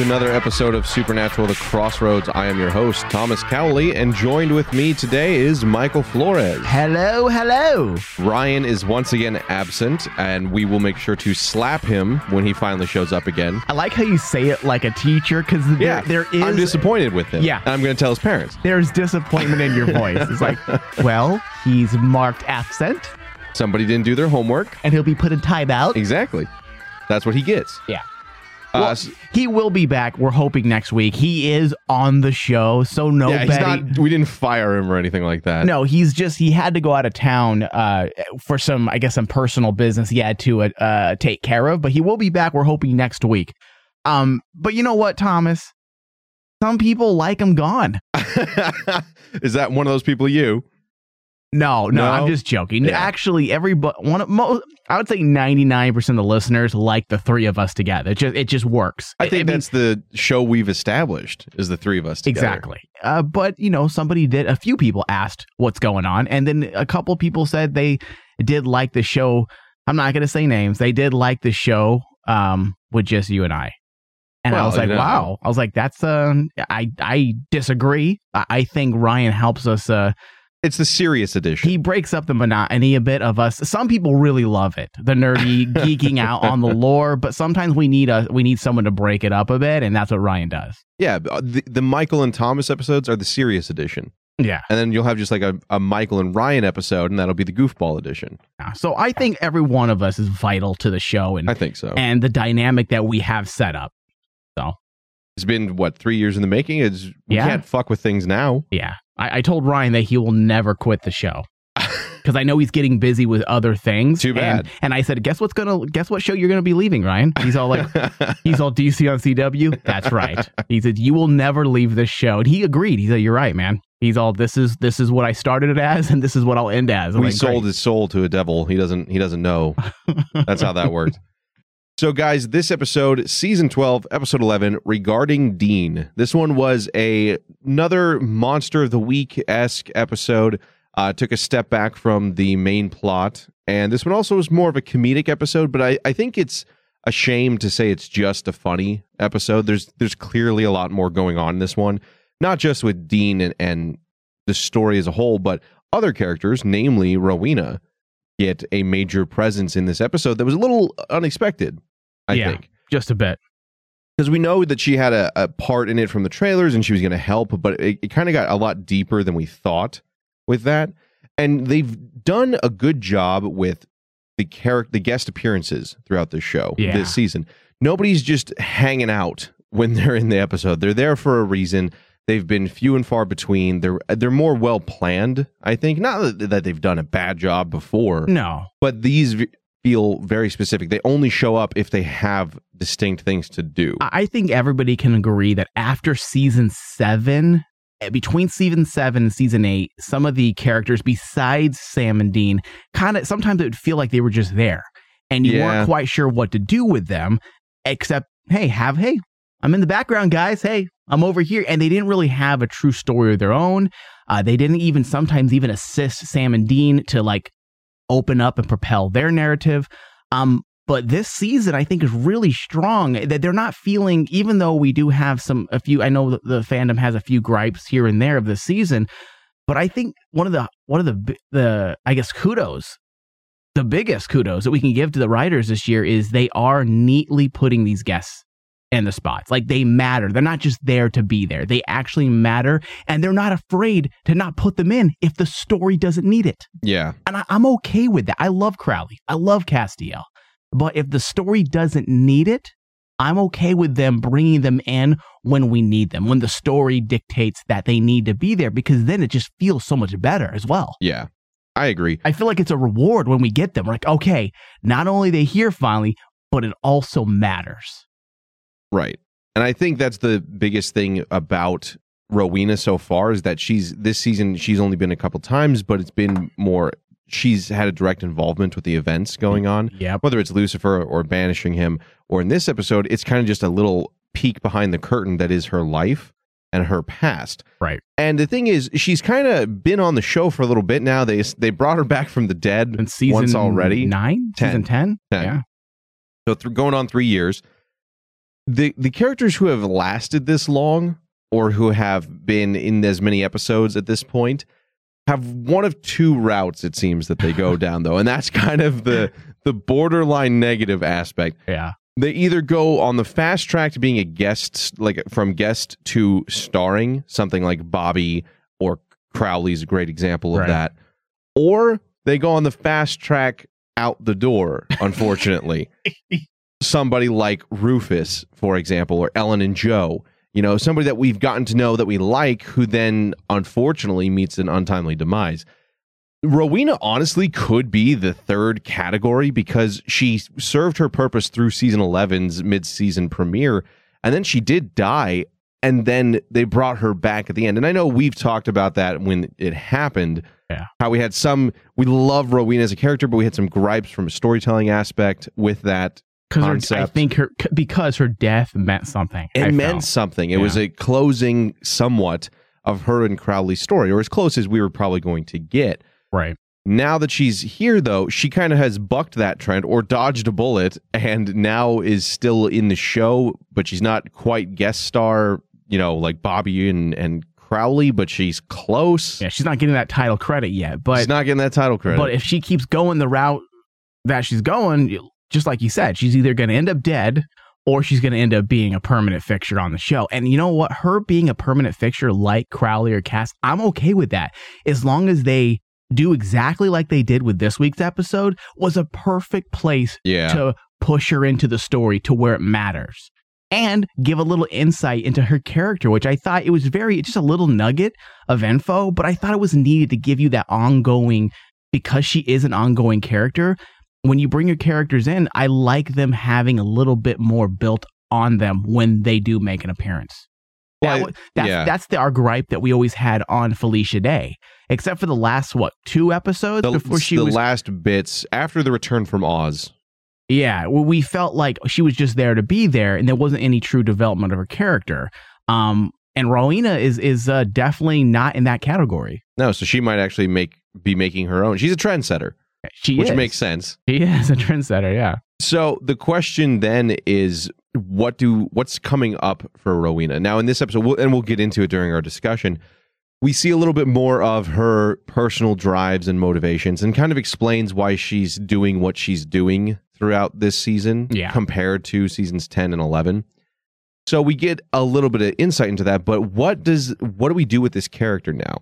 To another episode of Supernatural The Crossroads. I am your host, Thomas Cowley, and joined with me today is Michael Flores. Hello, hello. Ryan is once again absent, and we will make sure to slap him when he finally shows up again. I like how you say it like a teacher because Yeah, there, there I'm disappointed with him. Yeah. And I'm going to tell his parents. there's disappointment in your voice. It's like, well, he's marked absent, Somebody didn't do their homework. and he'll be put in timeout. Exactly. That's what he gets. Yeah. Uh, Well, he will be back. We're hoping next week. He is on the show, so no yeah, he's not, we didn't fire him or anything like that. No, he's just he had to go out of town uh, for some, I guess, some personal business he had to uh, uh, take care of. But he will be back. We're hoping next week. Um, but you know what, Thomas? Some people like him gone. is that one of those people you? No, no, No? I'm just joking. Yeah. Actually, every one of most, I would say 99 percent of the listeners like the three of us together. It just it just works. I think mean, that's the show we've established is the three of us together. exactly. Uh, but you know, somebody did. A few people asked what's going on, and then a couple people said they did like the show. I'm not going to say names. They did like the show um, with just you and I. And I was like, you know. wow. I was like, that's uh, I I disagree. I, I think Ryan helps us uh It's the serious edition. he breaks up the monotony a bit of us. Some people really love it, the nerdy geeking out on the lore, but sometimes we need a we need someone to break it up a bit, and that's what Ryan does. yeah, uh, the, the Michael and Thomas episodes are the serious edition. Yeah. And then you'll have just like a, a Michael and Ryan episode, and that'll be the goofball edition. So I think every one of us is vital to the show and I think so. and the dynamic that we have set up. So It's been, what, three years in the making? Is we Yeah. can't fuck with things now. yeah, I, I told Ryan that he will never quit the show. Because I know he's getting busy with other things. Too bad. And, and I said, guess what's gonna guess what show you're gonna be leaving, Ryan? He's all like, He's all DC on CW. That's right. He said you will never leave this show, and he agreed. He said you're right, man. He's all this is this is what I started it as, and this is what I'll end as. I'm we like, sold great. his soul to a devil. He doesn't. He doesn't know. That's how that worked. So, guys, this episode, season twelve, episode eleven, regarding Dean. This one was a another monster of the week esque episode. Uh, took a step back from the main plot, and this one also was more of a comedic episode. But I, I think it's a shame to say it's just a funny episode. There's there's clearly a lot more going on in this one, not just with Dean and, and the story as a whole, but other characters, namely Rowena, get a major presence in this episode that was a little unexpected, I Yeah. think. just a bit. Because we know that she had a, a part in it from the trailers and she was going to help, but it, it kind of got a lot deeper than we thought with that. And they've done a good job with the character, the guest appearances throughout the show Yeah. this season. Nobody's just hanging out when they're in the episode. They're there for a reason. They've been few and far between. They're they're more well planned, I think. Not that, they've done a bad job before, No, but these feel very specific. They only show up if they have distinct things to do. I think everybody can agree that after season seven, eh, between season seven and season eight, some of the characters besides Sam and Dean kind of sometimes it would feel like they were just there, and you Yeah. weren't quite sure what to do with them, except hey, have hey, I'm in the background, guys. Hey, I'm over here, and they didn't really have a true story of their own. Uh, they didn't even sometimes even assist Sam and Dean to like open up and propel their narrative. Um, but this season, I think, is really strong. That they're not feeling, even though we do have some a few. I know the, the fandom has a few gripes here and there of this season, but I think one of the one of the the I guess kudos. the biggest kudos that we can give to the writers this year is they are neatly putting these guests in the spots. Like they matter. They're not just there to be there. They actually matter and they're not afraid to not put them in if the story doesn't need it. Yeah. And I, I'm okay with that. I love Crowley. I love Castiel. But if the story doesn't need it, I'm okay with them bringing them in when we need them, when the story dictates that they need to be there, because then it just feels so much better as well. Yeah. I agree. I feel like it's a reward when we get them. We're like, okay, not only are they here finally, but it also matters. Right. And I think that's the biggest thing about Rowena so far is that she's this season she's only been a couple times, but it's been more she's had a direct involvement with the events going on. Yeah. Whether it's Lucifer or banishing him, or in this episode, it's kind of just a little peek behind the curtain that is her life and her past. Right. And the thing is, she's kind of been on the show for a little bit now. They they brought her back from the dead In season once already. nine, Ten. season 10. Ten. Yeah. So th- going on three years. The the characters who have lasted this long or who have been in as many episodes at this point have one of two routes it seems that they go down though and that's kind of the the borderline negative aspect Yeah. they either go on the fast track to being a guest like from guest to starring something like bobby or crowley's a great example of Right. that or they go on the fast track out the door unfortunately somebody like rufus for example or ellen and jo you know somebody that we've gotten to know that we like who then unfortunately meets an untimely demise Rowena honestly could be the third category because she served her purpose through season 11's mid-season premiere and then she did die and then they brought her back at the end. And I know we've talked about that when it happened. Yeah. How we had some we love Rowena as a character but we had some gripes from a storytelling aspect with that Because I think her because her death meant something. it I meant felt. something. It was a closing somewhat of her and Crowley's story or as close as we were probably going to get. right. Now that she's here, though, she kind of has bucked that trend or dodged a bullet and now is still in the show, but she's not quite guest star, you know, like Bobby and, and Crowley, but she's close. Yeah, she's not getting that title credit yet, but she's not getting that title credit. But if she keeps going the route that she's going, just like you said, she's either going to end up dead or she's going to end up being a permanent fixture on the show. And you know what? Her being a permanent fixture like Crowley or Cass, I'm okay with that. As long as they do exactly like they did with this week's episode, was a perfect place yeah. to push her into the story to where it matters and give a little insight into her character, which I thought it was very just a little nugget of info, but I thought it was needed to give you that ongoing because she is an ongoing character. When you bring your characters in, I like them having a little bit more built on them when they do make an appearance. Well, that's yeah. that's the, our gripe that we always had on Felicia Day, except for the last what two episodes the, before she the was last bits after the return from Oz. yeah, well, we felt like she was just there to be there, and there wasn't any true development of her character. Um, and Rowena is is uh, definitely not in that category. No, so she might actually make be making her own. She's a trendsetter, She which is. makes sense. She is a trendsetter. Yeah. So the question then is what do what's coming up for Rowena? Now in this episode we'll, and we'll get into it during our discussion. We see a little bit more of her personal drives and motivations and kind of explains why she's doing what she's doing throughout this season Yeah. compared to seasons 10 and 11. So we get a little bit of insight into that, but what does what do we do with this character now?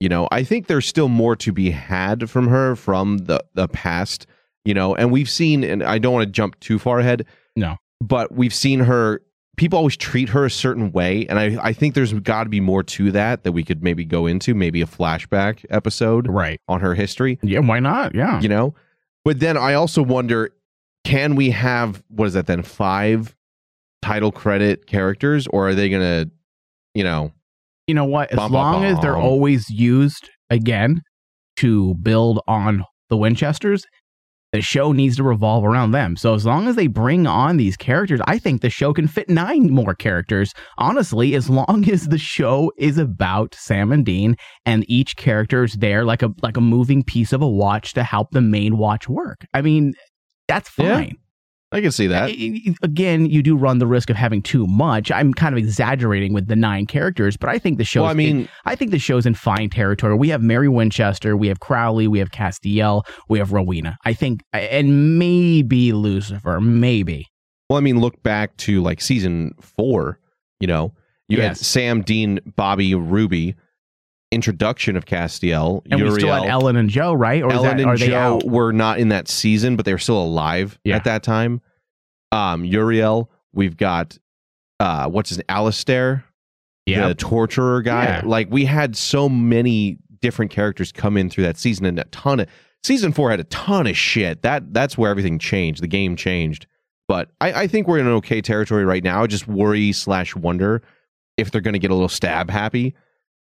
You know, I think there's still more to be had from her from the the past, you know, and we've seen and I don't want to jump too far ahead. No. But we've seen her people always treat her a certain way and I I think there's got to be more to that that we could maybe go into, maybe a flashback episode Right. on her history Yeah. Why not? Yeah. you know but then i also wonder can we have what is that then five title credit characters or are they gonna you know You know what? As Bum, bum, long as they're bum. always used again to build on the Winchesters, the show needs to revolve around them. So as long as they bring on these characters, I think the show can fit nine more characters. Honestly, as long as the show is about Sam and Dean and each character is there like a like a moving piece of a watch to help the main watch work. I mean, that's Yeah. I can see that. Again, you do run the risk of having too much. I'm kind of exaggerating with the nine characters, but I think the show. Well, I mean, I think the show's in fine territory. We have Mary Winchester, we have Crowley, we have Castiel, we have Rowena. I think, and maybe Lucifer, maybe. well, I mean, look back to like season four. You know, you had Sam, Dean, Bobby, Ruby, introduction of Castiel, And we still had Uriel. Ellen and Jo, right? Or Ellen that, and are they Jo were not in that season, but they were still alive Yeah. at that time. Um, Uriel, we've got uh, what's his Alastair, Yeah, the torturer guy. Yeah. Like we had so many different characters come in through that season, and a ton of season four had a ton of shit. That that's where everything changed. The game changed. But I, I think we're in an okay territory right now. I just worry slash wonder if they're going to get a little stab happy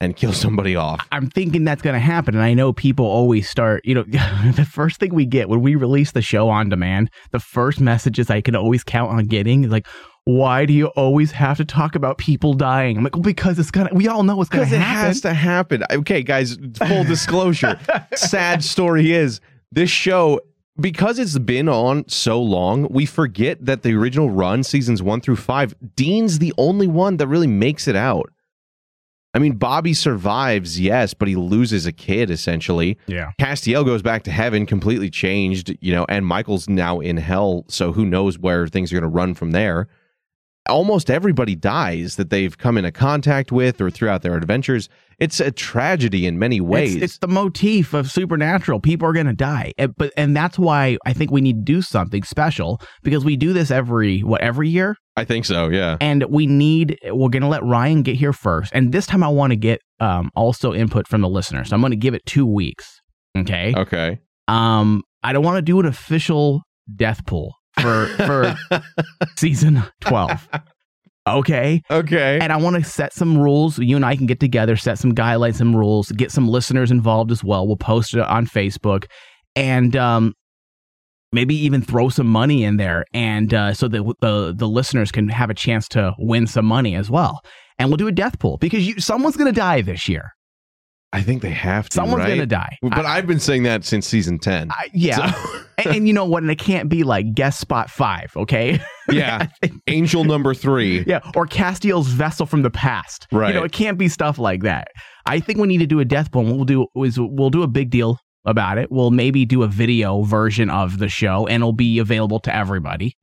and kill somebody off. I'm thinking that's going to happen. And I know people always start, you know, the first thing we get when we release the show on demand, the first messages I can always count on getting is like, why do you always have to talk about people dying? I'm like, well, because it's gonna. We all know it's gonna Because it has to happen. Okay, guys, full disclosure. sad story is this show, because it's been on so long, we forget that the original run, seasons one through five, Dean's the only one that really makes it out. I mean, Bobby survives, yes, but he loses a kid essentially. yeah. Castiel goes back to heaven, completely changed, you know, and Michael's now in hell, so who knows where things are going to run from there. Almost everybody dies that they've come into contact with or throughout their adventures. It's a tragedy in many ways. It's, it's the motif of supernatural. People are going to die, and, but and that's why I think we need to do something special because we do this every what every year, I think so, yeah. and we need. We're going to let Ryan get here first, and this time I want to get um, also input from the listeners. So I'm going to give it two weeks. Okay. Okay. Um, I don't want to do an official death pool for for season twelve. Okay. Okay. And I want to set some rules. You and I can get together, set some guidelines, some rules, get some listeners involved as well. We'll post it on Facebook and um, maybe even throw some money in there, and uh, so that the the listeners can have a chance to win some money as well. And we'll do a death pool because you, someone's going to die this year. I think they have to. Someone's right? going to die. But I, have been saying that since season 10. I, yeah. So- and, and you know what? And it can't be like guest spot five, okay? yeah. Angel number three. Yeah, or Castiel's vessel from the past. Right. You know, it can't be stuff like that. I think we need to do a death pool. and What we'll do is we'll do a big deal about it. We'll maybe do a video version of the show, and it'll be available to everybody.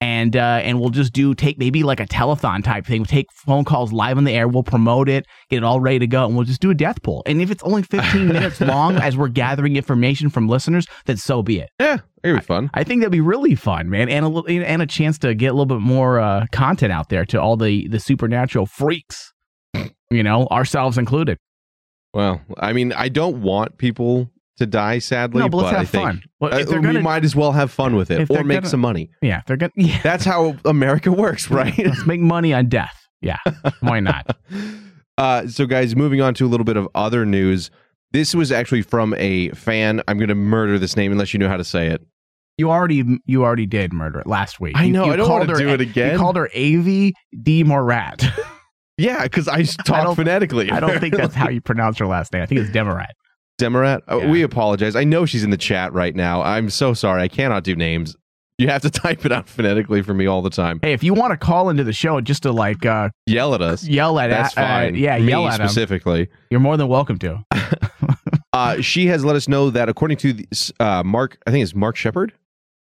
And uh, and we'll just do take maybe like a telethon type thing. We'll take phone calls live on the air. We'll promote it, get it all ready to go, and we'll just do a death pool. And if it's only 15 minutes long as we're gathering information from listeners, then so be it. Yeah. It'd be fun. I think that'd be really fun, man, and a little and a chance to get a little bit more uh, content out there to all the the supernatural freaks, you know, ourselves included. Well, I mean, I don't want people to die, sadly. no, but let's I have think, fun. Well, uh, we gonna, might as well have fun with it or make gonna- some money. yeah, they're gonna. Yeah, That's how America works, right? let's make money on death. Yeah, why not? Uh, so, guys, moving on to a little bit of other news. This was actually from a fan. I'm going to murder this name unless you know how to say it. You already you already did murder it last week. I You- know, You I don't called wanna her do it again. You called her Avi D Morat. Yeah, because I I talk don't- phonetically. I don't think that's how you pronounce her last name. I think it's Demarat. Demarat. Oh, Yeah. We apologize. I know she's in the chat right now. I'm so sorry. I cannot do names. You have to type it out phonetically for me all the time. Hey, if you want to call into the show just to like uh, Yell at us. yell at That's uh, fine. yeah, me yell at him. specifically. You're more than welcome to. Uh, she has let us know that according to the, uh, Mark, I think it's Mark Sheppard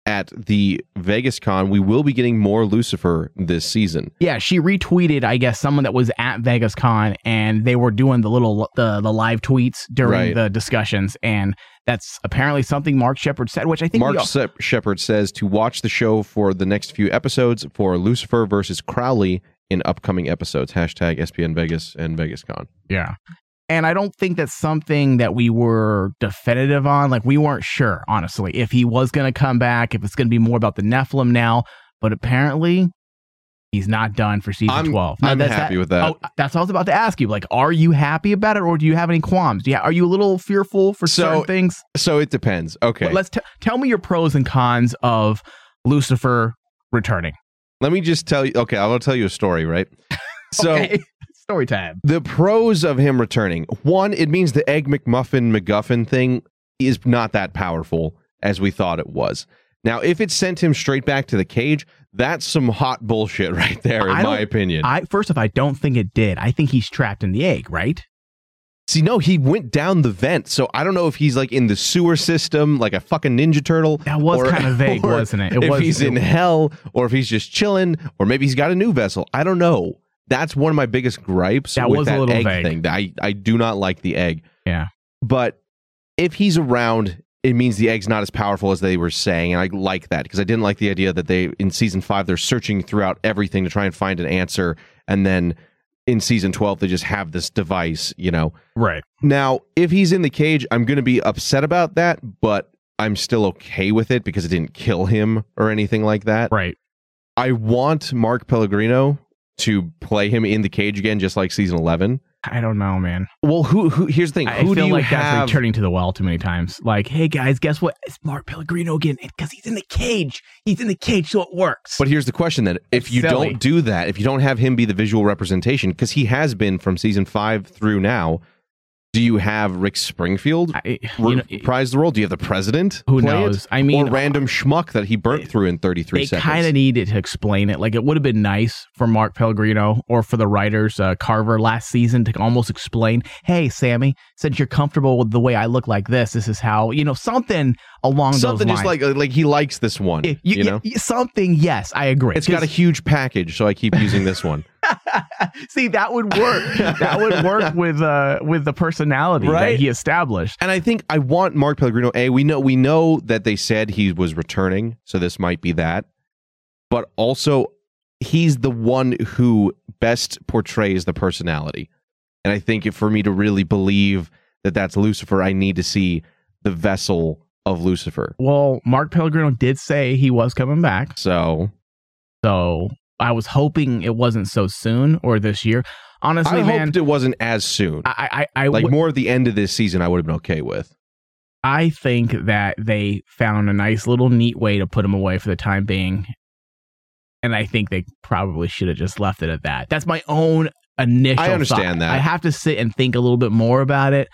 at the Vegas Con, we will be getting more Lucifer this season. Yeah, she retweeted, I guess, someone that was at Vegas Con, and they were doing the little the the live tweets during Right. the discussions, and that's apparently something Mark Sheppard said, which I think Mark all- Se- Sheppard says to watch the show for the next few episodes for Lucifer versus Crowley in upcoming episodes. Hashtag SPN Vegas and Vegas Con. yeah. And I don't think that's something that we were definitive on. Like we weren't sure, honestly, if he was going to come back, if it's going to be more about the Nephilim now. But apparently, he's not done for season I'm- twelve. I'm that's happy with that. Oh, that's what I was about to ask you. Like, are you happy about it, or do you have any qualms? Yeah, are you a little fearful for So, certain things? So it depends. Okay. But let's t- tell me your pros and cons of Lucifer returning. Let me just tell you. Okay, I will tell you a story, right? So okay. Story time. the pros of him returning one, it means the Egg McMuffin MacGuffin thing is not that powerful as we thought it was. Now, if it sent him straight back to the cage, that's some hot bullshit right there, in I my opinion. I first off, I don't think it did. I think he's trapped in the egg, right? See, no, he went down the vent, so I don't know if he's like in the sewer system, like a fucking Ninja Turtle. That was or- kind of vague, wasn't it? It if was. he's in hell, or if he's just chilling, or maybe he's got a new vessel. I don't know. That's one of my biggest gripes That with was a that little egg vague. thing. I I do not like the egg. Yeah. But if he's around, it means the egg's not as powerful as they were saying, and I like that because I didn't like the idea that they in season five they're searching throughout everything to try and find an answer, and then in season twelve they just have this device, you know. right. Now, if he's in the cage, I'm going to be upset about that, but I'm still okay with it because it didn't kill him or anything like that. Right. I want Mark Pellegrino to play him in the cage again, just like season 11. I don't know, man. Well, who? who here's the thing. I who feel do you like have? that's returning to the well too many times. Like, hey guys, guess what? It's Mark Pellegrino again because he's in the cage. He's in the cage, so it works. but here's the question: then, if It's you silly. don't do that, if you don't have him be the visual representation, because he has been from season five through now, do you have Rick Springfield I, you know, reprise the role? Do you have the president? who play it? knows? I mean, or random schmuck that he burnt through in 33 they seconds. kind of needed to explain it. Like it would have been nice for Mark Pellegrino or for the writers uh, Carver last season to almost explain, "Hey, Sammy, since you're comfortable with the way I look like this, this is how you know something along something just like like he likes this one. Y- You, y- know, something. Yes, I agree. It's got a huge package, so I keep using this one. see that would work. that would work with uh with the personality Right? that he established. And I think I want Mark Pellegrino. A, we know we know that they said he was returning, so this might be that. But also, he's the one who best portrays the personality. And I think if, for me to really believe that that's Lucifer, I need to see the vessel of Lucifer. Well, Mark Pellegrino did say he was coming back, So so I was hoping it wasn't so soon or this year. Honestly, I man, hoped it wasn't as soon. I I I, like would- more at the end of this season, I would have been okay with. I think that they found a nice little neat way to put him away for the time being. And I think they probably should have just left it at that. That's my own initial I understand thought. that. I have to sit and think a little bit more about it,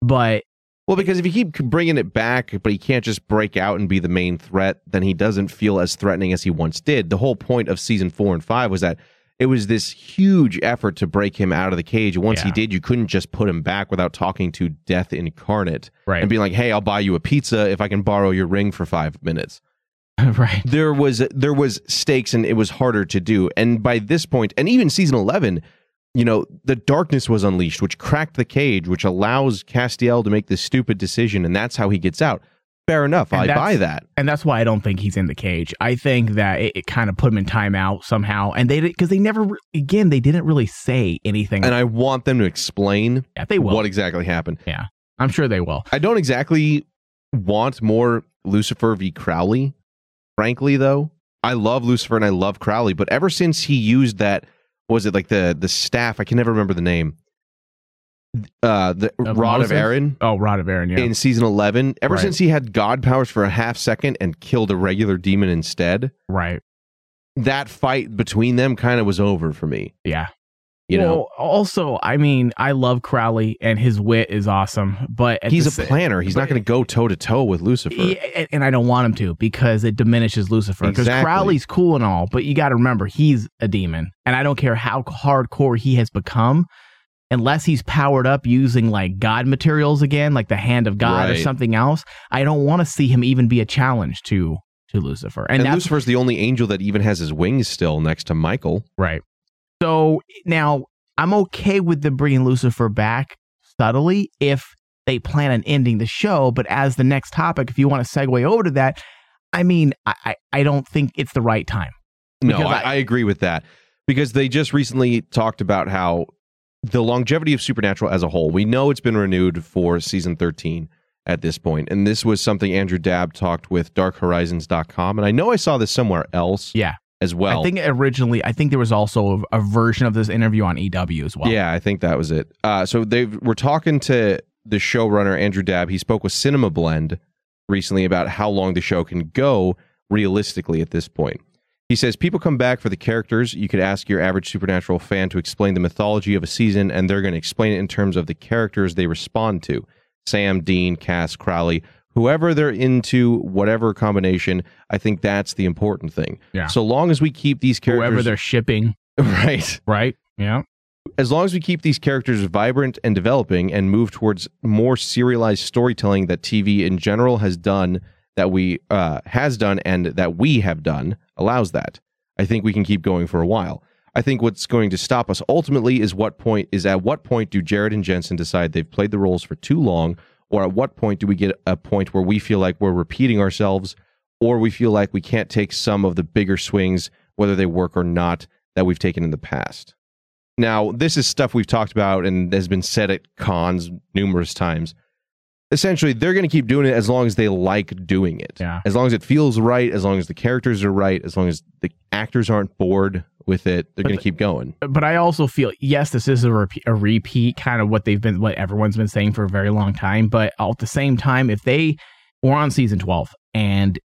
but Well, because if you keep bringing it back, but he can't just break out and be the main threat, then he doesn't feel as threatening as he once did. The whole point of season four and five was that it was this huge effort to break him out of the cage. Once he did, you couldn't just put him back without talking to Death Incarnate right. and being like, "Hey, I'll buy you a pizza if I can borrow your ring for five minutes." right. There was there was stakes, and it was harder to do. And by this point, and even season eleven, you know, the darkness was unleashed, which cracked the cage, which allows Castiel to make this stupid decision, and that's how he gets out. Fair enough. And I buy that. And that's why I don't think he's in the cage. I think that it, it kind of put him in timeout somehow. And they because they never, again, they didn't really say anything. And I want them to explain yeah, they will. what exactly happened. Yeah. I'm sure they will. I don't exactly want more Lucifer v. Crowley, frankly, though. I love Lucifer and I love Crowley, but ever since he used that, was it like the the staff? I can never remember the name. Uh, the Of Rod Moses? of Aaron Oh, Rod of Aaron, yeah. in season eleven. Ever Right. since he had God powers for a half second and killed a regular demon instead, right. that fight between them kind of was over for me. Yeah. You know, also, I mean, I love Crowley and his wit is awesome, but he's the a planner. He's not going to go toe to toe with Lucifer. And- and I don't want him to because it diminishes Lucifer. Because Exactly. Crowley's cool and all, but you got to remember he's a demon, and I don't care how hardcore he has become, unless he's powered up using like God materials again, like the hand of God or something else. I don't want to see him even be a challenge to to Lucifer, and, and Lucifer's the only angel that even has his wings still next to Michael. Right. So now I'm okay with them bringing Lucifer back subtly if they plan on ending the show. But as the next topic, if you want to segue over to that, I mean, I, I, I don't think it's the right time. No, I, I- I agree with that because they just recently talked about how the longevity of Supernatural as a whole. We know it's been renewed for season 13 at this point, and this was something Andrew Dabb talked with DarkHorizons.com, and I know I saw this somewhere else Yeah. As well. I think originally, I think there was also a, a version of this interview on EW as well. Yeah, I think that was it. Uh, so they were talking to the showrunner Andrew Dabb. He spoke with Cinema Blend recently about how long the show can go realistically at this point. He says people come back for the characters. You could ask your average supernatural fan to explain the mythology of a season, and they're going to explain it in terms of the characters they respond to. Sam, Dean, Cass, Crowley. Whoever they're into, whatever combination, I think that's the important thing. Yeah. So long as we keep these characters Whoever they're shipping, right, right? Yeah. as long as we keep these characters vibrant and developing and move towards more serialized storytelling that TV in general has done that we uh, has done and that we have done allows that. I think we can keep going for a while. I think what's going to stop us ultimately is what point is at what point do Jared and Jensen decide they've played the roles for too long, or at what point do we get a point where we feel like we're repeating ourselves, or we feel like we can't take some of the bigger swings, whether they work or not, that we've taken in the past. Now, this is stuff we've talked about and has been said at cons numerous times. Essentially, they're going to keep doing it as long as they like doing it. Yeah. As long as it feels right, as long as the characters are right, as long as the actors aren't bored with it, they're going to the- keep going. but I also feel yes, this is a repeat, a repeat, kind of what they've been, what everyone's been saying for a very long time. But at the same time, if they were on season twelve, and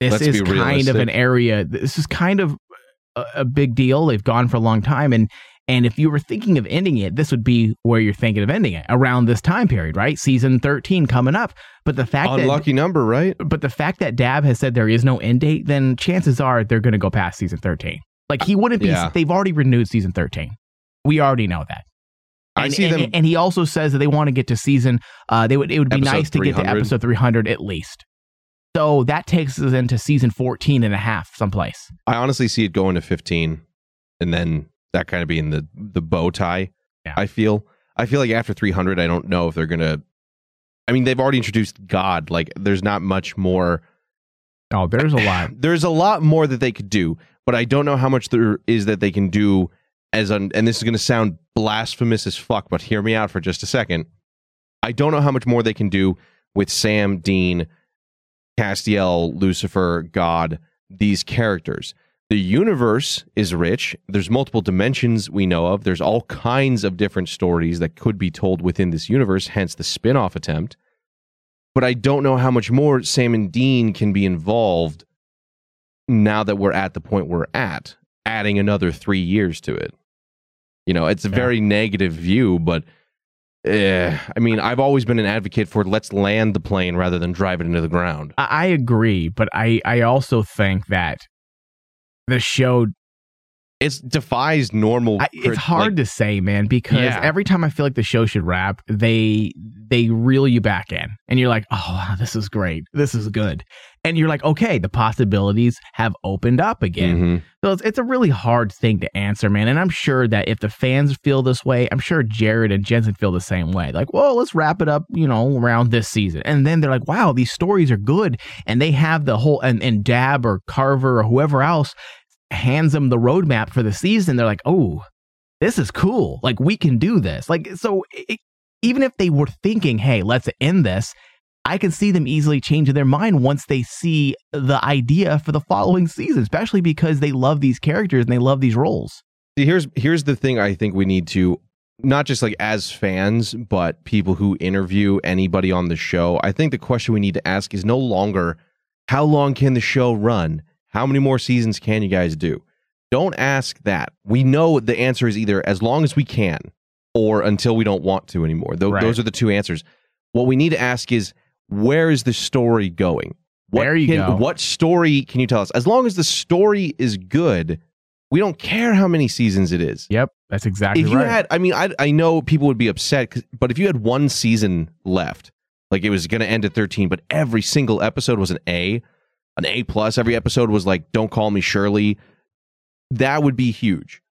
this Let's is kind of an area, this is kind of a, a big deal. They've gone for a long time, and and if you were thinking of ending it, this would be where you're thinking of ending it around this time period, right? Season thirteen coming up. But the fact that Unlucky number, right? but the fact that Dabb has said there is no end date, then chances are they're going to go past season 13. Like he wouldn't be, Yeah. they've already renewed season 13. We already know that. I And, see and, them. and he also says that they want to get to season, uh, they would, it would be nice to get to episode 300 at least. So that takes us into season 14 and a half someplace. I honestly see it going to 15 and then that kind of being the the bow tie. Yeah. I feel I feel like after 300 I don't know if they're going to I mean they've already introduced God like there's not much more Oh, there's a lot. there's a lot more that they could do, but I don't know how much there is that they can do as an and this is going to sound blasphemous as fuck, but hear me out for just a second. I don't know how much more they can do with Sam, Dean, Castiel, Lucifer, God, these characters. The universe is rich. There's multiple dimensions we know of. There's all kinds of different stories that could be told within this universe, hence the spin off attempt. But I don't know how much more Sam and Dean can be involved now that we're at the point we're at, adding another three years to it. You know, it's a Yeah. very negative view, but eh, I mean, I've always been an advocate for let's land the plane rather than drive it into the ground. I, I agree, but I, I also think that the show It defies normal. I, it's hard to say, man, because Yeah. every time I feel like the show should wrap, they they reel you back in, and you're like, "Oh, wow, this is great, this is good," and you're like, "Okay, the possibilities have opened up again." Mhm. So it's, it's a really hard thing to answer, man. And I'm sure that if the fans feel this way, I'm sure Jared and Jensen feel the same way. Like, well, let's wrap it up, you know, around this season. And then they're like, wow, these stories are good. And they have the whole, and, and Dabb or Carver or whoever else hands them the roadmap for the season. They're like, oh, this is cool. Like, we can do this. Like, so it, even if they were thinking, hey, let's end this, I can see them easily changing their mind once they see the idea for the following season, especially because they love these characters and they love these roles. See, here's here's the thing I think we need to not just like as fans, but people who interview anybody on the show. I think the question we need to ask is no longer how long can the show run? How many more seasons can you guys do? Don't ask that. We know the answer is either as long as we can or until we don't want to anymore. Tho- Right. Those are the two answers. What we need to ask is where is the story going? What There you can- go. What story can you tell us? As long as the story is good, we don't care how many seasons it is. Yep, that's exactly if you right. had, I mean, I I know people would be upset, but if you had one season left, like it was going to end at thirteen, but every single episode was an A, an A plus. Every episode was like, "Don't call me Shirley." That would be huge.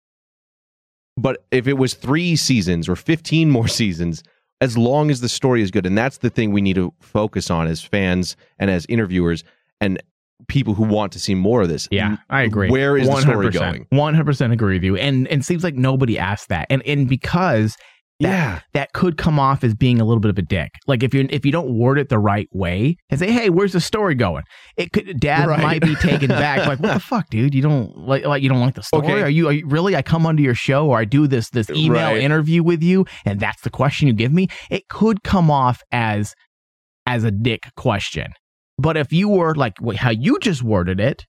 But if it was three seasons or fifteen more seasons, as long as the story is good, and that's the thing we need to focus on as fans and as interviewers and people who want to see more of this. yeah, I agree. Where is the story going? One hundred percent agree with you, and and it seems like nobody asked that, and and because that, Yeah. that could come off as being a little bit of a dick. Like if you if you don't word it the right way and say, "Hey, where's the story going?" It could dad Right. might be taken back. Like, what the fuck, dude? You don't like like you don't like the story? Okay. Are you are you really? I come onto your show or I do this this email Right. interview with you, and that's the question you give me. It could come off as as a dick question. But if you were like how you just worded it,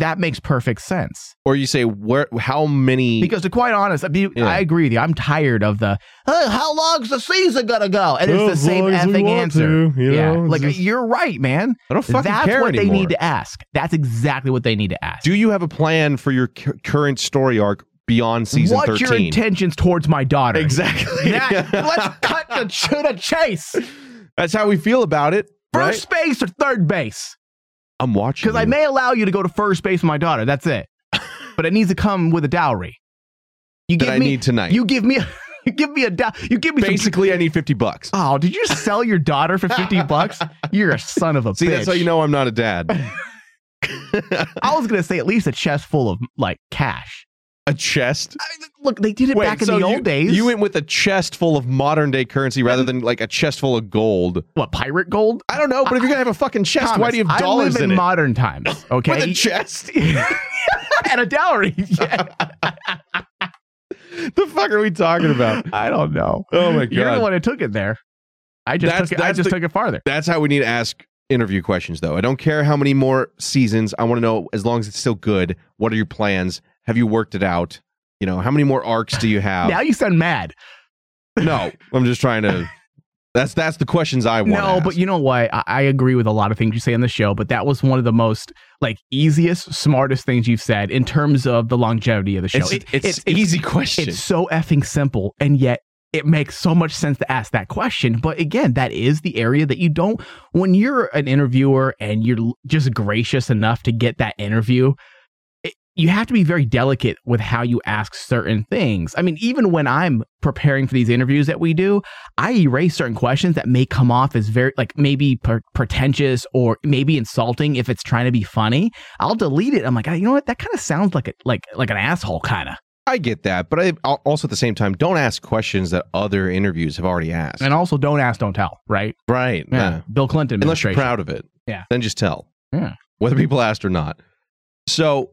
that makes perfect sense. Or you say where how many Because to quite honest, I, mean, Yeah. I agree with you. I'm tired of the "Oh, how long's the season gonna go? And it's Oh, the same effing answer. to, you yeah, know, like just- you're right, man. I don't fucking That's care what they need to ask. That's exactly what they need to ask. Do you have a plan for your cu- current story arc beyond season What's 13? your intentions towards my daughter? Exactly. That- let's cut the to the chase. That's how we feel about it. First base or third base? I'm watching. Because I may allow you to go to first base with my daughter. That's it. but it needs to come with a dowry. You that give I me need tonight. you give me you give me a dow- you give me some Basically, I need 50 bucks. Oh, did you sell your daughter for 50 bucks? You're a son of a See, bitch. that's how you know I'm not a dad. I was going to say at least a chest full of like cash. A chest. I mean, look, they did it back in so the you, old days. You went with a chest full of modern day currency rather than like a chest full of gold. what, pirate gold? I don't know, but if you're gonna have a fucking chest, why do you have dollars I live in, in, modern times, okay? With a chest? and a dowry. Yeah. the fuck are we talking about? I don't know. Oh my god, You're the one who took it there. I just That's- took it, I just the- took it farther. That's how we need to ask interview questions, though. I don't care how many more seasons. I want to know as long as it's still good. What are your plans? Have you worked it out? You know, how many more arcs do you have? Now you sound mad. no, I'm just trying to. That's that's the questions I want. No, but you know what? I, I agree with a lot of things you say on the show, but that was one of the most like easiest, smartest things you've said in terms of the longevity of the show. it's, It- it's, easy question. It's so effing simple, and yet it makes so much sense to ask that question. But again, that is the area that you don't. When you're an interviewer and you're just gracious enough to get that interview, you have to be very delicate with how you ask certain things. I mean, even when I'm preparing for these interviews that we do, I erase certain questions that may come off as very like maybe per- pretentious or maybe insulting if it's trying to be funny. I'll delete it. I'm like, "Ah, you know what? That kind of sounds like a like like an asshole kind of. I get that, but I also at the same time don't ask questions that other interviews have already asked. And also, don't ask, don't tell, right? right? Yeah. Bill Clinton Unless you're proud of it. Yeah. Then just tell. Yeah. Whether people asked or not. So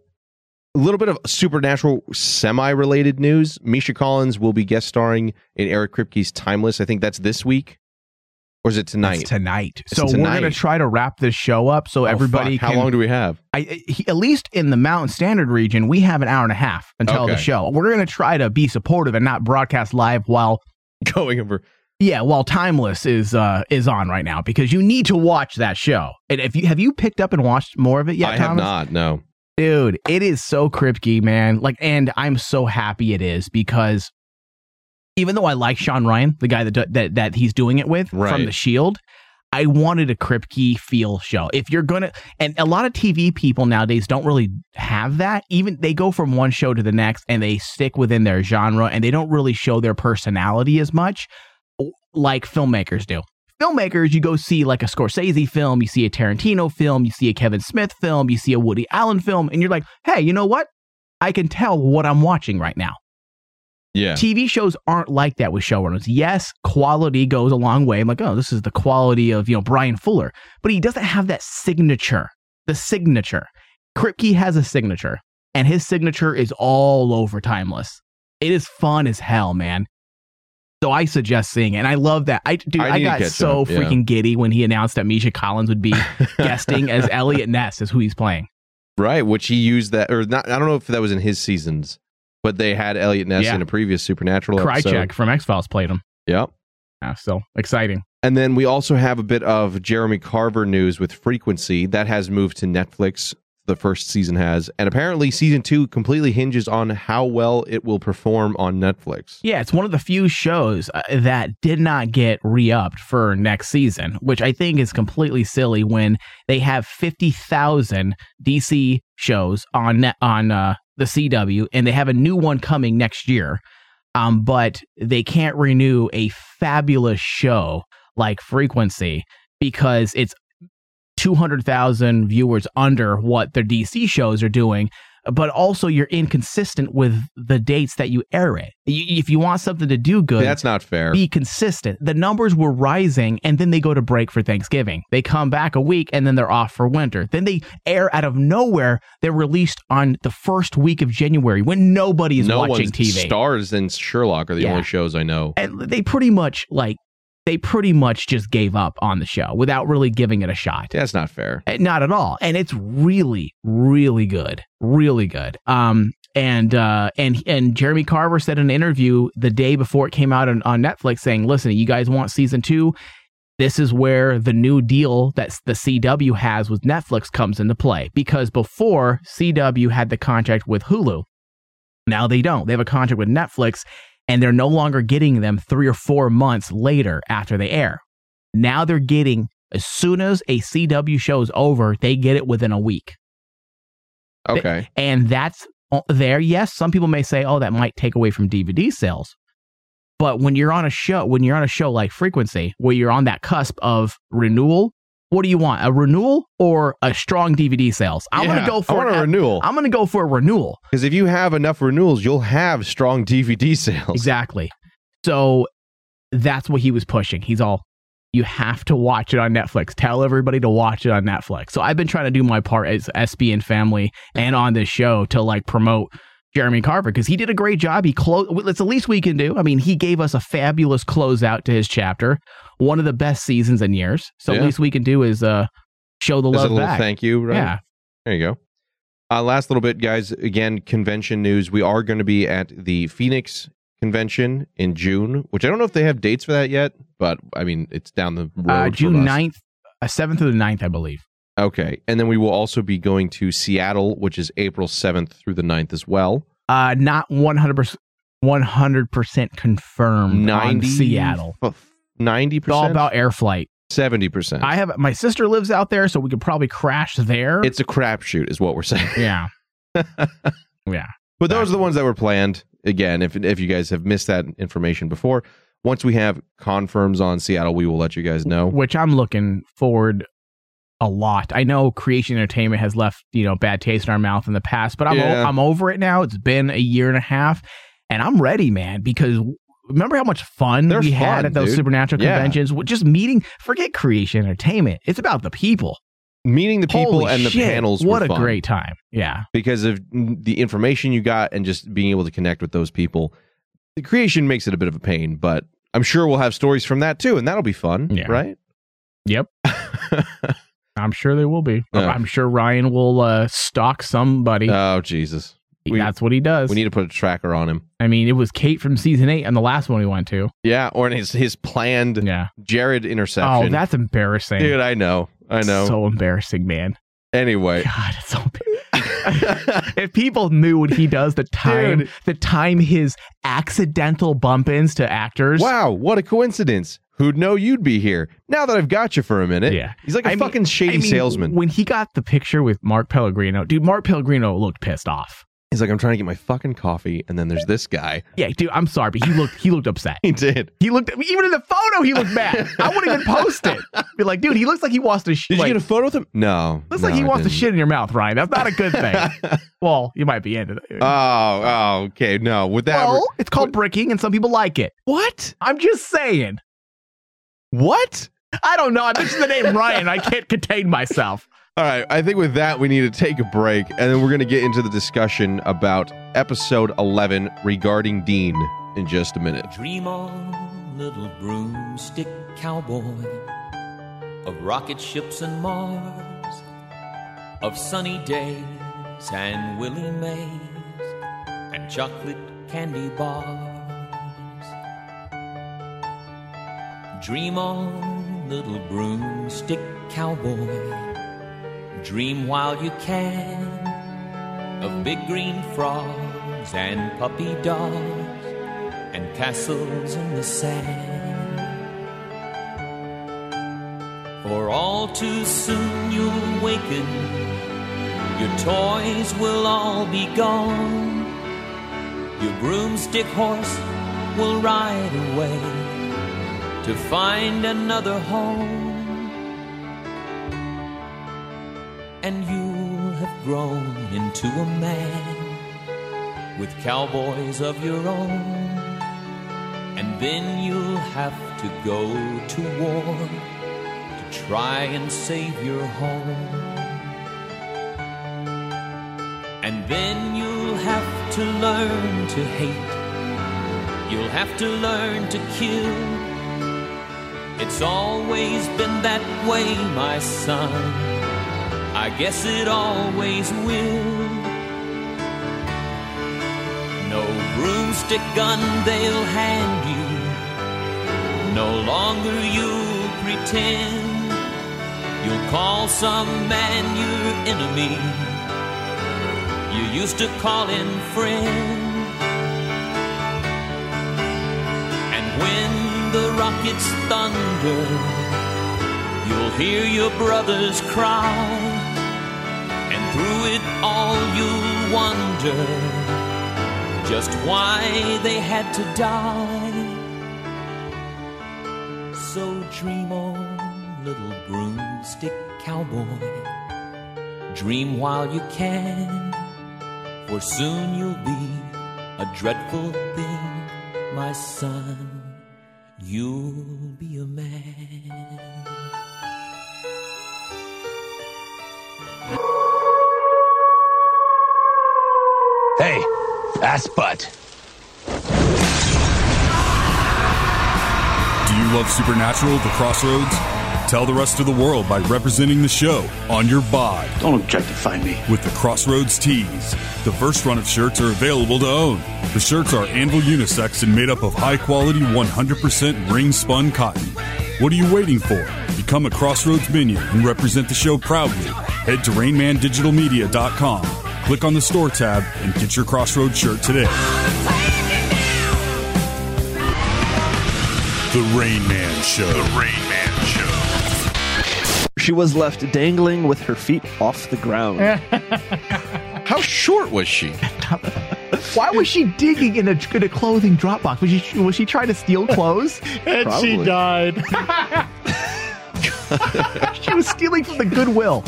a little bit of supernatural semi-related news. Misha Collins will be guest starring in Eric Kripke's Timeless. I think that's this week. Or is it tonight? It's tonight. It's so we're gonna try to wrap this show up so Oh, everybody fuck. can. How long do we have? I, he, at least in the Mountain Standard region, we have an hour and a half until the show. We're gonna try to be supportive and not broadcast live while Going over. yeah, while Timeless is uh is on right now because you need to watch that show. And if you have you picked up and watched more of it yet, I have not. No. Dude, it is so Kripke, man. Like, and I'm so happy it is because even though I like Shawn Ryan, the guy that that that he's doing it with Right. from The Shield, I wanted a Kripke feel show. If you're gonna, and a lot of TV people nowadays don't really have that. Even they go from one show to the next and they stick within their genre and they don't really show their personality as much, like filmmakers do filmmakers, you go see like a Scorsese film, you see a Tarantino film, you see a Kevin Smith film, you see a Woody Allen film, and you're like, hey, you know what? I can tell what I'm watching right now. Yeah. TV shows aren't like that with showrunners. Yes, quality goes a long way. I'm like, oh, this is the quality of, you know, Bryan Fuller. But he doesn't have that signature. The signature. Kripke has a signature, and his signature is all over timeless. It is fun as hell, man. So I suggest seeing it. And I love that. I dude, I I, got so up, yeah. freaking giddy when he announced that Misha Collins would be guesting as Eliot Ness is who he's playing. Right, which he used that, or not. I don't know if that was in his seasons, but they had Eliot Ness Yeah. in a previous Supernatural episode. Krycek from X Files played him. Yep. Yeah, so exciting. And then we also have a bit of Jeremy Carver news with Frequency that has moved to Netflix. The first season has, and apparently season two completely hinges on how well it will perform on Netflix. Yeah, it's one of the few shows uh, that did not get re-upped for next season, which I think is completely silly when they have 50,000 DC shows on on uh, the CW and they have a new one coming next year. Um, but they can't renew a fabulous show like Frequency because it's 200,000 viewers under what their DC shows are doing but also you're inconsistent with the dates that you air it. If you want something to do good, That's not fair. be consistent. The numbers were rising and then they go to break for Thanksgiving. They come back a week and then they're off for winter. Then they air out of nowhere. They're released on the first week of January when nobody is no watching TV. Stars and Sherlock are the Yeah. only shows I know. and they pretty much like they pretty much just gave up on the show without really giving it a shot. That's not fair. Eh, Not at all. And it's really, really good. Really good. Um, and uh, and and Jeremy Carver said in an interview the day before it came out on, on Netflix, saying, "Listen, you guys want season two? This is where the new deal that the CW has with Netflix comes into play. Because before CW had the contract with Hulu, now they don't. They have a contract with Netflix, and they're no longer getting them three or four months later after they air. Now they're getting as soon as a CW show is over, they get it within a week. Okay. And that's uh, there. Yes, some people may say, oh, that might take away from DVD sales. But when you're on a show, when you're on a show like Frequency, where you're on that cusp of renewal, what do you want? A renewal or a strong DVD sales? I'm Yeah, gonna go I for want a a- renewal. I'm gonna go for a renewal. Because if you have enough renewals, you'll have strong DVD sales. Exactly. So that's what he was pushing. He's all, you have to watch it on Netflix. Tell everybody to watch it on Netflix. So I've been trying to do my part as SPN family and on this show to like promote Jeremy Carver because he did a great job. He closed. It's the least we can do. I mean, he gave us a fabulous closeout to his chapter, one of the best seasons in years. So Yeah. least we can do is uh show the love little back. thank you, right? Yeah. There you go. Uh, last little bit, guys. Again, convention news. We are going to be at the Phoenix convention in June, which I don't know if they have dates for that yet, but I mean, it's down the road. Uh, June us. 9th, uh, 7th through the 9th, I believe. Okay. And then we will also be going to Seattle, which is April 7th through the 9th as well. Uh, not 100%, 100% confirmed 90 90 Seattle. 90? It's all about air flight. 70%. I have my sister lives out there, so we could probably crash there. it's a crapshoot, is what we're saying. yeah, yeah. But those are the ones that were planned. Again, if if you guys have missed that information before, once we have confirms on Seattle, we will let you guys know. Which I'm looking forward a lot. I know Creation Entertainment has left you know bad taste in our mouth in the past, but I'm Yeah. I'm over it now. It's been a year and a half, and I'm ready, man. Because remember how much fun They're we had at those dude. supernatural Yeah. conventions? Just meeting. Forget Creation Entertainment. It's about the people. Meeting the people Holy and the panels What a fun great time. Yeah. because of the information you got and just being able to connect with those people. The creation makes it a bit of a pain, but I'm sure we'll have stories from that too, and that'll be fun, Yeah. right? Yep. I'm sure they will be. I'm sure Ryan will uh, stalk somebody. oh Jesus, we- That's what he does. we need to put a tracker on him. I mean, it was Kate from season eight and the last one we went to. Yeah, or his his planned Yeah. Jared interception. Oh, that's embarrassing. dude. I know, I know. So embarrassing, man. anyway, God, it's so embarrassing. if people knew what he does, the time, Dude. the time his accidental bump ins to actors. wow, what a coincidence! Who'd know you'd be here? Now that I've got you for a minute, Yeah. he's like a I mean- fucking shady I mean, salesman. When he got the picture with Mark Pellegrino, dude, Mark Pellegrino looked pissed off. He's like, I'm trying to get my fucking coffee, and then there's this guy. Yeah, dude, I'm sorry, but he looked he looked upset. He did. He looked even in the photo. He looked mad. I wouldn't even post it. Be like, dude, he looks like he wants to. Sh- Did like, you get a photo with him? No. looks no, like he I wants to didn't. shit in your mouth, Ryan. That's not a good thing. well, you might be into it. Oh, oh, okay. No, with that. well, it's called bricking, and some people like it. what? I'm just saying. What? I don't know. I mentioned the name Ryan. I can't contain myself. All right. I think with that, we need to take a break, and then we're going to get into the discussion about episode 11 regarding Dean in just a minute. Dream on, little broomstick cowboy, of rocket ships and Mars, of sunny days and Willie Mays and chocolate candy bars. Dream on, little broomstick cowboy, dream while you can of big green frogs and puppy dogs and castles in the sand. For all too soon you'll waken, your toys will all be gone. Your broomstick horse will ride away to find another home. And you'll have grown into a man with cowboys of your own. And then you'll have to go to war to try and save your home. And then you'll have to learn to hate. You'll have to learn to kill. It's always been that way, my son. I guess it always will. No broomstick gun they'll hand you. No longer you'll pretend. You'll call some man your enemy. You used to call him friend. And when the rockets thunder, you'll hear your brothers cry. It all, you'll wonder just why they had to die. So dream on, little broomstick cowboy. Dream while you can, for soon you'll be a dreadful thing, my son. You'll be a man. Ass butt. Do you love Supernatural, The Crossroads? Tell the rest of the world by representing the show on your bod Don't objectify me. with the Crossroads tees. The first run of shirts are available to own. The shirts are Anvil unisex and made up of high quality 100% ring spun cotton. What are you waiting for? Become a Crossroads minion and represent the show proudly. Head to RainmanDigitalMedia.com, click on the store tab, and get your Crossroads shirt today. The Rain Man Show. The Rain Man Show. She was left dangling with her feet off the ground. How short was she? Why was she digging in a, in a clothing drop box? Was she was she trying to steal clothes? and she died. she was stealing from the Goodwill.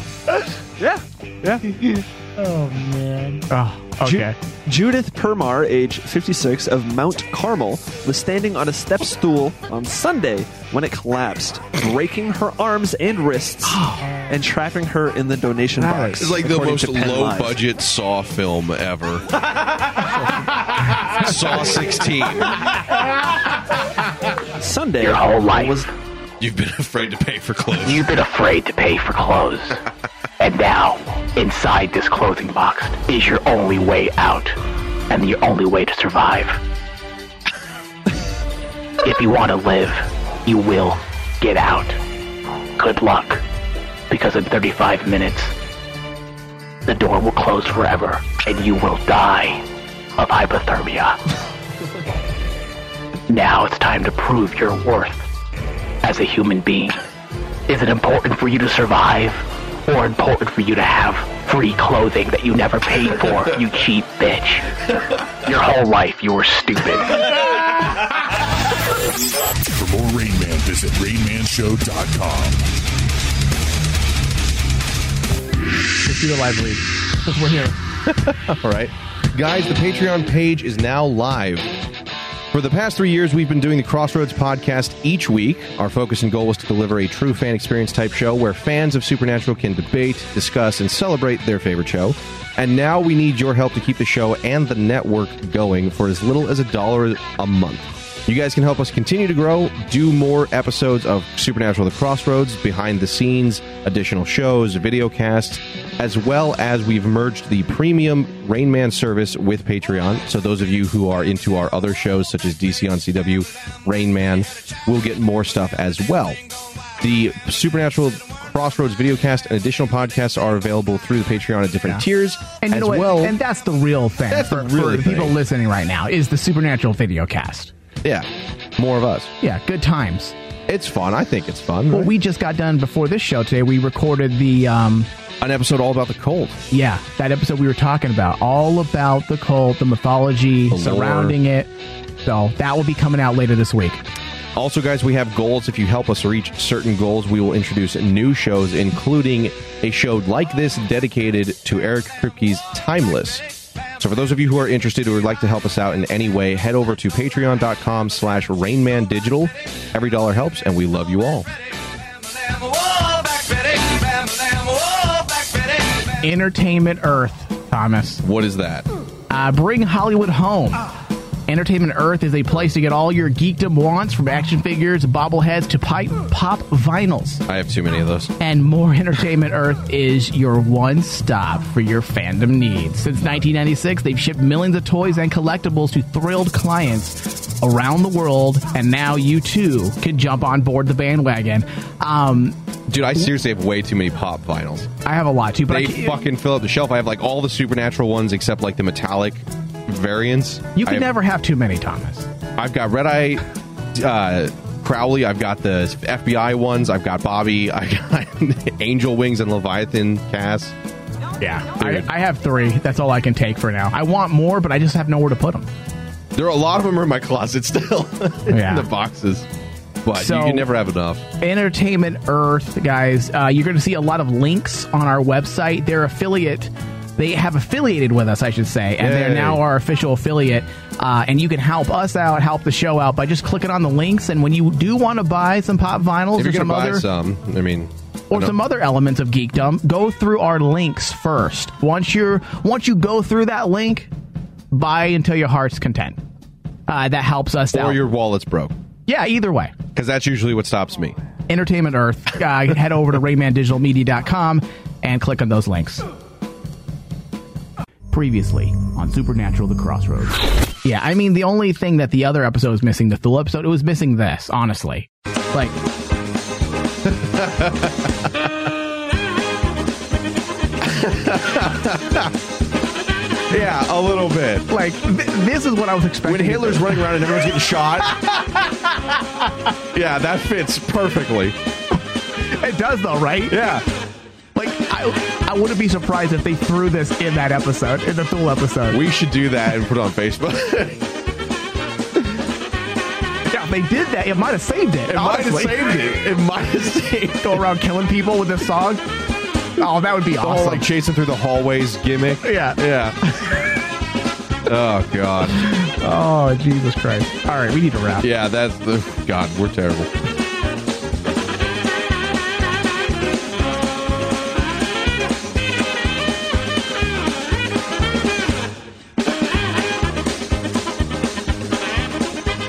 yeah, yeah. Oh man. Oh, okay. Judith Permar, age 56, of Mount Carmel, was standing on a step stool on Sunday when it collapsed, breaking her arms and wrists and trapping her in the donation box. It's like the according most to Penn low Live. budget Saw film ever. Saw 16. Sunday Your whole life. was You've been afraid to pay for clothes. You've been afraid to pay for clothes. and now, inside this clothing box is your only way out and the only way to survive. if you want to live, you will get out. Good luck, because in 35 minutes, the door will close forever and you will die of hypothermia. now it's time to prove your worth as a human being. Is it important for you to survive or important for you to have free clothing that you never paid for, you cheap bitch? Your whole life you were stupid. For more Rain Man, visit RainManShow.com. Let's do the live read. We're here. All right. Guys, the Patreon page is now live. For the past three years, we've been doing the Crossroads podcast each week. Our focus and goal was to deliver a true fan experience type show where fans of Supernatural can debate, discuss, and celebrate their favorite show. And now we need your help to keep the show and the network going for as little as a dollar a month. You guys can help us continue to grow, do more episodes of Supernatural The Crossroads, behind the scenes, additional shows, video casts, as well as we've merged the premium Rain Man service with Patreon. So those of you who are into our other shows such as DC on CW, Rain Man, will get more stuff as well. The Supernatural Crossroads video videocast and additional podcasts are available through the Patreon at different tiers. And you as know what? well, and that's the real thing That's for, the real for the people listening right now is the Supernatural video cast. Yeah, more of us. Yeah, good times. It's fun. I think it's fun. Well, right? we just got done before this show today. We recorded the um An episode all about the cult. yeah, that episode we were talking about, all about the cult, the mythology The lore. surrounding it. So that will be coming out later this week. Also, guys, we have goals. If you help us reach certain goals, we will introduce new shows, including a show like this dedicated to Eric Kripke's Timeless. So for those of you who are interested or would like to help us out in any way, head over to patreon.com slash rainmandigital. Every dollar helps, and we love you all. Entertainment Earth, Thomas. What is that? Uh, bring Hollywood home. Entertainment Earth is a place to get all your geekdom wants from action figures, bobbleheads to pipe pop vinyls. I have too many of those. And More Entertainment Earth is your one stop for your fandom needs. Since 1996, they've shipped millions of toys and collectibles to thrilled clients around the world, and now you too can jump on board the bandwagon. Um, Dude, I seriously have way too many pop vinyls. I have a lot too, but I they fucking fill up the shelf. I have like all the supernatural ones except like the metallic variants. you can have- never have too many, Thomas. I've got Red Eye, uh, Crowley. I've got the FBI ones. I've got Bobby. I got Angel Wings and Leviathan Cass. Yeah, I, I have three. That's all I can take for now. I want more, but I just have nowhere to put them. There are a lot of them are in my closet still Yeah. in the boxes, but So- you can never have enough. Entertainment Earth, guys. Uh, you're going to see a lot of links on our website. They're affiliate. They have affiliated with us, I should say, and they're now our official affiliate. Uh, and you can help us out, help the show out by just clicking on the links. And when you do want to buy some pop vinyls If or you're some other some, I mean, or some other elements of geekdom, go through our links first. Once you're once you go through that link, buy until your heart's content. Uh, that helps us or out. Or your wallet's broke yeah, either way. because that's usually what stops me. Entertainment Earth. Uh, head over to RainmanDigitalMedia.com and click on those links. Previously on Supernatural: The Crossroads. Yeah, I mean the only thing that the other episode was missing, the Thule episode, it was missing this. Honestly, like Yeah, a little bit. like th- this is what I was expecting. When Hitler's running around and everyone's getting shot. yeah, that fits perfectly. it does though, right? Yeah. Like I, I wouldn't be surprised if they threw this in that episode, in the Thule episode. We should do that and put it on Facebook. yeah, if they did that, it might have saved it. It might have saved it. It might have saved Go around killing people with this song. Oh, that would be the whole awesome. like chasing through the hallways gimmick. yeah. Yeah. oh god. Oh, Jesus Christ. All right, we need to wrap. Yeah, that's the God. We're terrible.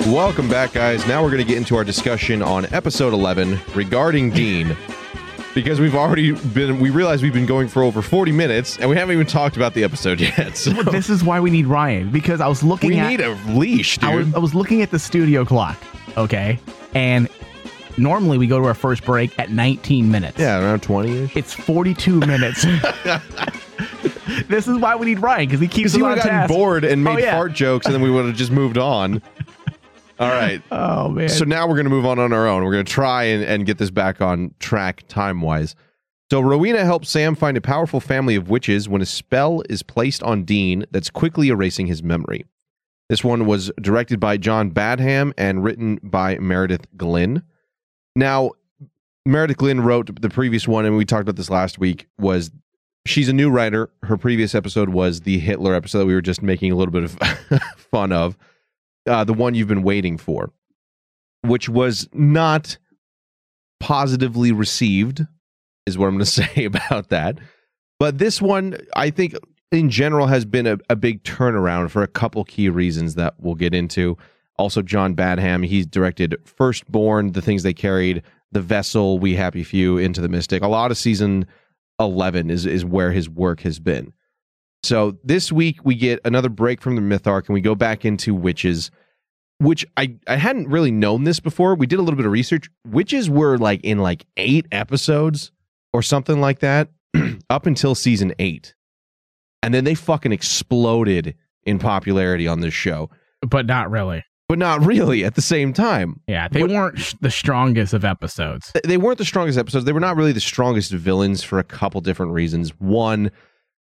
Welcome back, guys. Now we're going to get into our discussion on episode 11 regarding Dean. Because we've already been, we realize we've been going for over 40 minutes and we haven't even talked about the episode yet. So This is why we need Ryan because I was looking we at need a leash, dude. I was, I was looking at the studio clock, okay? And normally we go to our first break at 19 minutes. yeah, around 20 ish. It's 42 minutes. this is why we need Ryan because he keeps Because he would on have gotten task. bored and oh, made Oh, yeah. fart jokes, and then we would have just moved on. All right. Oh man. So now we're going to move on on our own. We're going to try and, and get this back on track time wise. So Rowena helps Sam find a powerful family of witches when a spell is placed on Dean that's quickly erasing his memory. This one was directed by John Badham and written by Meredith Glynn. Now, Meredith Glynn wrote the previous one, and we talked about this last week. Was she's a new writer? Her previous episode was the Hitler episode that we were just making a little bit of fun of uh, the one you've been waiting for, which was not positively received, is what I'm going to say about that. But this one, I think, in general, has been a, a big turnaround for a couple key reasons that we'll get into. Also, John Badham, he's directed Firstborn, The Things They Carried, The Vessel, We Happy Few, Into the Mystic. A lot of season 11 is, is where his work has been. So this week we get another break from the myth arc and we go back into witches, which I, I hadn't really known this before. We did a little bit of research. Witches were like in like eight episodes or something like that up until season eight. And then they fucking exploded in popularity on this show. but not really. But not really at the same time. Yeah, they What- weren't sh- the strongest of episodes. They weren't the strongest episodes. They were not really the strongest villains for a couple different reasons. One,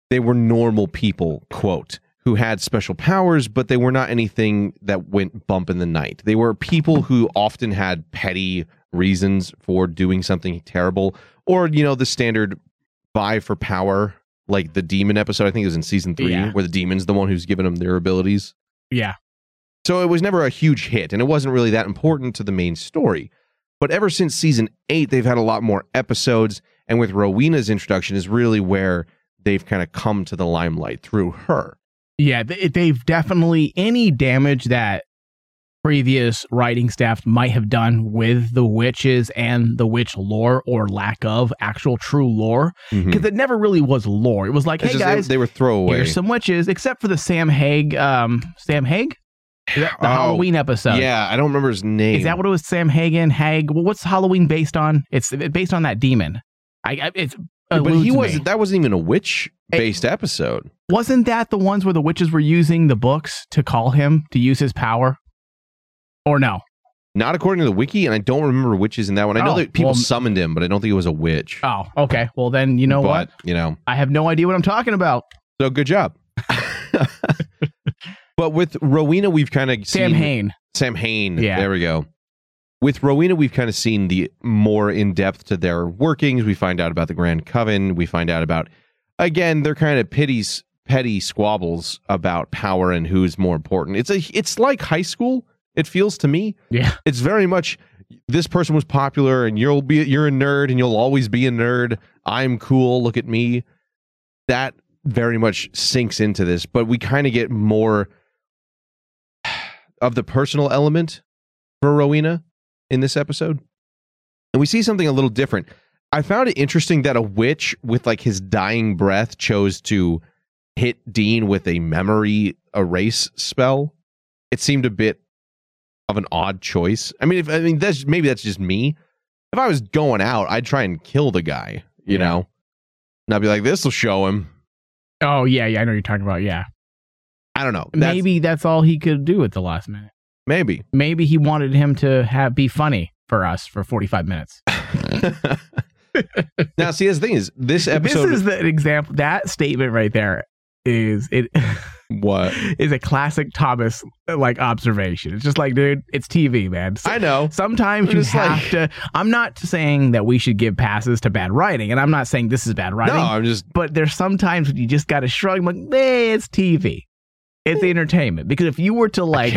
they were normal people, quote, who had special powers, but they were not anything that went bump in the night. They were people who often had petty reasons for doing something terrible, or, you know, the standard buy for power, like the demon episode. I think it was in season three, Yeah. where the demon's the one who's given them their abilities. Yeah. So it was never a huge hit, and it wasn't really that important to the main story. But ever since season eight, they've had a lot more episodes, and with Rowena's introduction is really where they've kind of come to the limelight through her. Yeah, they, they've definitely any damage that previous writing staff might have done with the witches and the witch lore or lack of actual true lore because it never really was lore. It was like, It's hey guys, they, were throwaway. here's some witches, except for the Sam Haig, um, Sam Haig, the Oh, Halloween episode. Yeah, I don't remember his name. Is that what it was? Sam Hagen, Hag. Well, what's Halloween based on? It's it's based on that demon. I, I it's but eludes he me. was that wasn't even a witch based episode. Wasn't that the ones where the witches were using the books to call him to use his power? Or no? Not according to the wiki, and I don't remember witches in that one. I know Oh, that people well- summoned him, but I don't think it was a witch. Oh, okay. Well, then you know what? You know, I have no idea what I'm talking about. so good job. but with Rowena, we've kind of Sam seen Hain. Sam Hain. Yeah. There we go. With Rowena, we've kind of seen the more in depth to their workings. We find out about the Grand Coven. We find out about again their kind of petty petty squabbles about power and who's more important. It's a it's like high school. It feels to me. Yeah. It's very much this person was popular and you'll be you're a nerd and you'll always be a nerd. I'm cool. Look at me. That very much sinks into this, but we kind of get more of the personal element for Rowena in this episode. And we see something a little different. I found it interesting that a witch with like his dying breath chose to hit Dean with a memory erase spell. It seemed a bit of an odd choice. I mean, if I mean that's maybe that's just me. If I was going out, I'd try and kill the guy, you know. And I'd be like, this will show him. Oh yeah, yeah. I know what you're talking about. Yeah. I don't know. That's- Maybe that's all he could do at the last minute. Maybe. Maybe he wanted him to have be funny for us for 45 minutes. now, see, the thing is, this episode This is the example. That statement right there is it. What is a classic Thomas like observation? It's just like, dude, it's TV, man. So- I know. Sometimes I'm you have like- to. I'm not saying that we should give passes to bad writing, and I'm not saying this is bad writing. No, I'm just. But there's sometimes when you just got to shrug. Like, hey, it's TV. It's hmm. entertainment. Because if you were to like,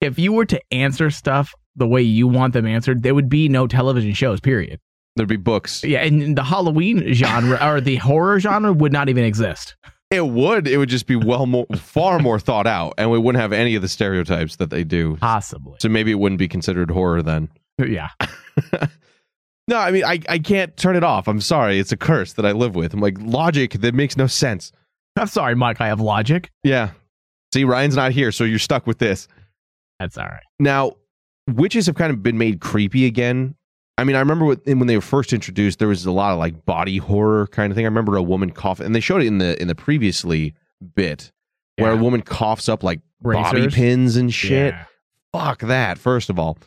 if you were to answer stuff the way you want them answered, there would be no television shows. Period. There'd be books. Yeah, and the Halloween genre or the horror genre would not even exist. It would. It would just be well more, far more thought out, and we wouldn't have any of the stereotypes that they do. Possibly. So maybe it wouldn't be considered horror then. Yeah. No, I mean, I, I can't turn it off. I'm sorry. It's a curse that I live with. I'm like, logic that makes no sense. I'm sorry, Mike. I have logic. Yeah. See, Ryan's not here, so you're stuck with this. That's all right. Now, witches have kind of been made creepy again. I mean, I remember when they were first introduced, there was a lot of like body horror kind of thing. I remember a woman coughing, and they showed it in the in the previously bit where a woman coughs up like bobby pins and shit. Yeah. Fuck that, first of all.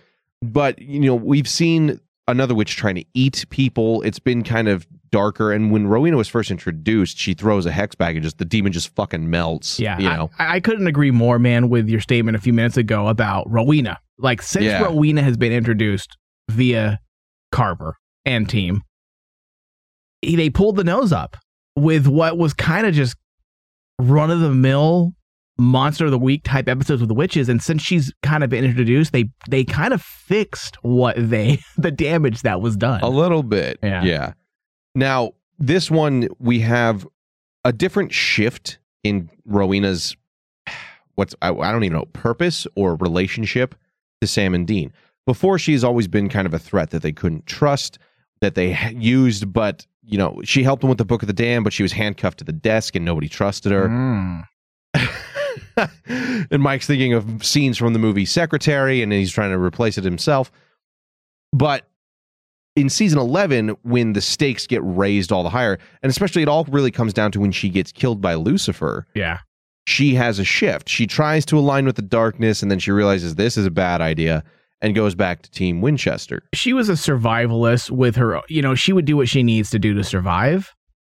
But you know, we've seen another witch trying to eat people. It's been kind of darker. And when Rowena was first introduced, she throws a hex bag and just the demon just fucking melts. Yeah, you I- know. I, I couldn't agree more, man, with your statement a few minutes ago about Rowena. Like since Yeah. Rowena has been introduced via Carver and team, they pulled the nose up with what was kind of just run of the mill monster of the week type episodes with the witches and since she's kind of been introduced they they kind of fixed what they the damage that was done A little bit. Yeah. Yeah. Now, this one we have a different shift in Rowena's what's I, I don't even know purpose or relationship to Sam and Dean. Before she's always been kind of a threat that they couldn't trust, that they used, but you know, she helped them with the Book of the Damned, but she was handcuffed to the desk and nobody trusted her. Mm. and Mike's thinking of scenes from the movie Secretary, and he's trying to replace it himself. But in season 11, when the stakes get raised all the higher, and especially it all really comes down to when she gets killed by Lucifer, yeah. She has a shift. She tries to align with the darkness, and then she realizes this is a bad idea and goes back to Team Winchester. she was a survivalist with her you know she would do what she needs to do to survive.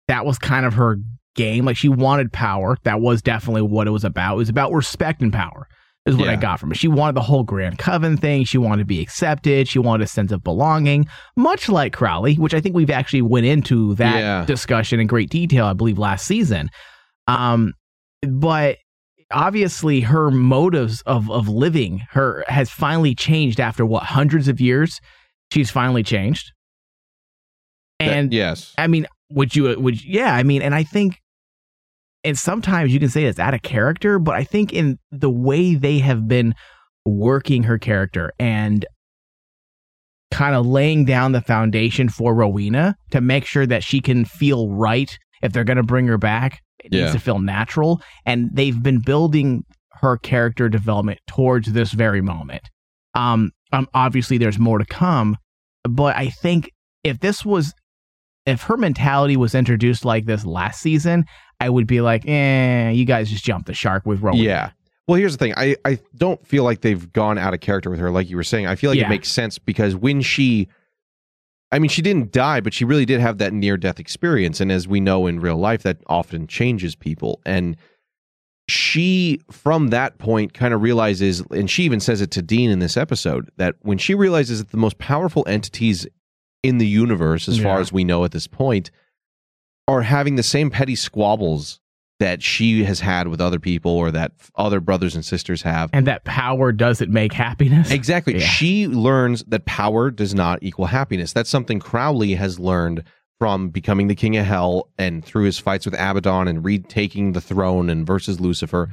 That was kind of her game. Like she wanted power. That was definitely what it was about. It was about respect and power is what i got from it she wanted the whole grand coven thing. She wanted to be accepted. She wanted a sense of belonging much like crowley which i think we've actually went into that Yeah. discussion in great detail i believe last season. Um but obviously her motives of of living her has finally changed after what hundreds of years? She's finally changed. And yes, i mean would you would yeah i mean and i think and sometimes you can say it's out of character, but I think in the way they have been working her character and kind of laying down the foundation for Rowena to make sure that she can feel right if they're going to bring her back. It Yeah. needs to feel natural. And they've been building her character development towards this very moment. Um, um, obviously, there's more to come, but I think if this was, if her mentality was introduced like this last season, I would be like, eh, you guys just jumped the shark with Rowena. Yeah. Well, here's the thing. I, I don't feel like they've gone out of character with her, like you were saying. I feel like Yeah. it makes sense because when she, I mean, she didn't die, but she really did have that near death experience. And as we know in real life, that often changes people. And she, from that point, kind of realizes, and she even says it to Dean in this episode, that when she realizes that the most powerful entities in the universe, as far as we know at this point, are having the same petty squabbles that she has had with other people or that other brothers and sisters have. And that power doesn't make happiness. Exactly. Yeah. She learns that power does not equal happiness. That's something Crowley has learned from becoming the king of hell and through his fights with Abaddon and retaking the throne and versus Lucifer.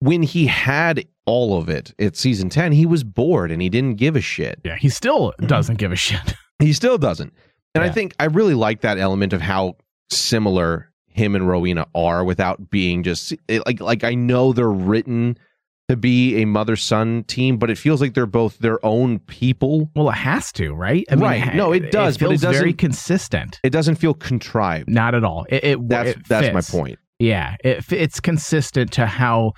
When he had all of it at season 10, he was bored and he didn't give a shit. Yeah, he still doesn't give a shit. He still doesn't. And I think I really like that element of how similar him and Rowena are without being just like like I know they're written to be a mother son team, but it feels like they're both their own people. Well, it has to, right? Right. No, it does, It but it feels very doesn't- consistent. It doesn't feel contrived. Not at all. It, it That's it that's my point. Yeah, it, it's consistent to how,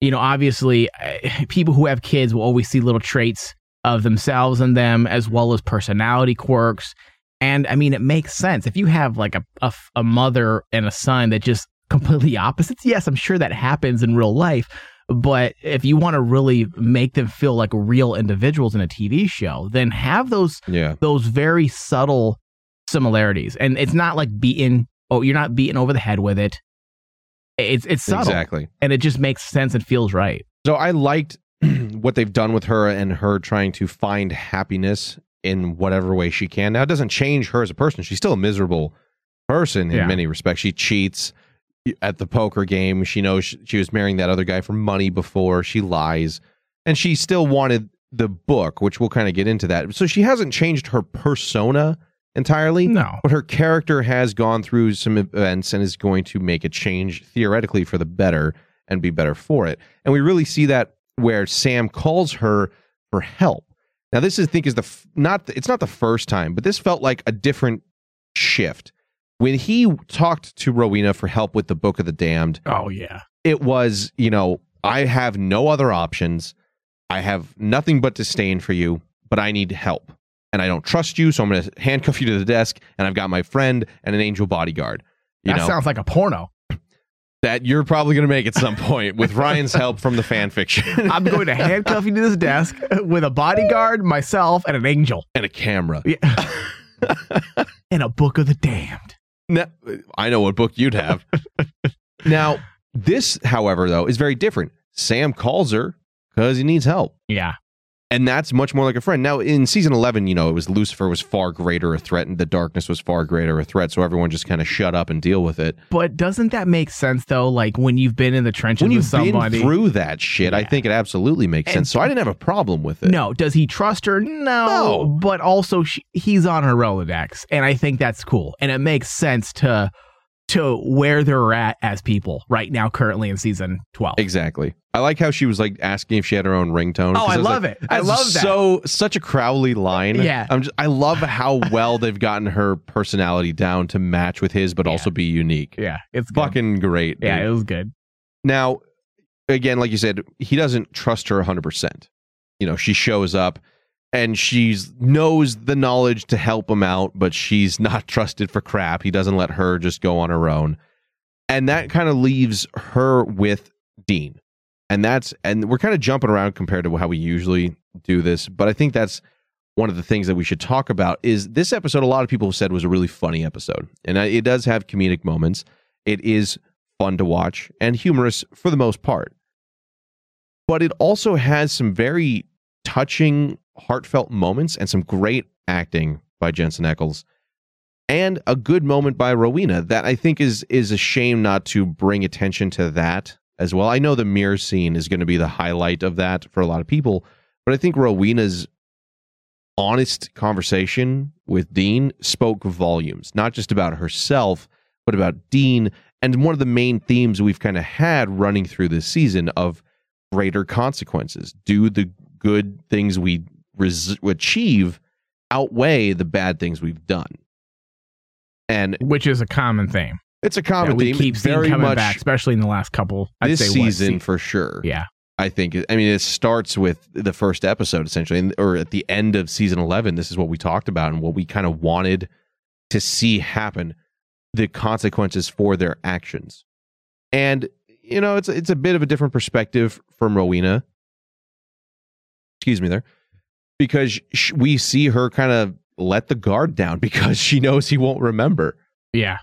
you know, obviously, eh, people who have kids will always see little traits of themselves in them, as well as personality quirks. And I mean, it makes sense if you have like a a mother and a son that just completely opposites. Yes, I'm sure that happens in real life. But if you want to really make them feel like real individuals in a TV show, then have those Yeah. those very subtle similarities. And it's not like beaten. Oh, you're not beaten over the head with it. It's it's subtle, Exactly. and it just makes sense and feels right. So I liked what they've done with her and her trying to find happiness in whatever way she can. Now it doesn't change her as a person. She's still a miserable person in Yeah. many respects. She cheats at the poker game. She knows she, she was marrying that other guy for money before. She lies. And she still wanted the book, which we'll kind of get into that. So she hasn't changed her persona entirely. No. But her character has gone through some events and is going to make a change theoretically for the better and be better for it. And we really see that where Sam calls her for help. Now this is, I think is the f- not it's not the first time, but this felt like a different shift. When he talked to Rowena for help with the Book of the Damned, Oh yeah, it was, you know, I have no other options. I have nothing but disdain for you, but I need help. And I don't trust you, so I'm going to handcuff you to the desk. And I've got my friend and an angel bodyguard. You that know, sounds like a porno. That you're probably going to make at some point with Ryan's help from the fan fiction I'm going to handcuff you to this desk with a bodyguard, myself, and an angel, and a camera. yeah. and a book of the damned. Now, I know what book you'd have. now, this, however, though, is very different. Sam calls her because he needs help. Yeah, and that's much more like a friend. Now in season eleven, you know, it was Lucifer was far greater a threat, and the darkness was far greater a threat. So everyone just kind of shut up and deal with it. but doesn't that make sense though? Like when you've been in the trenches When you've somebody. been through that shit, I think it absolutely makes And- sense. So I didn't have a problem with it. No, does he trust her? No, No. but also she, he's on her Rolodex, and I think that's cool, and it makes sense to to where they're at as people right now, currently in season twelve. Exactly. I like how she was like asking if she had her own ringtone. Oh, I was love like, it. I love that. So such a Crowley line. Yeah. I'm just. I love how well they've gotten her personality down to match with his, but Yeah. also be unique. Yeah, it's good. Fucking great. yeah, it was good. Now, again, like you said, he doesn't trust her 100%. You know, she shows up and she's knows the knowledge to help him out, but she's not trusted for crap. He doesn't let her just go on her own. And that kind of leaves her with Dean. And that's and we're kind of jumping around compared to how we usually do this, but I think that's one of the things that we should talk about is this episode a lot of people have said was a really funny episode. And it does have comedic moments. It is fun to watch and humorous for the most part. But it also has some very touching, heartfelt moments and some great acting by Jensen Ackles. and a good moment by Rowena that I think is is a shame not to bring attention to that as well. I know the mirror scene is going to be the highlight of that for a lot of people, but I think Rowena's honest conversation with Dean spoke volumes, not just about herself, but about Dean and one of the main themes we've kind of had running through this season of greater consequences. Do the good things we res- achieve outweigh the bad things we've done? And which is a common theme. It's a common that we theme. keep very coming much back, especially in the last couple. I'd this say, what, season se- for sure. Yeah. I think. I mean, it starts with the first episode essentially, and, or at the end of season eleven. This is what we talked about and what we kind of wanted to see happen: the consequences for their actions. And you know, it's it's a bit of a different perspective from Rowena. Excuse me, there, because sh- we see her kind of let the guard down because she knows he won't remember. Yeah.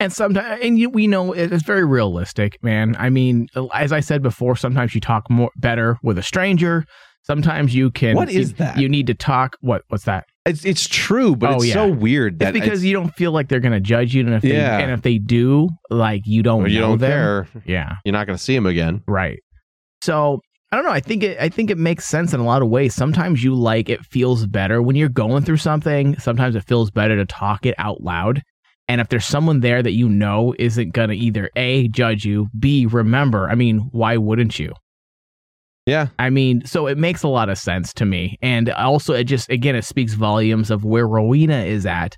And sometimes, and you, we know it's very realistic, man. I mean, as I said before, sometimes you talk more better with a stranger. Sometimes you can. What is you- that? You need to talk. What? What's that? It's it's true, but Oh, it's yeah. so weird that It's because you don't feel like they're going to judge you, and if they, Yeah. and if they do, like you don't, Or you know don't them. care. Yeah, you're not going to see them again. right. So I don't know. I think it. I think it makes sense in a lot of ways. Sometimes you like it feels better when you're going through something. Sometimes it feels better to talk it out loud. And if there's someone there that you know isn't gonna either a judge you, b remember. I mean, why wouldn't you? Yeah. I mean, so it makes a lot of sense to me. And also, it just, again, it speaks volumes of where Rowena is at.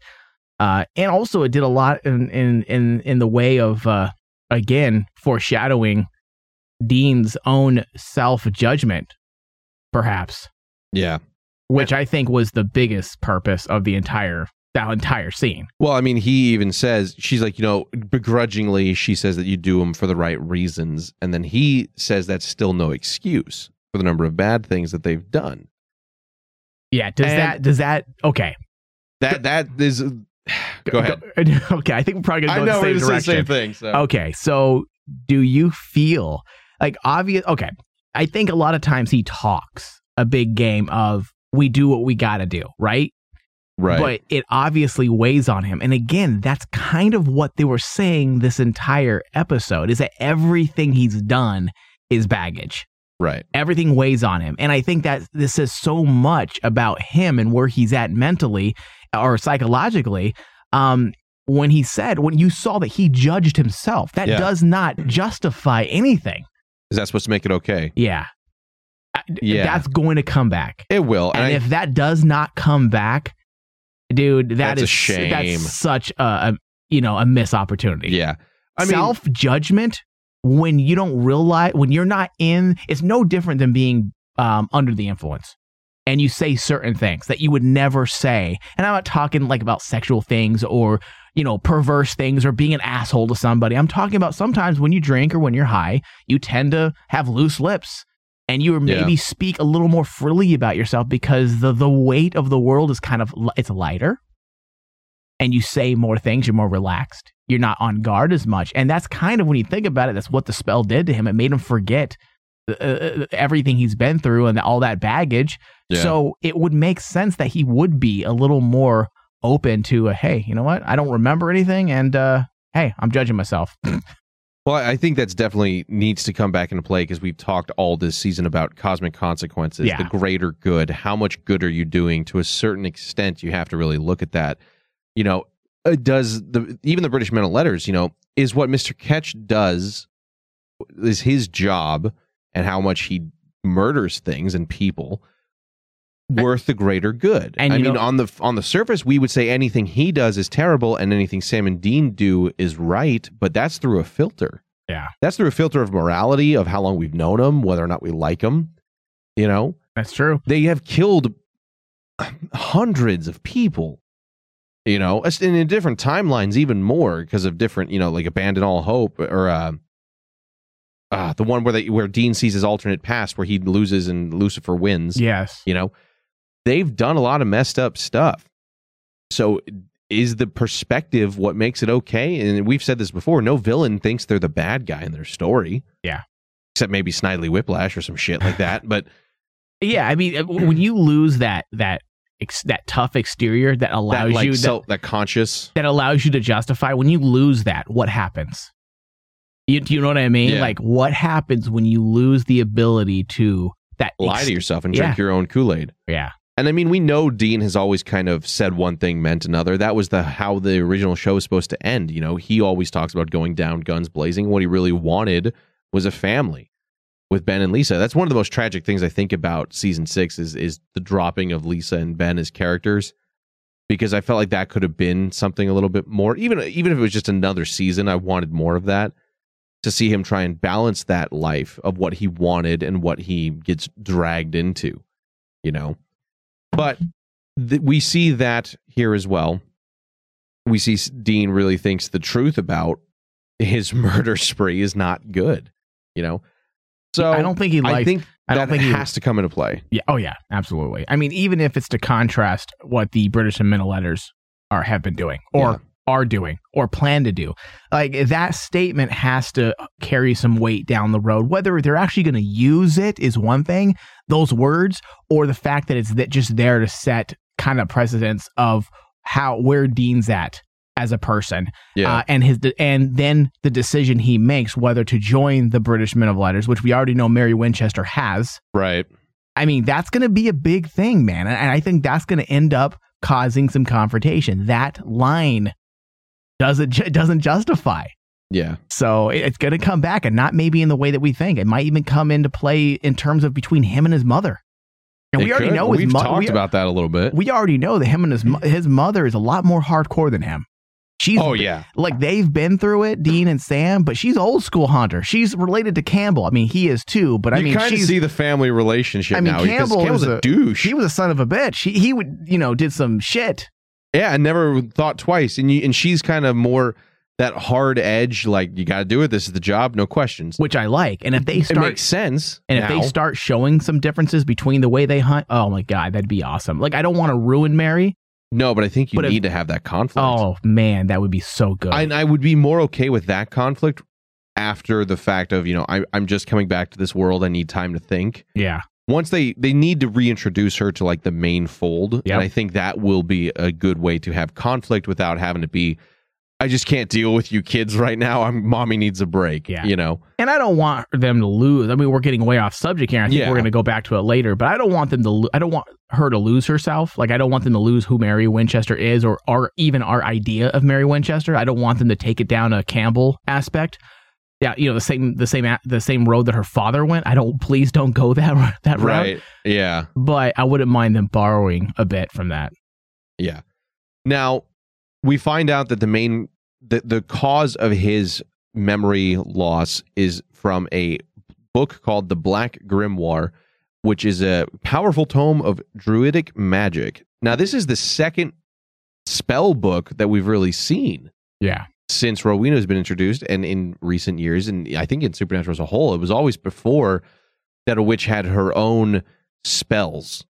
Uh, and also, it did a lot in, in, in, in the way of, uh, again, foreshadowing Dean's own self judgment, perhaps, Yeah. which I think was the biggest purpose of the entire, that entire scene. Well, I mean, he even says she's like, you know, begrudgingly, she says that you do them for the right reasons, and then he says that's still no excuse for the number of bad things that they've done. Yeah. Does And- that, does that, okay. That that is. Go ahead. okay, I think we're probably gonna I go know in the same direction. the same thing. So. Okay, so do you feel like obvious? Okay, I think a lot of times he talks a big game of we do what we got to do, right? Right. But it obviously weighs on him. And again, that's kind of what they were saying this entire episode is that everything he's done is baggage. Right. Everything weighs on him. And I think that this says so much about him and where he's at mentally or psychologically. Um, when he said, when you saw that he judged himself, that Yeah. does not justify anything. Is that supposed to make it okay? Yeah. Yeah. That's going to come back. It will. And I- if that does not come back, dude, that That's a shame. That's such a, a you know a miss opportunity. Yeah. I mean- self judgment when you don't realize when you're not in. It's no different than being um, under the influence, and you say certain things that you would never say. And I'm not talking like about sexual things or you know perverse things or being an asshole to somebody. I'm talking about sometimes when you drink or when you're high, you tend to have loose lips and you maybe Yeah. speak a little more freely about yourself because the the weight of the world is kind of it's lighter and you say more things you're more relaxed you're not on guard as much and that's kind of when you think about it that's what the spell did to him it made him forget uh, uh, everything he's been through and all that baggage Yeah. so it would make sense that he would be a little more open to a, hey you know what i don't remember anything and uh hey i'm judging myself Well, I think that's definitely needs to come back into play because we've talked all this season about cosmic consequences, Yeah. the greater good. How much good are you doing? To a certain extent, you have to really look at that. You know, uh, does the even the British Men of Letters? You know, is what Mister Ketch does is his job, and how much he murders things and people worth the greater good. And I mean, know- on the on the surface, we would say anything he does is terrible, and anything Sam and Dean do is right. But that's through a filter. yeah That's through a filter of morality, of how long we've known them, whether or not we like them. You know, that's true they have killed hundreds of people. You know, in different timelines, even more because of different. You know, like abandon all hope or. Uh, uh, the one where they where Dean sees his alternate past, where he loses and Lucifer wins. yes You know, they've done a lot of messed up stuff. So is the perspective what makes it okay? And we've said this before, no villain thinks they're the bad guy in their story. Yeah. Except maybe Snidely Whiplash or some shit like that. But Yeah, I mean, uh, when you lose that that ex- that tough exterior that allows that like you that, self, that conscious. that allows you to justify when you lose that what happens you, do you know what i mean Yeah. like what happens when you lose the ability to that lie to yourself and drink Yeah. your own Kool Aid. yeah And I mean, we know Dean has always kind of said one thing meant another. That was the how the original show was supposed to end. You know, he always talks about going down guns blazing. What he really wanted was a family with Ben and Lisa. That's one of the most tragic things I think about season six is is the dropping of Lisa and Ben as characters. Because I felt like that could have been something a little bit more, even even if it was just another season, I wanted more of that to see him try and balance that life of what he wanted and what he gets dragged into, you know. But th- we see that here as well. We see Dean really thinks the truth about his murder spree is not good, you know. So i don't think he I likes think I don't that think he- has to come into play. Yeah. Oh yeah. Absolutely. I mean, even if it's to contrast what the British Men of Letters are have been doing, or Yeah. Are doing, or plan to do, like that statement has to carry some weight down the road. Whether they're actually going to use it is one thing, those words, or the fact that it's that just there to set kind of precedence of how where Dean's at as a person Yeah. uh, and his and then the decision he makes whether to join the British Men of Letters, which we already know Mary Winchester has. right. I mean, that's going to be a big thing, man. And I think that's going to end up causing some confrontation. That line doesn't ju- doesn't justify. Yeah. So it- it's going to come back, and not maybe in the way that we think. It might even come into play in terms of between him and his mother. And we already could. know his mother. we've mo- talked we, about that a little bit. we already know that him and his mo- mm. his mother is a lot more hardcore than him. She's oh yeah. like they've been through it, Dean and Sam, but she's old school Hunter. She's related to Campbell. I mean, he is too. But I you mean, kind of see the family relationship I mean, now because Campbell was a, a- douche. he was a son of a bitch. He he would you know did some shit. Yeah, I never thought twice. And you, and she's kind of more that hard edge, like you got to do it. This is the job, no questions. which I like. And if they start, it makes sense. and if they start showing some differences between the way they hunt, oh my god, that'd be awesome. Like I don't want to ruin Mary. no, but I think you But if- need to have that conflict. Oh man, that would be so good. I, I would be more okay with that conflict after the fact of you know I, I'm just coming back to this world. I need time to think. yeah. Once they they need to reintroduce her to like the main fold, Yep. and I think that will be a good way to have conflict without having to be. I just can't deal with you kids right now. I'm mommy needs a break. Yeah. you know. And I don't want them to lose. I mean, we're getting way off subject here. I think Yeah. we're going to go back to it later, but I don't want them to. Lo- I don't want her to lose herself. Like I don't want them to lose who Mary Winchester is, or or even our idea of Mary Winchester. I don't want them to take it down a Campbell aspect. Yeah, you know the same the same the same road that her father went. I don't. Please don't go that that route. Right. Yeah. But I wouldn't mind them borrowing a bit from that. Yeah. Now we find out that the main the the cause of his memory loss is from a book called The Black Grimoire, which is a powerful tome of druidic magic. Now this is the second spell book that we've really seen Yeah. Since Rowena has been introduced and in recent years and I think in Supernatural as a whole it was always before that a witch had her own spells.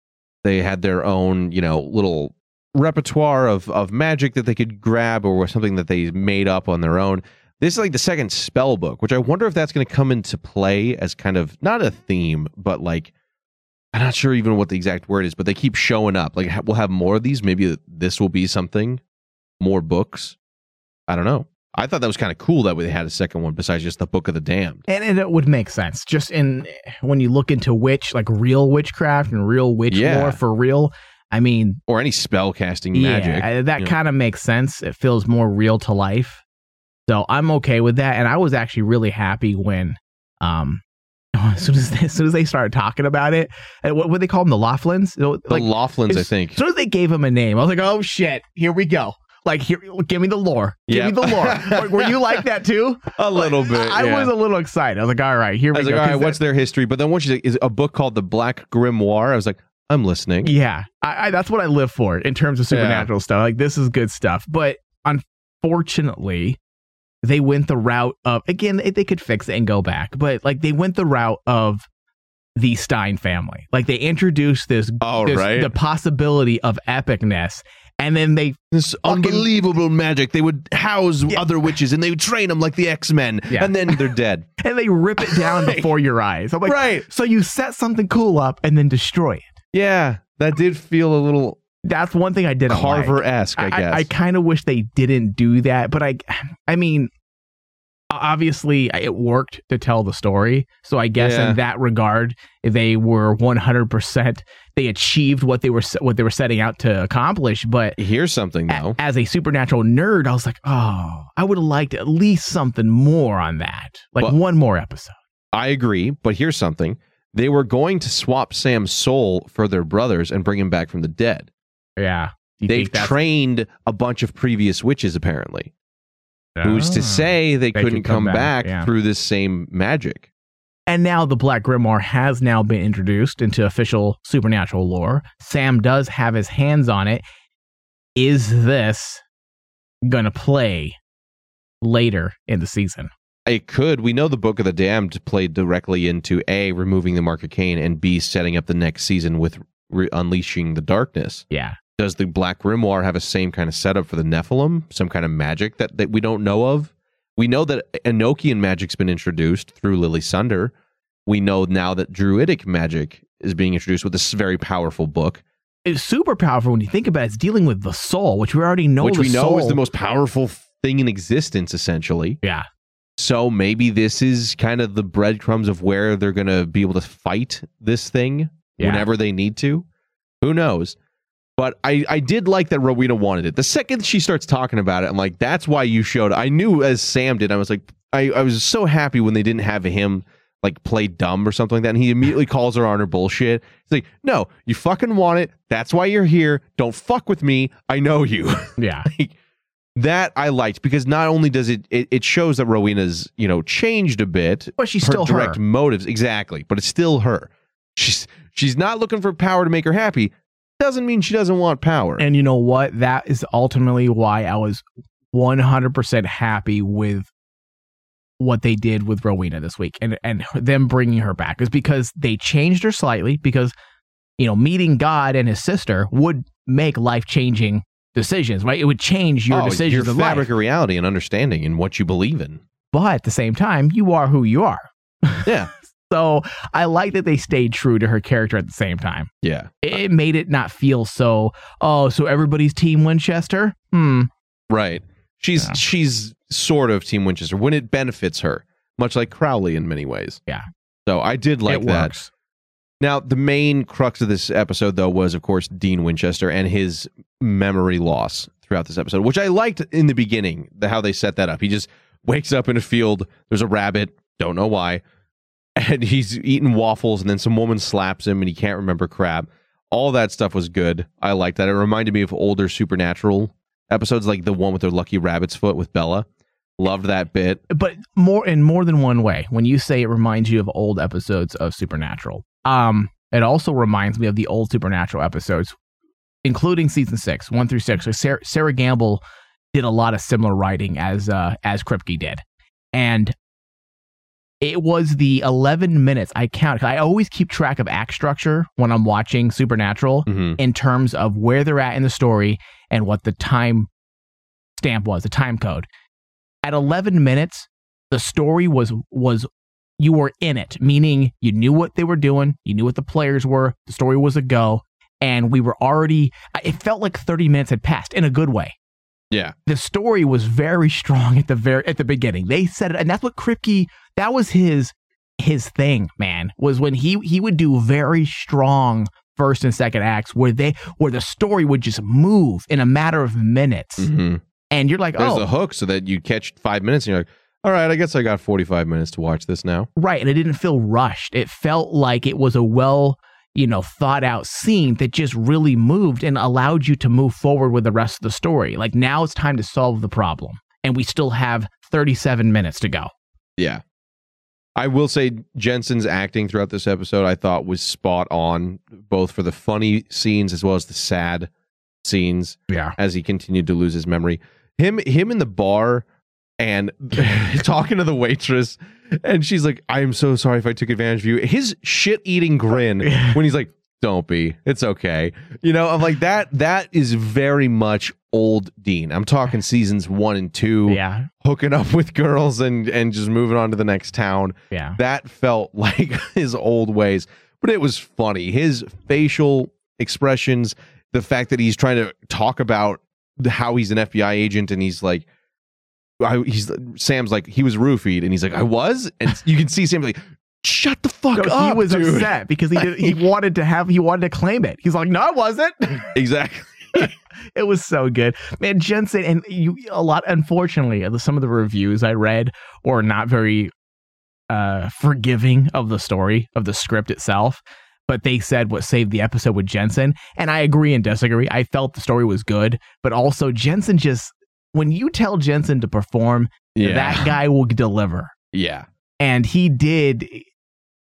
They had their own you know little repertoire of of magic that they could grab or something that they made up on their own. This is like the second spell book which I wonder if that's going to come into play as kind of not a theme but like I'm not sure even what the exact word is but they keep showing up. Like we'll have more of these. Maybe this will be something. More books I don't know. I thought that was kind of cool that they had a second one besides just the Book of the Damned. And, and it would make sense just in when you look into witch, like real witchcraft and real witch Yeah. lore for real. I mean, Or any spell casting magic. Yeah, that kind of makes sense. It feels more real to life. So I'm okay with that. And I was actually really happy when, um, as soon as they, as soon as they started talking about it, and what would they call them? The Loughlins? the Loughlins, I think. As soon as they gave him a name, I was like, oh shit, here we go. Like, here, give me the lore. Give Yeah. me the lore. Were you like that too? A little bit. I yeah. was a little excited. I was like, all right, here I we was go. like, all right, what's their history? But then once you say, is a book called The Black Grimoire, I was like, I'm listening. Yeah, I, I, that's what I live for in terms of supernatural stuff. Like this is good stuff, but unfortunately, they went the route of again. They, they could fix it and go back, but like they went the route of the Stein family. Like they introduced this, Oh, this- right. the possibility of epicness, and then they This unbelievable magic. They would house other witches and they would train them like the X Men. Yeah. And then they're dead. and they rip it down before your eyes. I'm like, Right. So you set something cool up and then destroy it. Yeah. That did feel a little That's one thing I didn't Carver esque. I, guess. I, kind of wish they didn't do that, but I, I mean, obviously uh, it worked to tell the story. So I guess Yeah. in that regard, they were one hundred percent. They achieved what they were what they were setting out to accomplish. But here's something though. as a supernatural nerd, I was like, oh, I would have liked at least something more on that, like But- one more episode. I agree, but here's something. They were going to swap Sam's soul for their brothers and bring him back from the dead. Yeah, They've trained a bunch of previous witches, apparently. Who's Ah. to say they, They couldn't could come come back, back, yeah. through this same magic? And now the Black Grimoire has now been introduced into official supernatural lore. Sam does have his hands on it. Is this gonna play later in the season? It could. We know the Book of the Damned played directly into A, removing the Mark of Cain, and B, setting up the next season with re- Unleashing the Darkness. Yeah. Does the Black Grimoire have a same kind of setup for the Nephilim? Some kind of magic that, that we don't know of? We know that Enochian magic's been introduced through Lily Sunder. We know now that Druidic magic is being introduced with this very powerful book, It's super powerful when you think about it. It's dealing with the soul, which we already know. which we know is the most powerful thing in existence, essentially. Yeah. So maybe this is kind of the breadcrumbs of where they're going to be able to fight this thing Yeah. whenever they need to. Who knows? But I, I did like that Rowena wanted it. The second she starts talking about it, I'm like, that's why you showed. I knew as Sam did. I was like, I, I was so happy when they didn't have him like play dumb or something like that. And he immediately calls her on her bullshit. He's like, no, you fucking want it. That's why you're here. Don't fuck with me. I know you. Yeah. like, that I liked because not only does it, it it shows that Rowena's you know changed a bit, But she's her still direct her. motives exactly, but it's still her. She's she's not looking for power to make her happy. Doesn't mean she doesn't want power. And you know what? That is ultimately why I was 100% happy with what they did with Rowena this week and, and them bringing her back is because they changed her slightly because, you know, meeting God and his sister would make life changing decisions, right? It would change your Oh, decisions your fabric life. of reality and understanding and what you believe in. But at the same time, you are who you are. Yeah, So I like that they stayed true to her character at the same time. yeah, It made it not feel so, oh, so everybody's Team Winchester? Hmm. right. She's Yeah. she's sort of Team Winchester when it benefits her, much like Crowley in many ways. Yeah. So I did like it that. works. Now, the main crux of this episode, though, was, of course, Dean Winchester and his memory loss throughout this episode, which I liked in the beginning, the, how they set that up. He just wakes up in a field, there's a rabbit, don't know why, and he's eating waffles, and then some woman slaps him, and he can't remember crap. All that stuff was good. I liked that. It reminded me of older supernatural episodes, like the one with the lucky rabbit's foot with Bella. Loved that bit. but more in more than one way. When you say it reminds you of old episodes of Supernatural, um, it also reminds me of the old Supernatural episodes, including season six, one through six. So Sera, Sera Gamble did a lot of similar writing as uh, as Kripke did, and it was the eleven minutes I count. I always keep track of act structure when I'm watching Supernatural Mhm. in terms of where they're at in the story and what the time stamp was, the time code. At 11 minutes, the story was was you were in it, meaning you knew what they were doing, you knew what the players were, the story was a go, and we were already it felt like 30 minutes had passed in a good way. Yeah. The story was very strong at the very at the beginning. They said it and that's what Kripke that was his his thing, man, was when he he would do very strong first and second acts where they where the story would just move in a matter of minutes. Mhm. And you're like, There's oh, the hook so that you catch five minutes and you're like, all right, I guess I got 45 minutes to watch this now. Right. And it didn't feel rushed. It felt like it was a well, you know, thought out scene that just really moved and allowed you to move forward with the rest of the story. Like now it's time to solve the problem. And we still have 37 minutes to go. Yeah. I will say Jensen's acting throughout this episode I thought was spot on, both for the funny scenes as well as the sad scenes Yeah. as he continued to lose his memory. Him him in the bar and talking to the waitress and she's like, I am so sorry if I took advantage of you. His shit eating grin when he's like, Don't be. It's okay. You know, I'm like that that is very much old Dean. I'm talking seasons one and two Yeah. hooking up with girls and and just moving on to the next town. Yeah. That felt like his old ways, but it was funny. His facial expressions, the fact that he's trying to talk about how he's an FBI agent and he's like, I, he's Sam's like he was roofied and he's like I was and you can see Sam like shut the fuck No, up. he was dude." upset because he did, he wanted to have he wanted to claim it. He's like, no, I wasn't. Exactly. it was so good, man. Jensen and you a lot. Unfortunately, some of the reviews I read were not very uh forgiving of the story of the script itself. But they said what saved the episode with Jensen, and I agree and disagree. I felt the story was good, but also Jensen just when you tell Jensen to perform, Yeah. that guy will deliver Yeah. and he did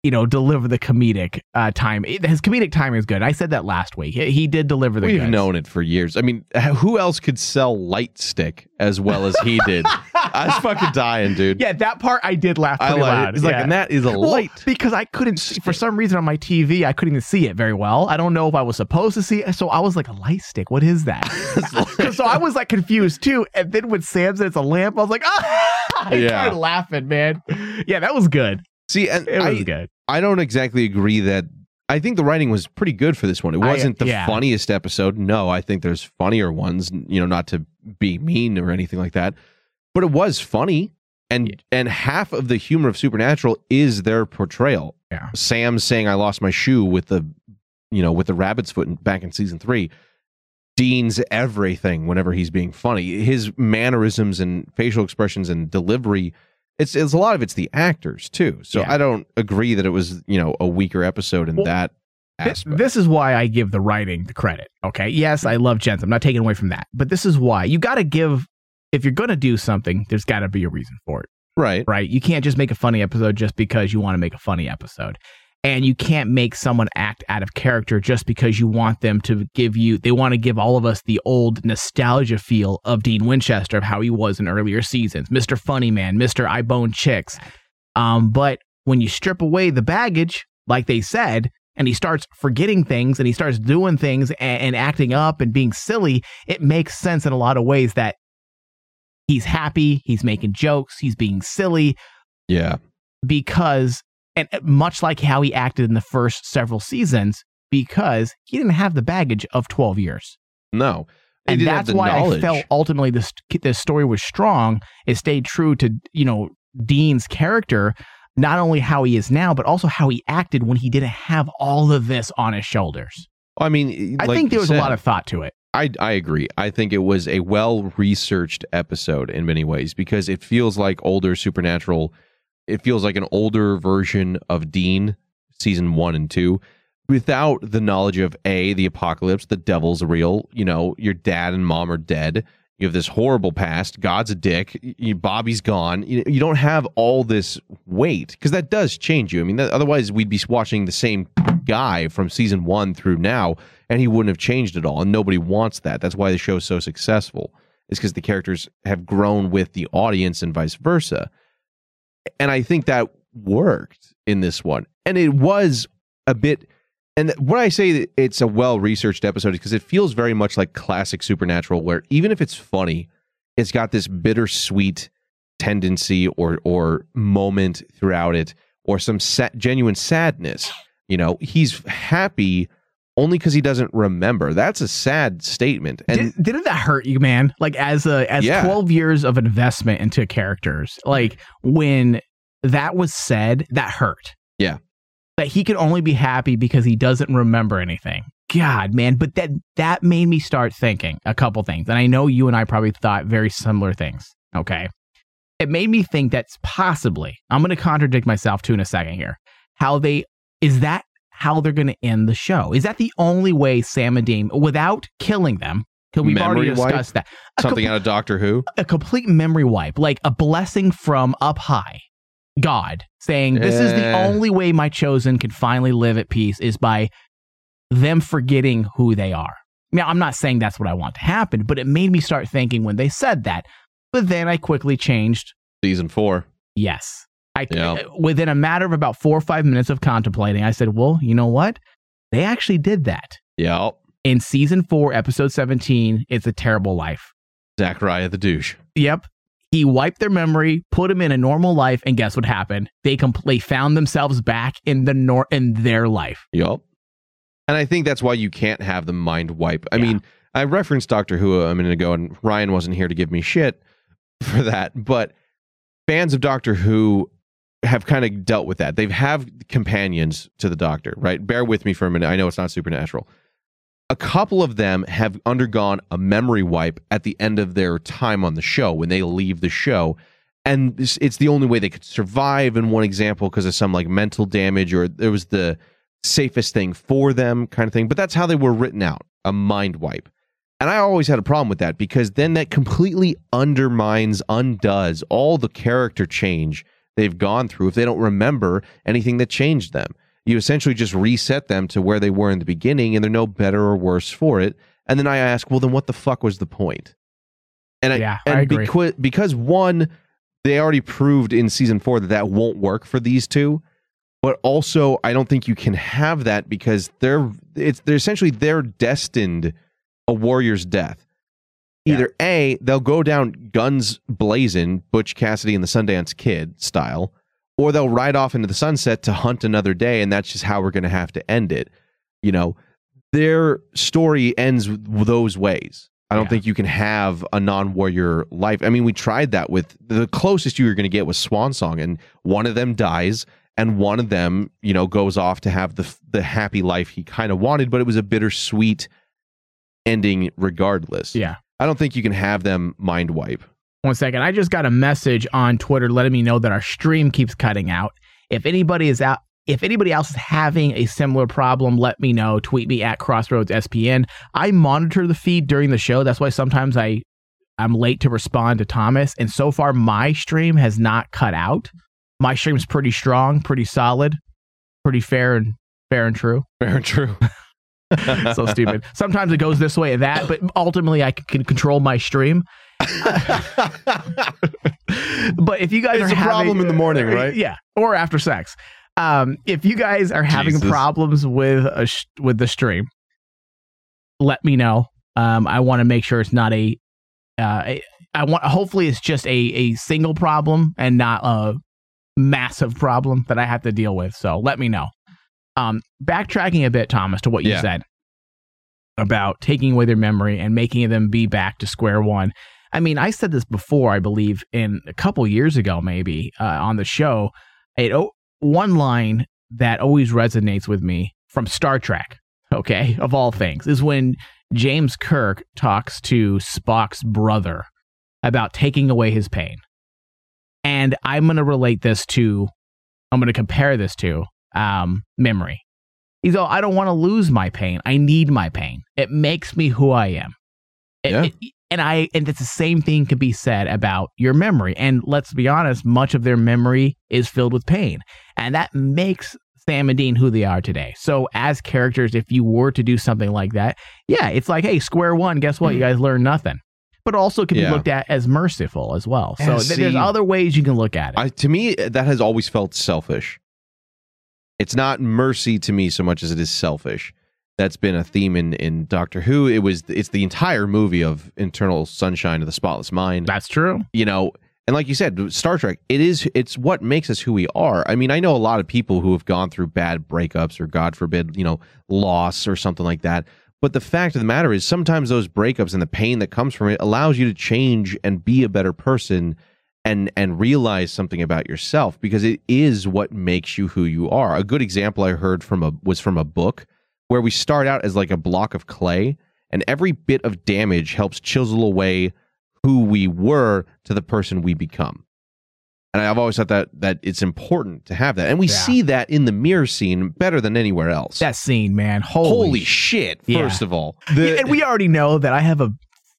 you know deliver the comedic uh time his comedic timing is good i said that last week he, he did deliver the We've goods. known it for years. I mean, who else could sell light stick as well as he did? I was fucking dying, dude. yeah that part i did laugh I pretty like loud it. It's like, and that is a Well, light. because i couldn't see, for some reason on my tv i couldn't even see it very well i don't know if i was supposed to see it so i was like a light stick what is that so i was like confused too and then when sam said it's a lamp i was like ah! i Yeah. started laughing man yeah that was good See, and it was I, good I don't exactly agree that. I think the writing was pretty good for this one. It uh, wasn't the yeah. funniest episode. No, I think there's funnier ones. You know, not to be mean or anything like that, but it was funny. And and half of the humor of Supernatural is their portrayal. Yeah. Sam saying I lost my shoe with the, you know, with the rabbit's foot in, back in season three. Dean's everything whenever he's being funny. His mannerisms and facial expressions and delivery. It's it's a lot of it's the actors too. So Yeah. I don't agree that it was you know a weaker episode in Well, that aspect. This is why I give the writing the credit. Okay. Yes, I love Jensen. I'm not taking away from that. But this is why you got to give, if you're going to do something, there's got to be a reason for it. right. Right. You can't just make a funny episode just because you want to make a funny episode. And you can't make someone act out of character just because you want them to give you, they want to give all of us the old nostalgia feel of Dean Winchester, of how he was in earlier seasons Mr. Funny Man, Mr. I Bone Chicks. Um, but when you strip away the baggage, like they said, and he starts forgetting things and he starts doing things and, and acting up and being silly, it makes sense in a lot of ways that he's happy, he's making jokes, he's being silly Yeah. because, and uh, much like how he acted in the first several seasons, because he didn't have the baggage of 12 years. No. And that's why knowledge. I felt ultimately this this story was strong. It stayed true to you know Dean's character, not only how he is now, but also how he acted when he didn't have all of this on his shoulders. I mean, I think there was a lot of thought to it. I I agree. I think it was a well researched episode in many ways because it feels like older Supernatural. It feels like an older version of Dean, season one and two, without the knowledge of a the apocalypse, the devil's real. You know, your dad and mom are dead. You have this horrible past. God's a dick. Bobby's gone. You, you don't have all this weight because that does change you. I mean, that, otherwise we'd be watching the same guy from season one through now, and he wouldn't have changed at all. And nobody wants that. That's why the show's so successful. Is because the characters have grown with the audience and vice versa. And I think that worked in this one. And it was a bit. And when I say it's a well researched episode, because it feels very much like classic Supernatural, where even if it's funny, it's got this bittersweet tendency or or moment throughout it, or some sa- genuine sadness. You know, he's happy only because he doesn't remember. That's a sad statement. And Did, didn't that hurt you, man? Like as a as Yeah. twelve years of investment into characters, like when that was said, that hurt. yeah, That he could only be happy because he doesn't remember anything. God, man, but that that made me start thinking a couple things, and I know you and I probably thought very similar things. Okay, it made me think that's possibly. I'm going to contradict myself too in a second here. How they is that how they're going to end the show? Is that the only way Sam and Dean, without killing them? Because we've already wipe? discussed that. A something com- out of Doctor Who. a complete memory wipe, like a blessing from up high, God saying, This is the only way my chosen can finally live at peace is by them forgetting who they are. Now, I'm not saying that's what I want to happen, but it made me start thinking when they said that. But then I quickly changed Season four. yes. I, Yeah. Uh, within a matter of about four or five minutes of contemplating, I said, Well, you know what? They actually did that. Yeah. In season four, episode 17, It's a Terrible Life. Zachariah the douche. Yep. He wiped their memory, put them in a normal life, and guess what happened? They completely found themselves back in the nor in their life. Yep. And I think that's why you can't have the mind wipe. I mean, I referenced Doctor Who a minute ago, and Ryan wasn't here to give me shit for that. But fans of Doctor Who have kind of dealt with that. They've have companions to the Doctor, right? Bear with me for a minute. I know it's not supernatural. A couple of them have undergone a memory wipe at the end of their time on the show when they leave the show. And it's, it's the only way they could survive in one example because of some like mental damage or there was the safest thing for them kind of thing. But that's how they were written out a mind wipe. And I always had a problem with that because then that completely undermines, undoes all the character change they've gone through if they don't remember anything that changed them. You essentially just reset them to where they were in the beginning and they're no better or worse for it. And then I ask, well, then what the fuck was the point? And I, Yeah, I and agree. Because, because one, they already proved in season four that that won't work for these two. But also, I don't think you can have that because they're it's they're essentially they're destined a warrior's death. Either A, they'll go down guns blazing, Butch Cassidy and the Sundance Kid style, or they'll ride off into the sunset to hunt another day, and that's just how we're going to have to end it. You know, their story ends those ways. I don't think you can have a non-warrior life. I mean, we tried that with the closest you were going to get was Swan Song, and one of them dies, and one of them, you know, goes off to have the the happy life he kind of wanted, but it was a bittersweet ending regardless. Yeah. I don't think you can have them mind wipe. One second. I just got a message on Twitter letting me know that our stream keeps cutting out. If anybody is out, if anybody else is having a similar problem, let me know. Tweet me at Crossroads SPN. I monitor the feed during the show. That's why sometimes I I'm late to respond to Thomas. And so far, my stream has not cut out. My stream's pretty strong, pretty solid, pretty fair and fair and true. Fair and true. so stupid. Sometimes it goes this way and that, but ultimately I can control my stream. but if you guys It's are a having, problem in the morning, right? Yeah, or after sex. Um, if you guys are having Jesus. problems with a sh- with the stream, let me know. Um, I want to make sure it's not a. Uh, a- I want. Hopefully, it's just a a single problem and not a massive problem that I have to deal with. So let me know. Um, backtracking a bit, Thomas, to what you Yeah. said about taking away their memory and making them be back to square one. I mean, I said this before, I believe, in a couple years ago, maybe uh, on the show. It oh, one line that always resonates with me from Star Trek. Okay, of all things, is when James Kirk talks to Spock's brother about taking away his pain. And I'm going to relate this to, I'm going to compare this to um, memory. He's all, I don't want to lose my pain. I need my pain. It makes me who I am. It- Yeah. it- and I, and it's the same thing can be said about your memory. And let's be honest, much of their memory is filled with pain. And that makes Sam and Dean who they are today. So as characters, if you were to do something like that, yeah, it's like, hey, square one, guess what? You guys learned nothing. But also can Yeah. be looked at as merciful as well. So th- there's other ways you can look at it. I, to me, that has always felt selfish. It's not mercy to me so much as it is selfish. That's been a theme in, in Doctor Who. It was it's the entire movie of Internal Sunshine of the Spotless Mind. That's true. You know, and like you said, Star Trek, it is it's what makes us who we are. I mean, I know a lot of people who have gone through bad breakups or God forbid, you know, loss or something like that. But the fact of the matter is sometimes those breakups and the pain that comes from it allows you to change and be a better person and and realize something about yourself because it is what makes you who you are. A good example I heard from a was from a book where we start out as like a block of clay and every bit of damage helps chisel away who we were to the person we become. And I've always thought that that it's important to have that. And we Yeah. see that in the mirror scene better than anywhere else. that scene, man. Holy, Holy shit, Yeah. first of all. Yeah, and we already know that I have a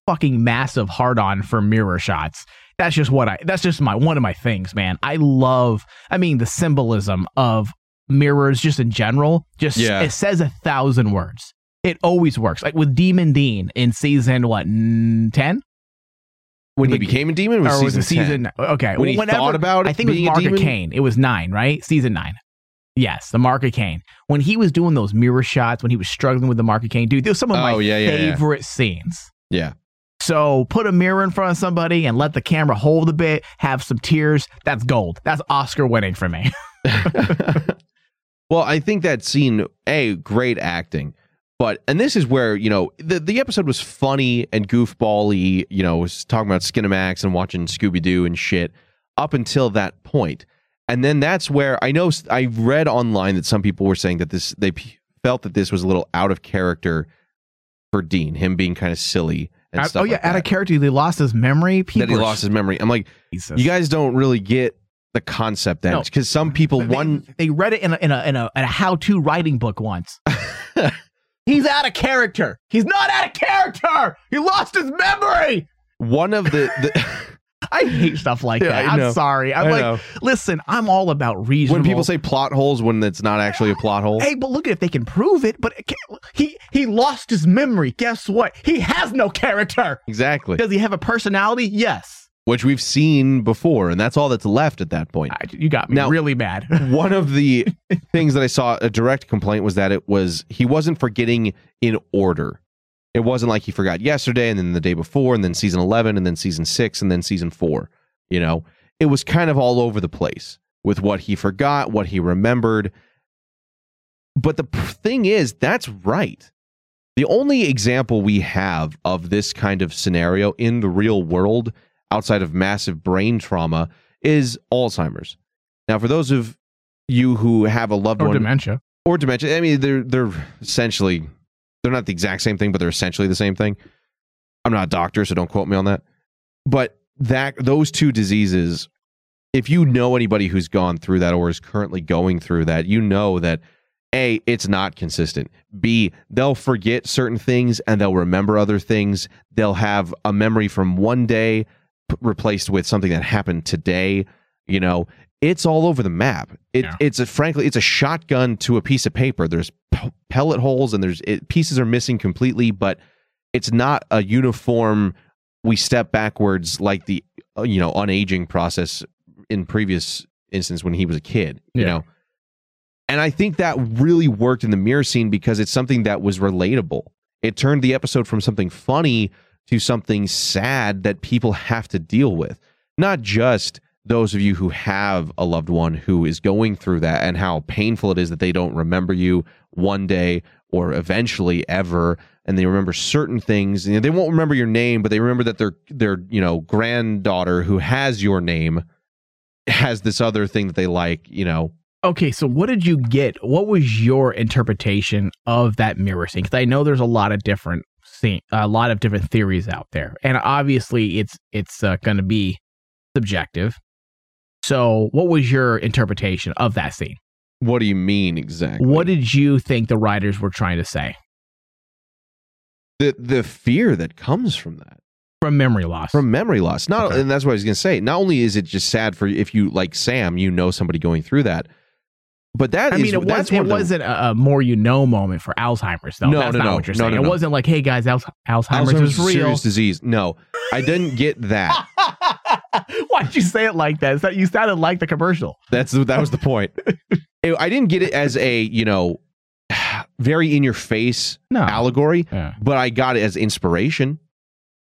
fucking massive hard on for mirror shots. That's just what I that's just my one of my things, man. I love I mean the symbolism of mirrors just in general. Just Yeah. it says a thousand words. It always works. Like with Demon Dean in season what ten? when he became a demon was or was season, it season 10. Okay. When he whenever- thought about it, I think it was Mark of? Cain. It was nine, right? Season nine. Yes, the Mark of Cain. When he was doing those mirror shots, when he was struggling with the Mark of Cain, dude, those are some of my Oh, yeah, yeah, yeah. favorite scenes. Yeah. So put a mirror in front of somebody and let the camera hold a bit, have some tears. That's gold. That's Oscar winning for me. Well, I think that scene, a great acting, but and this is where you know the the episode was funny and goofbally. You know, was talking about Skinamax and watching Scooby Doo and shit up until that point, and then that's where I know I read online that some people were saying that this they felt that this was a little out of character for Dean, him being kind of silly and Out- stuff. oh yeah, like out of character, they lost his memory. People that he lost his memory. I'm like, Jesus. you guys don't really get the concept then, No. because some people They- one They read it in a in a in a, in a how to writing book once. He's out of character. He's not out of character. He lost his memory. one of the, the I hate stuff like Yeah, that. I'm sorry. I'm I like, know. listen, I'm all about reason. when people say plot holes when it's not actually a plot hole. Hey, but look at if they can prove it. But it he he lost his memory. Guess what? He has no character. Exactly. Does he have a personality? Yes. Which we've seen before, and that's all that's left at that point. I- You got me Now- really bad. one of the things that I saw a direct complaint was that it was he wasn't forgetting in order. It wasn't like he forgot yesterday and then the day before and then season 11 and then season 6 and then season 4, you know. It was kind of all over the place with what he forgot, what he remembered. But the thing is, that's right. The only example we have of this kind of scenario in the real world outside of massive brain trauma is Alzheimer's. Now, for those of you who have a loved or one dementia. or dementia, I mean, they're they're essentially they're not the exact same thing, but they're essentially the same thing. I'm not a doctor, so don't quote me on that. But that those two diseases, if you know anybody who's gone through that or is currently going through that, you know that a it's not consistent. B they'll forget certain things and they'll remember other things. They'll have a memory from one day p- replaced with something that happened today. You know, it's all over the map. It, Yeah. It's a frankly, it's a shotgun to a piece of paper. There's p- pellet holes and there's it, pieces are missing completely, but it's not a uniform. We step backwards like the uh, you know unaging process in previous instance when he was a kid. You Yeah. know, and I think that really worked in the mirror scene because it's something that was relatable. It turned the episode from something funny to something sad that people have to deal with. Not just those of you who have a loved one who is going through that and how painful it is that they don't remember you one day or eventually ever and they remember certain things you know, they won't remember your name but they remember that their their you know granddaughter who has your name has this other thing that they like you know Okay, so what did you get? What was your interpretation of that mirror scene? Because I know there's a lot of different scene, a lot of different theories out there, and obviously it's it's uh, going to be subjective. So, what was your interpretation of that scene? what do you mean exactly What did you think the writers were trying to say the the fear that comes from that from memory loss? from memory loss not Okay. and that's what i was going to say not only is it just sad for if you like sam you know somebody going through that but that I is- mean, it, was, it of the- wasn't a, more you know moment for Alzheimer's, though. No, That's no, not no. what you're No, saying. no, It wasn't like, hey guys, Al- Alzheimer's, Alzheimer's is real. serious disease no i didn't get that Why'd you say it like that? That you sounded like the commercial. That's that was the point. I didn't get it as a you know very in your face No. allegory, Yeah. but I got it as inspiration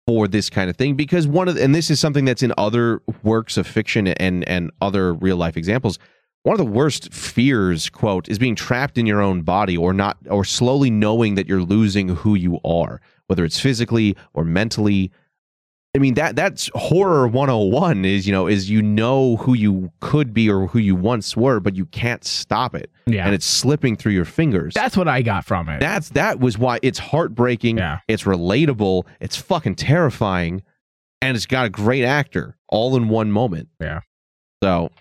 for this kind of thing because one of the, and this is something that's in other works of fiction and and other real life examples. One of the worst fears, quote, is being trapped in your own body or not or slowly knowing that you're losing who you are, whether it's physically or mentally. I mean that that's horror 101 is you know is you know who you could be or who you once were but you can't stop it Yeah. and it's slipping through your fingers. That's what I got from it. That's that was why it's heartbreaking. Yeah. It's relatable. It's fucking terrifying, and it's got a great actor all in one moment. Yeah. So,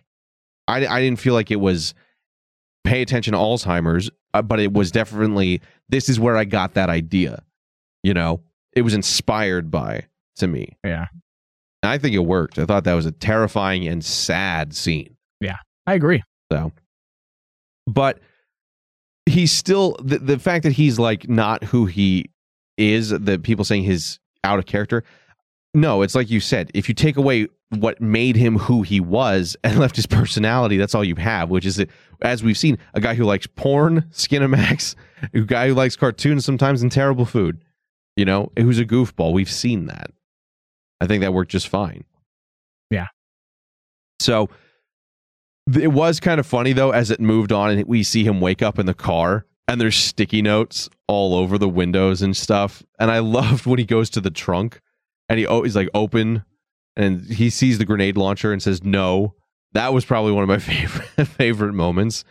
I I didn't feel like it was pay attention to Alzheimer's, uh, but it was definitely this is where I got that idea. You know, it was inspired by to me. Yeah. And I think it worked. I thought that was a terrifying and sad scene. Yeah. I agree. So, but he's still the, the fact that he's like not who he is. The people saying he's out of character. No, it's like you said. If you take away what made him who he was and left his personality, that's all you have. Which is, that, as we've seen, a guy who likes porn, Skinamax, a guy who likes cartoons sometimes and terrible food. You know, who's a goofball. We've seen that. I think that worked just fine. Yeah. So It was kind of funny though as it moved on and we see him wake up in the car and there's sticky notes all over the windows and stuff. And I loved when he goes to the trunk and he oh he's like open and he sees the grenade launcher and says no. That was probably one of my favorite favorite moments.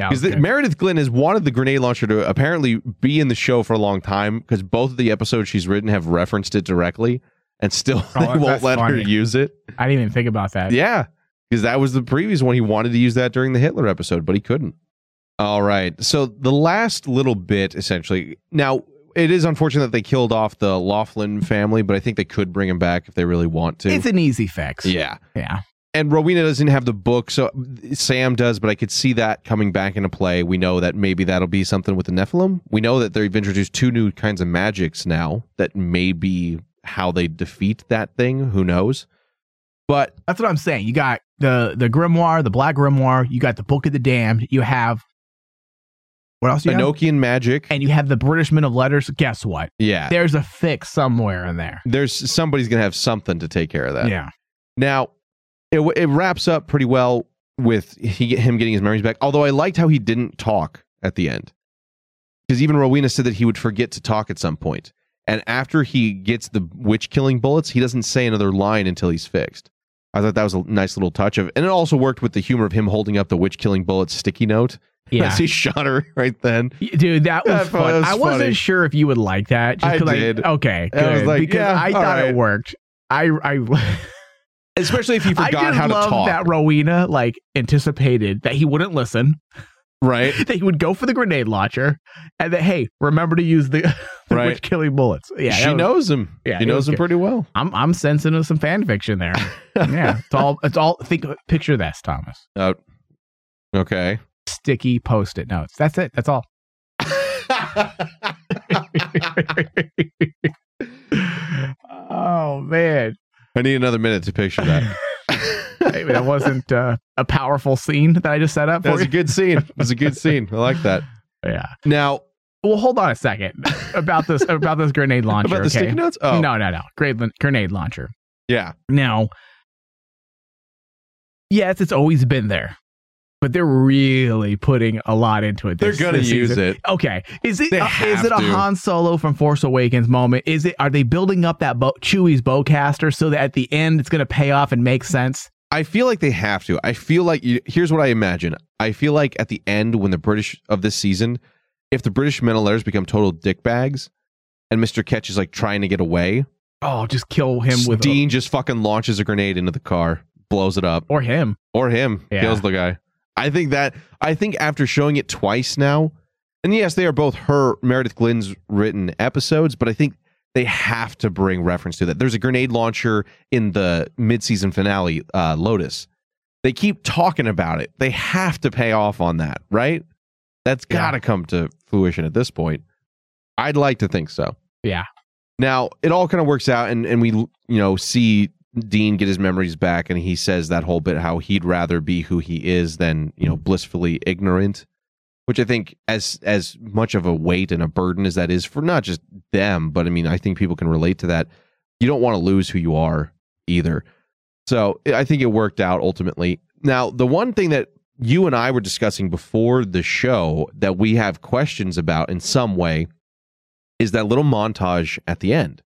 Yeah, Because okay. Meredith Glynn has wanted the grenade launcher to apparently be in the show for a long time because both of the episodes she's written have referenced it directly and still Oh, they won't let her use it. I didn't even think about that. Yeah, because that was the previous one. He wanted to use that during the Hitler episode, but he couldn't. All right. So the last little bit, essentially. Now, it is unfortunate that they killed off the Loughlin family, but I think they could bring him back if they really want to. It's an easy fix. yeah. Yeah. And Rowena doesn't have the book, so Sam does, but I could see that coming back into play. We know that maybe that'll be something with the Nephilim. We know that they've introduced two new kinds of magics now that may be how they defeat that thing. Who knows? But That's what I'm saying. You got the the grimoire, the black grimoire. You got the Book of the Damned. You have what else? You have? Enochian magic. And you have the British Men of Letters. Guess what? Yeah. There's a fix somewhere in there. there's somebody's gonna have something to take care of that. Yeah. Now, it it wraps up pretty well with he him getting his memories back. Although I liked how he didn't talk at the end, because even Rowena said that he would forget to talk at some point. And after he gets the witch killing bullets, he doesn't say another line until he's fixed. I thought that was a nice little touch of, and it also worked with the humor of him holding up the witch killing bullets sticky note. Yeah. as he shot her right then. Dude, that was I fun. was I wasn't sure if you would like that. Just I did. okay, good. I was like, because yeah, I thought right. it worked. I I Especially if he I forgot how to talk. that Rowena like anticipated that he wouldn't listen. Right. that he would go for the grenade launcher, and that hey, remember to use the, the Right. witch killing bullets. Yeah, she was- knows him. Yeah, she knows him good. pretty well. I'm I'm sensing some fan fiction there. yeah, it's all it's all. Think picture this, Thomas. Uh, okay. Sticky post-it notes. That's it. That's all. oh man, I need another minute to picture that. Hey, that wasn't uh, a powerful scene that I just set up That was a good scene. It was a good scene. I like that. Yeah. Now, Well, hold on a second about this about this grenade launcher. About the okay? sticky notes? Oh. no, no, no. Grenade grenade launcher. yeah. Now, yes, it's always been there, but they're really putting a lot into it. They're gonna use season. it. Okay, is it uh, is it a to. Han Solo from Force Awakens moment? Is it are they building up that bo- Chewie's bowcaster so that at the end it's going to pay off and make sense? I feel like they have to. I feel like you, here's what I imagine. I feel like at the end, when the British of this season, if the British men letters become total dickbags, and Mister Ketch is like trying to get away, Oh, just kill him with Dean just fucking launches a grenade into the car, blows it up, or him. or him Yeah. kills the guy. I think that I think after showing it twice now, and yes, they are both her Meredith Glynn's written episodes, but I think they have to bring reference to that. There's a grenade launcher in the mid-season finale, uh, Lotus. They keep talking about it. They have to pay off on that, right? That's got to come to fruition at this point. I'd like to think so. Yeah. Now it all kind of works out, and and we you know see Dean get his memories back, and he says that whole bit how he'd rather be who he is than you know blissfully ignorant, which I think as as much of a weight and a burden as that is for not just them, but I mean I think people can relate to that. You don't want to lose who you are either. So I think it worked out ultimately. Now the one thing that you and I were discussing before the show that we have questions about in some way is that little montage at the end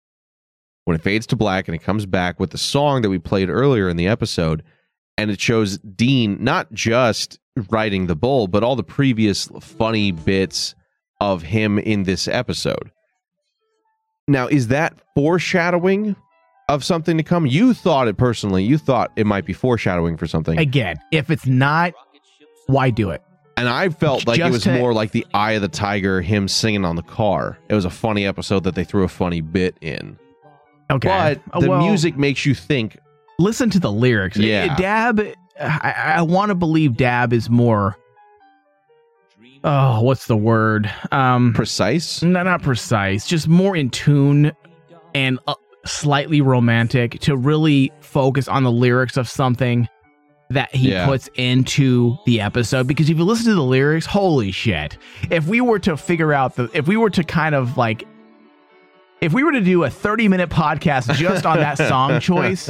when it fades to black and it comes back with the song that we played earlier in the episode and it shows Dean not just riding the bull but all the previous funny bits of him in this episode. Now, is that foreshadowing of something to come? You thought it personally. You thought it might be foreshadowing for something. Again, if it's not, why do it? And I felt like it was to- more like the Eye of the Tiger, him singing on the car. It was a funny episode that they threw a funny bit in. Okay, But the well, music makes you think. Listen to the lyrics. Yeah. Dabb. I, I want to believe Dabb is more. Oh, what's the word? Um, precise. No, not precise. Just more in tune and uh, slightly romantic to really focus on the lyrics of something that he Yeah. puts into the episode. Because if you listen to the lyrics, holy shit! If we were to figure out the, if we were to kind of like. If we were to do a 30 minute podcast just on that song choice,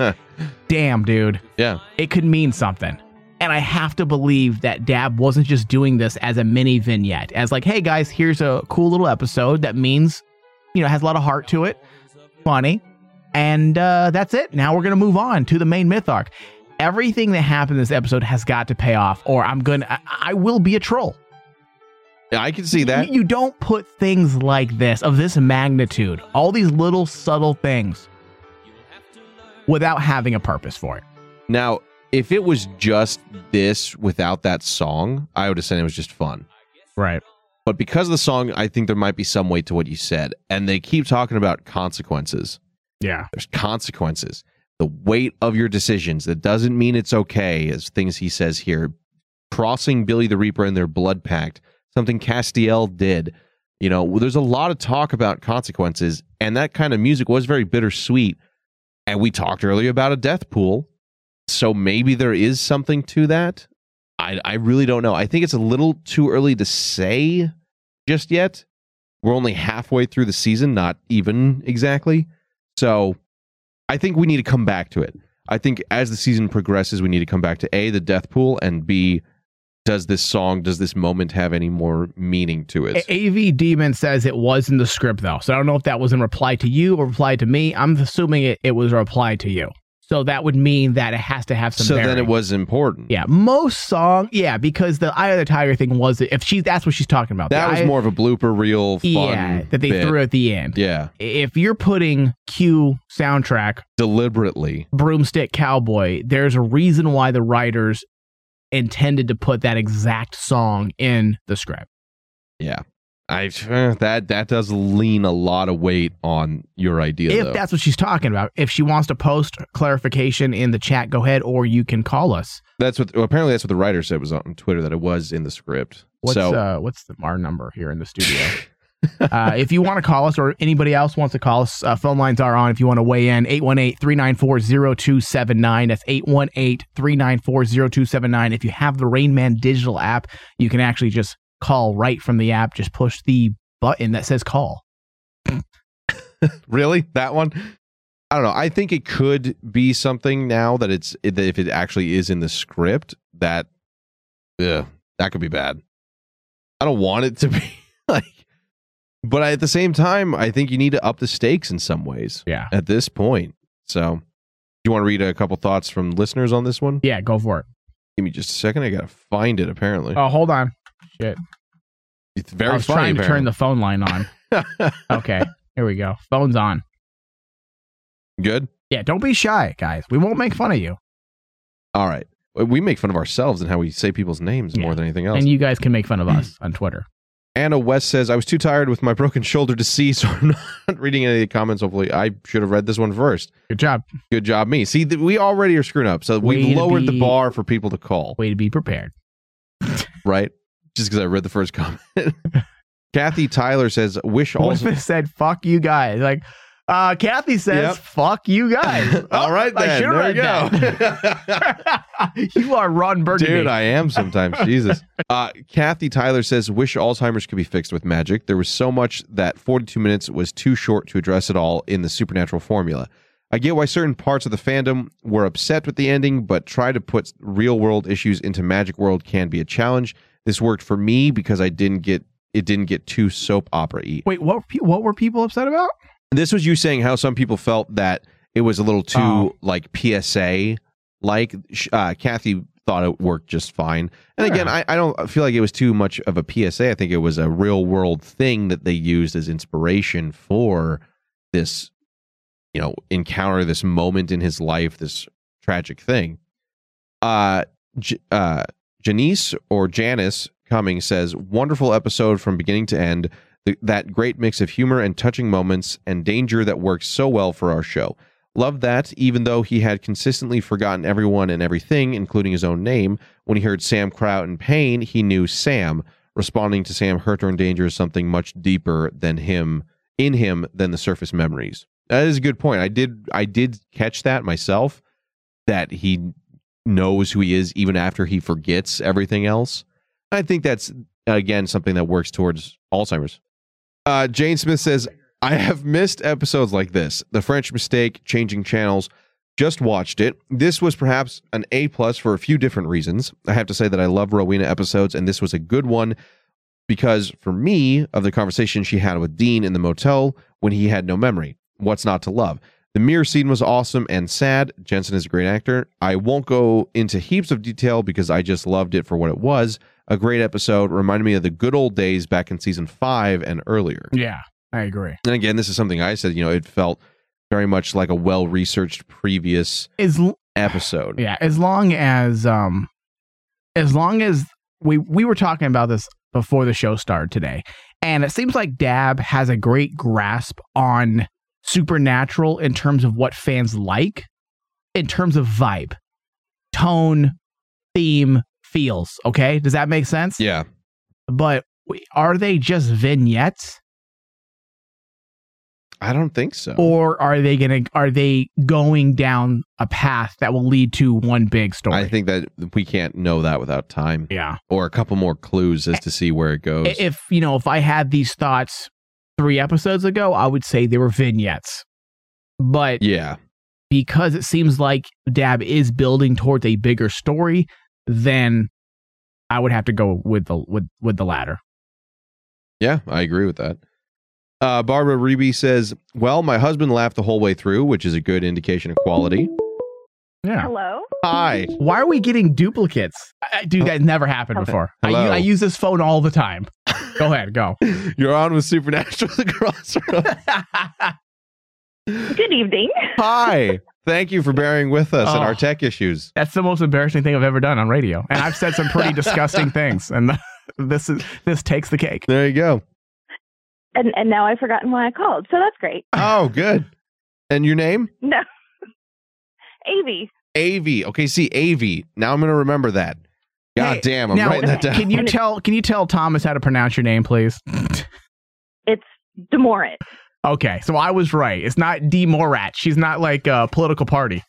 damn, dude. Yeah. It could mean something. And I have to believe that Dabb wasn't just doing this as a mini vignette, as like, hey guys, here's a cool little episode that means, you know, has a lot of heart to it, funny, and uh, that's it. Now we're gonna move on to the main myth arc. Everything that happened in this episode has got to pay off, or I'm gonna, I, I will be a troll. I can see that. You, you don't put things like this of this magnitude, all these little subtle things, without having a purpose for it. Now, if it was just this without that song, I would have said it was just fun. Right. But because of the song, I think there might be some weight to what you said. And they keep talking about consequences. Yeah. There's consequences. The weight of your decisions. That doesn't mean it's okay, as things he says here. Crossing Billy the Reaper and their blood pact, something Castiel did. You know, there's a lot of talk about consequences, and that kind of music was very bittersweet. And we talked earlier about a death pool. So maybe there is something to that. I, I really don't know. I think it's a little too early to say just yet. We're only halfway through the season, not even exactly. So I think we need to come back to it. I think as the season progresses, we need to come back to A, the death pool, and B, does this song, does this moment have any more meaning to it? AV Demon says it was in the script though, so I don't know if that was in reply to you or reply to me. I'm assuming it, it was a reply to you. So that would mean that it has to have some. so then it was important. Yeah, most song, yeah, because the Eye of the Tiger thing was if she that's what she's talking about. That The was more of a blooper reel fun yeah that they bit. threw at the end. Yeah. If you're putting Q soundtrack Deliberately. broomstick cowboy, there's a reason why the writers intended to put that exact song in the script. Yeah. I eh, that that does lean a lot of weight on your idea if though. that's what she's talking about. If she wants to post clarification in the chat, go ahead, or you can call us. That's what well, apparently that's what the writer said was on Twitter that it was in the script. What's so uh, what's the, our number here in the studio? uh, if you want to call us or anybody else wants to call us, uh, phone lines are on. If you want to weigh in, 818-394-0279. That's 818-394-0279. If you have the Rainman digital app, you can actually just call right from the app. Just push the button that says call. really that one i don't know i think it could be something now that it's that if it actually is in the script that yeah that could be bad i don't want it to be but at the same time i think you need to up the stakes in some ways yeah at this point so do you want to read a couple thoughts from listeners on this one Yeah, go for it. give me just a second i gotta find it apparently Oh, hold on. Shit. it's very I was funny trying to turn the phone line on. okay, here we go. Phone's on. good Yeah, don't be shy, guys. We won't make fun of you. all right we make fun of ourselves and how we say people's names more than anything else And you guys can make fun of us on Twitter. Anna West says, I was too tired with my broken shoulder to see, so I'm not reading any of the comments. Hopefully, I should have read this one first. Good job. Good job, me. See, th- we already are screwing up. So Way we've lowered the bar for people to call, Way to be prepared. right? Just because I read the first comment. Kathy Tyler says, Wish all. Said, "Fuck you guys." Like, uh, Kathy says, Yep. "Fuck you guys." All right, I then. should've There we go. you are Ron Burgundy. Dude, I am sometimes. Jesus. Uh, Kathy Tyler says, "Wish Alzheimer's could be fixed with magic. There was so much that 42 minutes was too short to address it all in the supernatural formula. I get why certain parts of the fandom were upset with the ending, but try to put real world issues into magic world can be a challenge. This worked for me because I didn't get it didn't get too soap opera y. Wait, what? What were people upset about? This was you saying how some people felt that it was a little too Oh. like PSA like. Uh, Kathy thought it worked just fine. And again, I, I don't feel like it was too much of a PSA. I think it was a real world thing that they used as inspiration for this, you know, encounter, this moment in his life, this tragic thing. Uh, J- uh, Janice or Janice Cummings says, wonderful episode from beginning to end. Th- that great mix of humor and touching moments and danger that works so well for our show. Loved that, even though he had consistently forgotten everyone and everything, including his own name. When he heard Sam cry out in pain, he knew Sam. Responding to Sam hurt or in danger is something much deeper than him in him than the surface memories. That is a good point. I did I did catch that myself that he knows who he is even after he forgets everything else. I think that's again something that works towards Alzheimer's. Uh, Jane Smith says, "I have missed episodes like this: the French mistake, changing channels, Just watched it. This was perhaps an A plus for a few different reasons. I have to say that I love Rowena episodes, and this was a good one because for me, of the conversation she had with Dean in the motel when he had no memory. What's not to love? The mirror scene was awesome and sad. Jensen is a great actor. I won't go into heaps of detail because I just loved it for what it was. A great episode. Reminded me of the good old days back in season five and earlier. Yeah, I agree. And again, this is something I said, you know, it felt very much like a well researched previous As episode. yeah, as long as um, as long as we we were talking about this before the show started today, and it seems like Dabb has a great grasp on supernatural in terms of what fans like, in terms of vibe, tone, theme, feels. Okay, does that make sense? Yeah. But are they just vignettes? I don't think so. or are they gonna are they going down a path that will lead to one big story? I think that we can't know that without time. Yeah. Or a couple more clues as to see where it goes. If you know if I had these thoughts three episodes ago, I would say they were vignettes. But yeah. because it seems like Dabb is building towards a bigger story, then I would have to go with the with with the latter. Yeah, I agree with that. Uh, Barbara Reby says, Well, my husband laughed the whole way through, which is a good indication of quality. Yeah. Hello? Hi. Why are we getting duplicates? I, I- dude, that never happened before. I, u- Hello. I use this phone all the time. Go ahead, go. You're on with Supernatural the Crossroads. Good evening. Hi. Thank you for bearing with us and Oh. our tech issues. That's the most embarrassing thing I've ever done on radio, and I've said some pretty disgusting things, and this is this takes the cake. There you go. And and now I've forgotten why I called. So that's great. Oh, good. And your name? No. Avy. AV. Okay, see, AV. Now I'm going to remember that. God Hey, damn, I'm now, writing that down. Can you tell? Can you tell Thomas how to pronounce your name, please? It's Demorit. Okay, so I was right. It's not D Morat. She's not like a political party.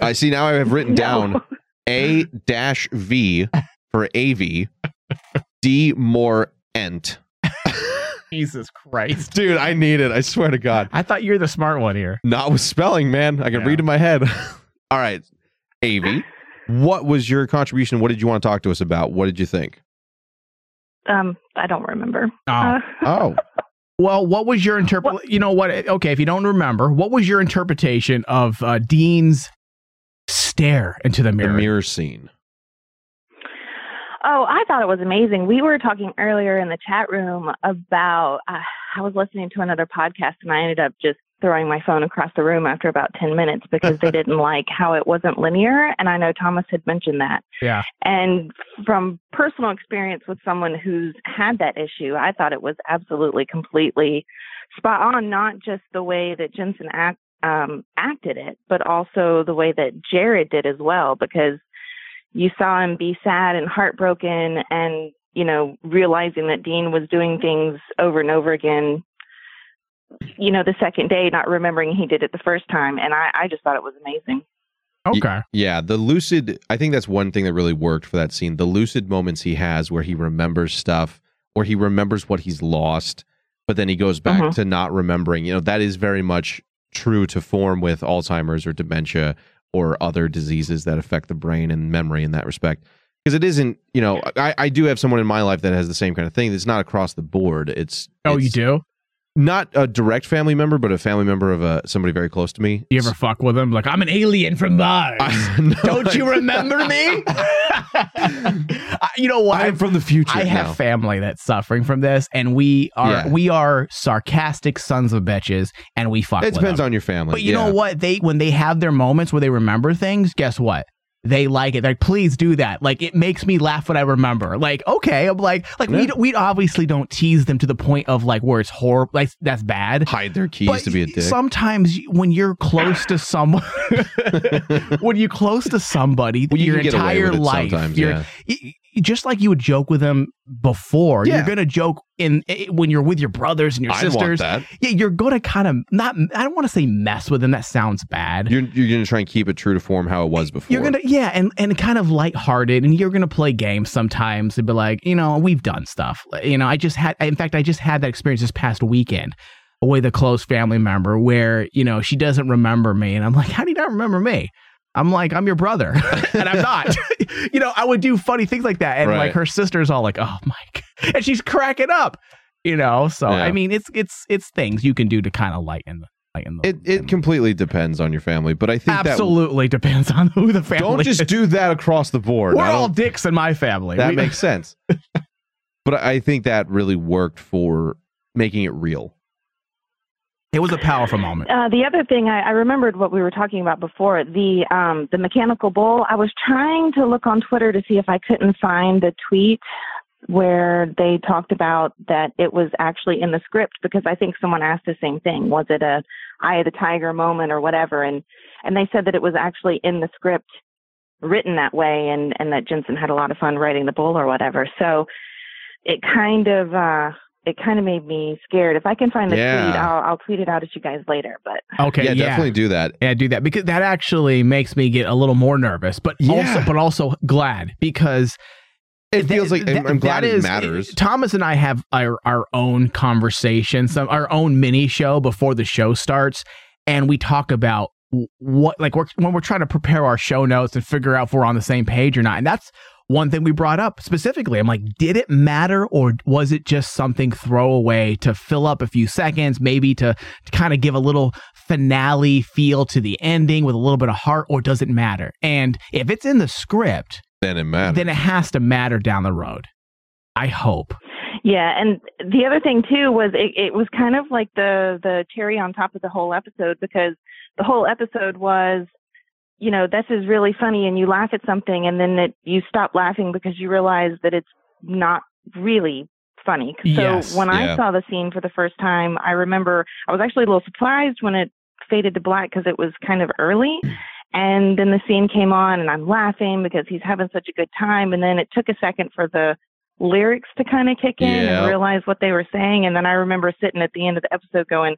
I see now I have written down A dash V for AV, D more ent. Jesus Christ. Dude, I need it. I swear to God. I thought you were the smart one here. Not with spelling, man. I can read in my head. All right. AV, what was your contribution? What did you want to talk to us about? What did you think? Um, I don't remember. Oh. Uh, Oh. Well, what was your interpret? You know what? Okay, if you don't remember, what was your interpretation of uh, Dean's stare into the mirror? The mirror scene. Oh, I thought it was amazing. We were talking earlier in the chat room about, uh, I was listening to another podcast and I ended up just throwing my phone across the room after about 10 minutes because they didn't like how it wasn't linear. And I know Thomas had mentioned that. Yeah. And from personal experience with someone who's had that issue, I thought it was absolutely completely spot on, not just the way that Jensen act, um, acted it, but also the way that Jared did as well, because you saw him be sad and heartbroken and, you know, realizing that Dean was doing things over and over again, you know, the second day, not remembering he did it the first time. And I, I just thought it was amazing. Okay. Yeah, the lucid. I think that's one thing that really worked for that scene. The lucid moments he has where he remembers stuff, or he remembers what he's lost, but then he goes back Mhm. to not remembering. You know, that is very much true to form with Alzheimer's or dementia or other diseases that affect the brain and memory in that respect. Because it isn't, you know, I, I do have someone in my life that has the same kind of thing. It's not across the board. It's Oh, you do? Not a direct family member, but a family member of uh, somebody very close to me. You ever fuck with them? Like, I'm an alien from Mars. Don't you remember me? I- you know what? I'm from the future I have family that's suffering from this, and we are Yeah. we are sarcastic sons of bitches, and we fuck. It depends on your family. But you yeah. know what? They when they have their moments where they remember things, guess what? They like it. They're like, please do that. Like it makes me laugh when I remember. Like, okay, I'm like, like we Yeah. don't- we obviously don't tease them to the point of like where it's horrible. Like that's bad. Hide their keys But to be a dick. Sometimes when you're close to someone, when you're close to somebody, Well, you your can get away entire life, sometimes, you're- yeah. Just like you would joke with them before, Yeah. you're gonna joke in i- when you're with your brothers and your want sisters. that. Yeah, you're gonna kind of not. I don't want to say mess with them. That sounds bad. You're you're gonna try and keep it true to form how it was before. You're gonna yeah, and and kind of lighthearted, and you're gonna play games sometimes and be like, you know, we've done stuff. You know, I just had, in fact, I just had that experience this past weekend. with a close family member where you know she doesn't remember me, and I'm like, how do you not remember me? I'm like, I'm your brother, and I'm not. you know, I would do funny things like that, and Right. like her sister's all like, oh my, God. and she's cracking up. You know, so Yeah. I mean, it's it's it's things you can do to kind of lighten lighten the. It it completely depends on your family, but I think Absolutely depends on who the family. don't just is. do that across the board. We're all dicks in my family. that We- makes sense. but I think that really worked for making it real. It was a powerful moment. Uh, the other thing I, I remembered what we were talking about before the um, the mechanical bull. I was trying to look on Twitter to see if I couldn't find a tweet where they talked about that it was actually in the script because I think someone asked the same thing. Was it a Eye of the Tiger moment or whatever? And and they said that it was actually in the script written that way and and that Jensen had a lot of fun writing the bull or whatever. So it kind of uh it kind of made me scared. If I can find the Yeah. tweet, I'll I'll tweet it out at you guys later. But Okay, yeah, yeah, definitely do that. Yeah, do that because that actually makes me get a little more nervous, but Yeah. also but also glad because It feels like I'm, I'm glad that it is- matters. Thomas and I have our our own conversation, some our own mini show before the show starts, and we talk about what like we're, when we're trying to prepare our show notes and figure out if we're on the same page or not, and that's one thing we brought up specifically. I'm like, did it matter or was it just something throwaway to fill up a few seconds, maybe to, to kind of give a little finale feel to the ending with a little bit of heart, or does it matter? And if it's in the script, then it matters. then it has to matter down the road. I hope. yeah, and the other thing too was it, it was kind of like the the cherry on top of the whole episode because the whole episode was you know this is really funny and you laugh at something and then it, you stop laughing because you realize that it's not really funny. So Yes. when Yeah. I saw the scene for the first time, I remember I was actually a little surprised when it faded to black because it was kind of early. Mm. And then the scene came on and I'm laughing because he's having such a good time. And then it took a second for the lyrics to kind of kick in Yeah. and realize what they were saying. And then I remember sitting at the end of the episode going,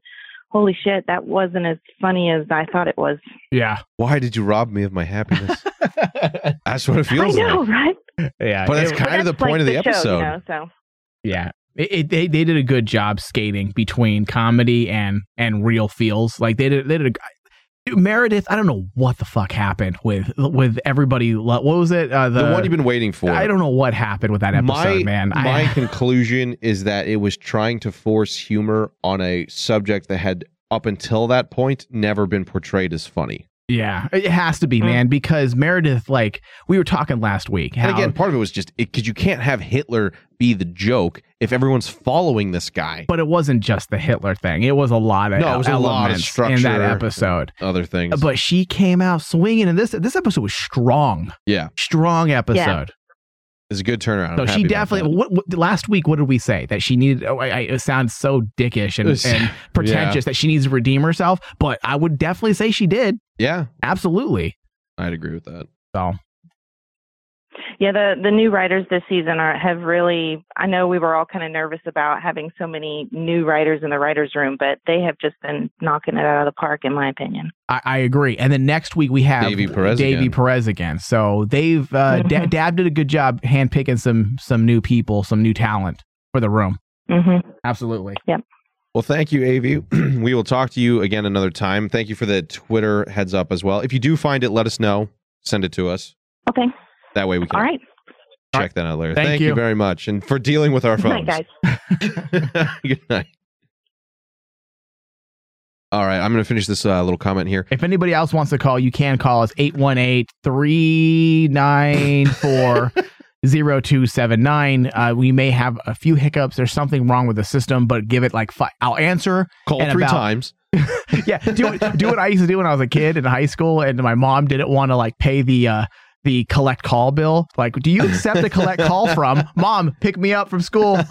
holy shit, that wasn't as funny as I thought it was. Yeah. Why did you rob me of my happiness? That's what it feels I know, like. right? Yeah, But that's it- kind of the That's like point of the, show, you episode. know, so. Yeah. It, it, they they did a good job skating between comedy and and real feels. Like they did they did a Dude, Meredith, I don't know what the fuck happened with with everybody. What was it? Uh, The one you've been waiting for. I don't know what happened with that episode, my, man. I- My conclusion is that it was trying to force humor on a subject that had, up until that point, never been portrayed as funny. Yeah, it has to be, hmm. man, because Meredith, like we were talking last week. And again, part of it was just because you can't have Hitler be the joke if everyone's following this guy. but it wasn't just the Hitler thing. It was a lot of No, it was a lot of structure in that episode. Other things. But she came out swinging, and this this episode was strong, yeah, strong episode. It's a good turnaround. So she definitely. What, what last week? What did we say that she needed? Oh, I, I, it sounds so dickish and, It's- and pretentious yeah. that she needs to redeem herself. But I would definitely say she did. Yeah, Absolutely. I'd agree with that. So Yeah, the the new writers this season are have really. I know we were all kind of nervous about having so many new writers in the writers' room, but they have just been knocking it out of the park, in my opinion. I, I agree. And then next week we have Davy Perez Davy again. Perez again. So they've uh, Da-. Dabb did a good job handpicking some some new people, some new talent for the room. Mm-hmm. Absolutely. Yep. Well, thank you, Avi. we will talk to you again another time. Thank you for the Twitter heads up as well. If you do find it, let us know. Send it to us. Okay. That way we can All right. check that out later. Thank Thank, you. you. very much. And for dealing with our phones. Good night, guys. Good night. All right, I'm going to finish this uh, little comment here. If anybody else wants to call, you can call us 818 394 0279. Uh, We may have a few hiccups. There's something wrong with the system, but give it like five. I'll answer. Call three about- times. yeah, do do what I used to do when I was a kid in high school, and my mom didn't want to like pay the uh, the collect call bill. Like, do you accept a collect call from mom? Pick me up from school.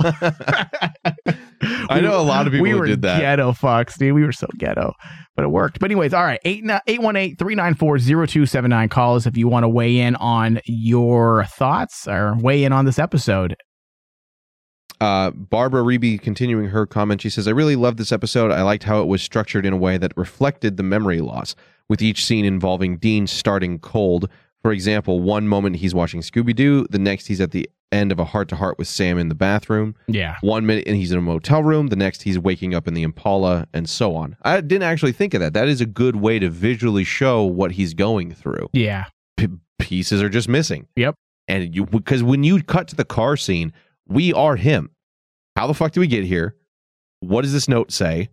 I know a lot of people we were did that. Ghetto fucks, dude. We were so ghetto, but it worked. But anyways, all right. 818-394-0279. Call us if you want to weigh in on your thoughts or weigh in on this episode. Uh, Barbara Reby continuing her comment. She says, I really loved this episode. I liked how it was structured in a way that reflected the memory loss, with each scene involving Dean starting cold. For example, one moment he's watching Scooby Doo, the next he's at the end of a heart to heart with Sam in the bathroom. Yeah. One minute and he's in a motel room, the next he's waking up in the Impala, and so on. I didn't actually think of that. That is a good way to visually show what he's going through. Yeah. P- pieces are just missing. Yep. And you because when you cut to the car scene, we are him. How the fuck do we get here? What does this note say?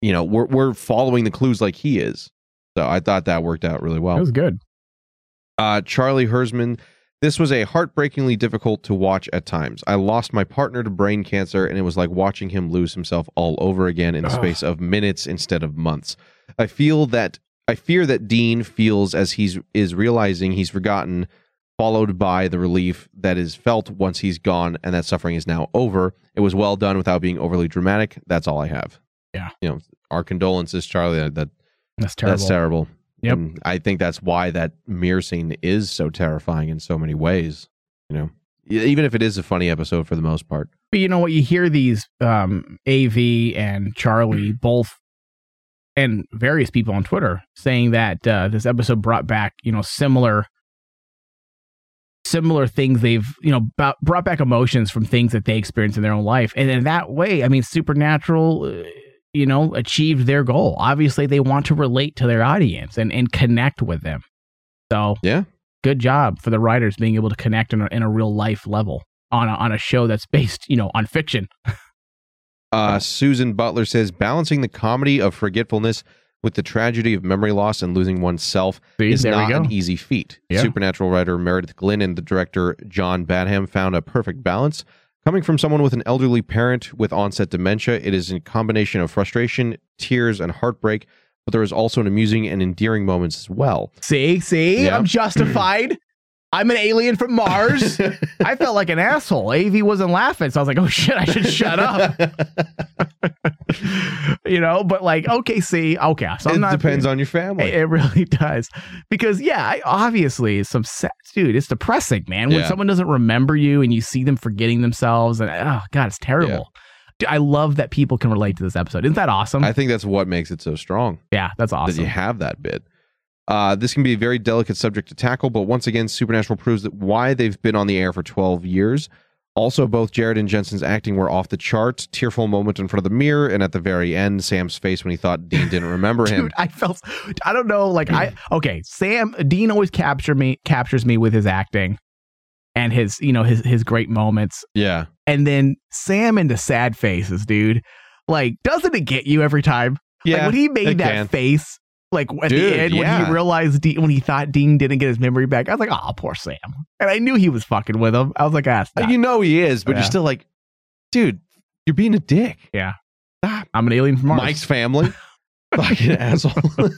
You know, we're we're following the clues like he is. So I thought that worked out really well. It was good. Uh, Charlie Hersman, this was a heartbreakingly difficult to watch at times. I lost my partner to brain cancer, and it was like watching him lose himself all over again in the Ugh. space of minutes instead of months. I feel that I fear that Dean feels as he's is realizing he's forgotten, followed by the relief that is felt once he's gone, and that suffering is now over. It was well done without being overly dramatic. That's all I have. Yeah. you know, our condolences, Charlie. That That's terrible. that's terrible. Yep. And I think that's why that mirror scene is so terrifying in so many ways. You know, even if it is a funny episode for the most part. But you know what? You hear these um, AV and Charlie both, and various people on Twitter saying that uh, this episode brought back you know similar, similar things they've you know bou- brought back emotions from things that they experienced in their own life, and in that way, I mean, Supernatural, uh, you know, achieved their goal. Obviously, they want to relate to their audience and and connect with them. So yeah, good job for the writers being able to connect in a, in a real life level on a, on a show that's based you know on fiction. Uh, Susan Butler says balancing the comedy of forgetfulness with the tragedy of memory loss and losing oneself See, is not an easy feat. Yeah. Supernatural writer Meredith Glynn and the director John Badham found a perfect balance. Coming from someone with an elderly parent with onset dementia, it is a combination of frustration, tears, and heartbreak, but there is also an amusing and endearing moments as well. See, see, Yeah. I'm justified. I'm an alien from Mars. I felt like an asshole. AV wasn't laughing, so I was like, "Oh shit, I should shut up." you know, but like, okay, see, okay, so it not. depends on your family. It, it really does, because yeah, I, obviously, it's some sad, dude. It's depressing, man. When Yeah. someone doesn't remember you and you see them forgetting themselves, and oh god, it's terrible. Dude, I love that people can relate to this episode. Isn't that awesome? I think that's what makes it so strong. yeah, that's awesome. that you have that bit. Uh, this can be a very delicate subject to tackle, but once again, Supernatural proves that why they've been on the air for 12 years. Also, both Jared and Jensen's acting were off the charts. Tearful moment in front of the mirror, and at the very end, Sam's face when he thought Dean didn't remember him. Dude, I felt I don't know, like I okay, Sam Dean always capture me captures me with his acting and his, you know, his his great moments. Yeah. And then Sam into sad faces, dude. Like, doesn't it get you every time? Yeah, like when he made that can. face, like at Dude, the end when he realized Dean, when he thought Dean didn't get his memory back, I was like, oh, poor Sam. And I knew he was fucking with him. I was like, ah, stop. You know he is, but Yeah. you're still like, dude, you're being a dick. yeah. stop. I'm an alien from Mars. Mike's family. Fucking asshole.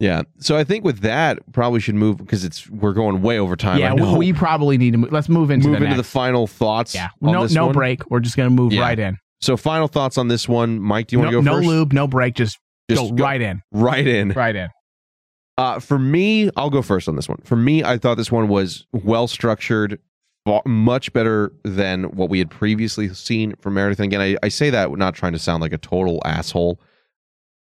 yeah. So I think with that, probably should move because it's we're going way over time. yeah, we, probably need to move. Let's move into move the into the final thoughts. Yeah, on no, no one. break. We're just gonna move Yeah. right in. So final thoughts on this one, Mike. Do you want no, to go no first? lube, no break. Just, Just go, go- right in. Right in. Right in. Uh, for me, I'll go first on this one. For me, I thought this one was well structured, much better than what we had previously seen from Meredith. And again, I, I say that not trying to sound like a total asshole,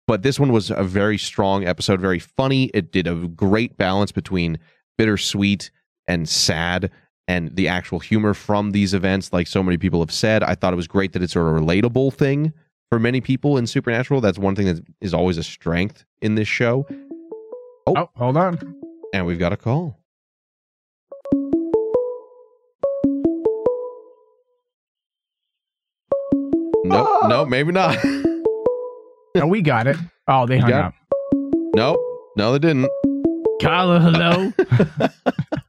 but this one was a very strong episode, very funny. It did a great balance between bittersweet and sad and the actual humor from these events, like so many people have said. I thought it was great that it's a relatable thing for many people in Supernatural. That's one thing that is always a strength in this show. Oh, oh hold on. And we've got a call. No, ah! no, maybe not. No, we got it. Oh, they hung up. no, no, they didn't. Carla, hello.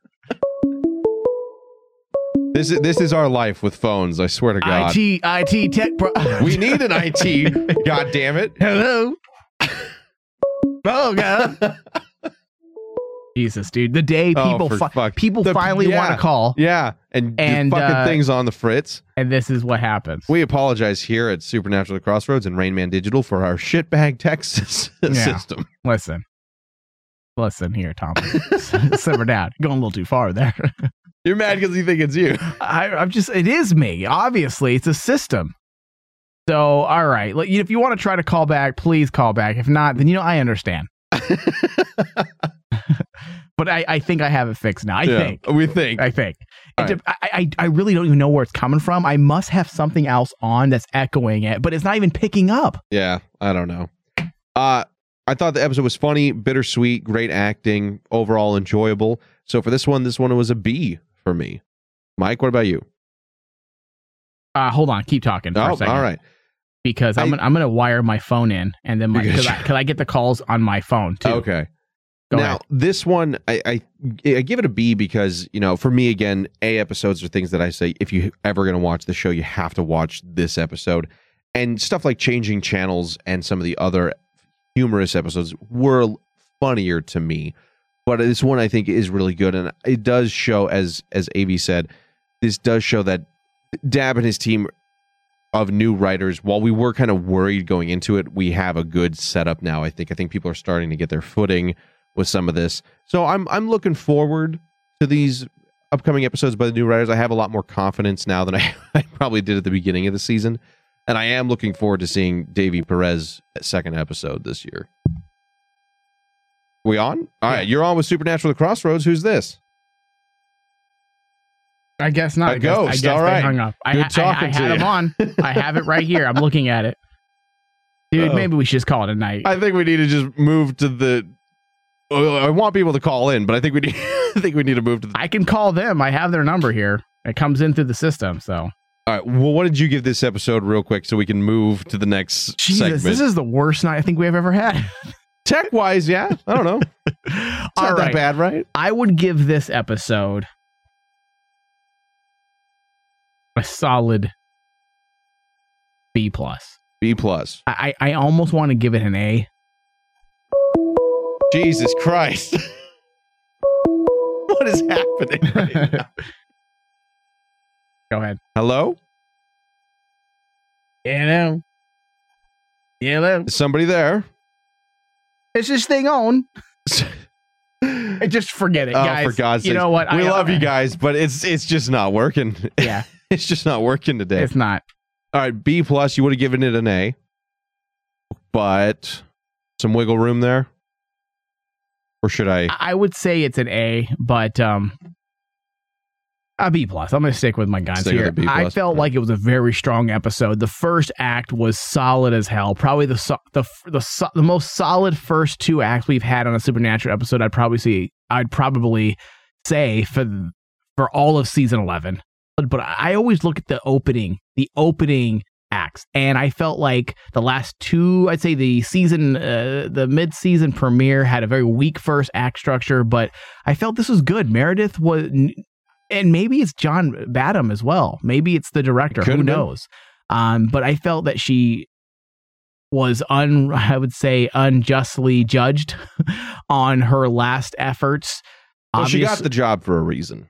This is this is our life with phones. I swear to God. IT, IT tech. Pro- We need an IT. God damn it. hello. oh God. Jesus, dude. The day Oh, people for fi- fuck- people The- finally yeah. want to call, Yeah, and, And, fucking uh, things on the fritz. and this is what happens. We apologize here at Supernatural Crossroads and Rainman Digital for our shitbag text Yeah. system. Listen, listen here, Tom. Simmer down. Going a little too far there. You're mad because you think it's you. I, I'm just. It is me. Obviously, it's a system. So, all right. Like, if you want to try to call back, please call back. If not, then you know I understand. but I, I think I have it fixed now. I Yeah, think. we think. I think. It- I, I I really don't even know where it's coming from. I must have something else on that's echoing it, but it's not even picking up. Yeah, I don't know. Uh I thought the episode was funny, bittersweet, great acting, overall enjoyable. So for this one, this one was a B for me. Mike, what about you? Uh, hold on, keep talking. For Oh, a second. all right. Because I'm I- gonna, I'm gonna wire my phone in, and then my Because- I, I get the calls on my phone too. Okay. Go now ahead. this one, I, I I give it a B because you know for me again, A episodes are things that I say if you ever going to watch the show, you have to watch this episode, and stuff like changing channels and some of the other humorous episodes were funnier to me, but this one I think is really good, and it does show as as Av said, this does show that Dabb and his team of new writers, while we were kind of worried going into it, we have a good setup now. I think. I think people are starting to get their footing with some of this. So I'm I'm looking forward to these upcoming episodes by the new writers. I have a lot more confidence now than I, I probably did at the beginning of the season. And I am looking forward to seeing Davy Perez second episode this year. We on? All right, you're on with Supernatural The Crossroads. Who's this? I guess not. A I guess, I ghost, guess all they hung up. I, Good I- I, talking to had on. I have it right here. I'm looking at it. Dude, Oh. maybe we should just call it a night. I think we need to just move to the. I want people to call in, but I think we need. I think we need to move to the. I can call them. I have their number here. It comes in through the system. So All right. Well, what did you give this episode, real quick, so we can move to the next Jesus, segment? this is the worst night I think we've ever had. Tech wise, yeah. I don't know. It's All not that bad, right? I would give this episode a solid B plus. B plus. I, I almost want to give it an A. Jesus Christ. what is happening right now? Go ahead. Hello? Hello. Hello. Is somebody there? Is this thing on? Just forget it, oh, guys. for God's sake. You know what? We I- love you guys, but it's it's just not working. Yeah. it's just not working today. It's not. All right, B plus, you would have given it an A. But some wiggle room there. Or should I I would say it's an A, but um, a B plus. I'm going to stick with my guns Stick here. I felt like it was a very strong episode. The first act was solid as hell. Probably the so- the the so- the most solid first two acts we've had on a supernatural episode. I'd probably see. I'd probably say for for all of season eleven. But, but I always look at the opening, the opening acts, and I felt like the last two. I'd say the season, uh, the mid season premiere had a very weak first act structure, but I felt this was good. Meredith was and maybe it's John Badham as well. Maybe it's the director. Could Who knows? Um, but I felt that she was un I would say unjustly judged on her last efforts. Well, she got the job for a reason.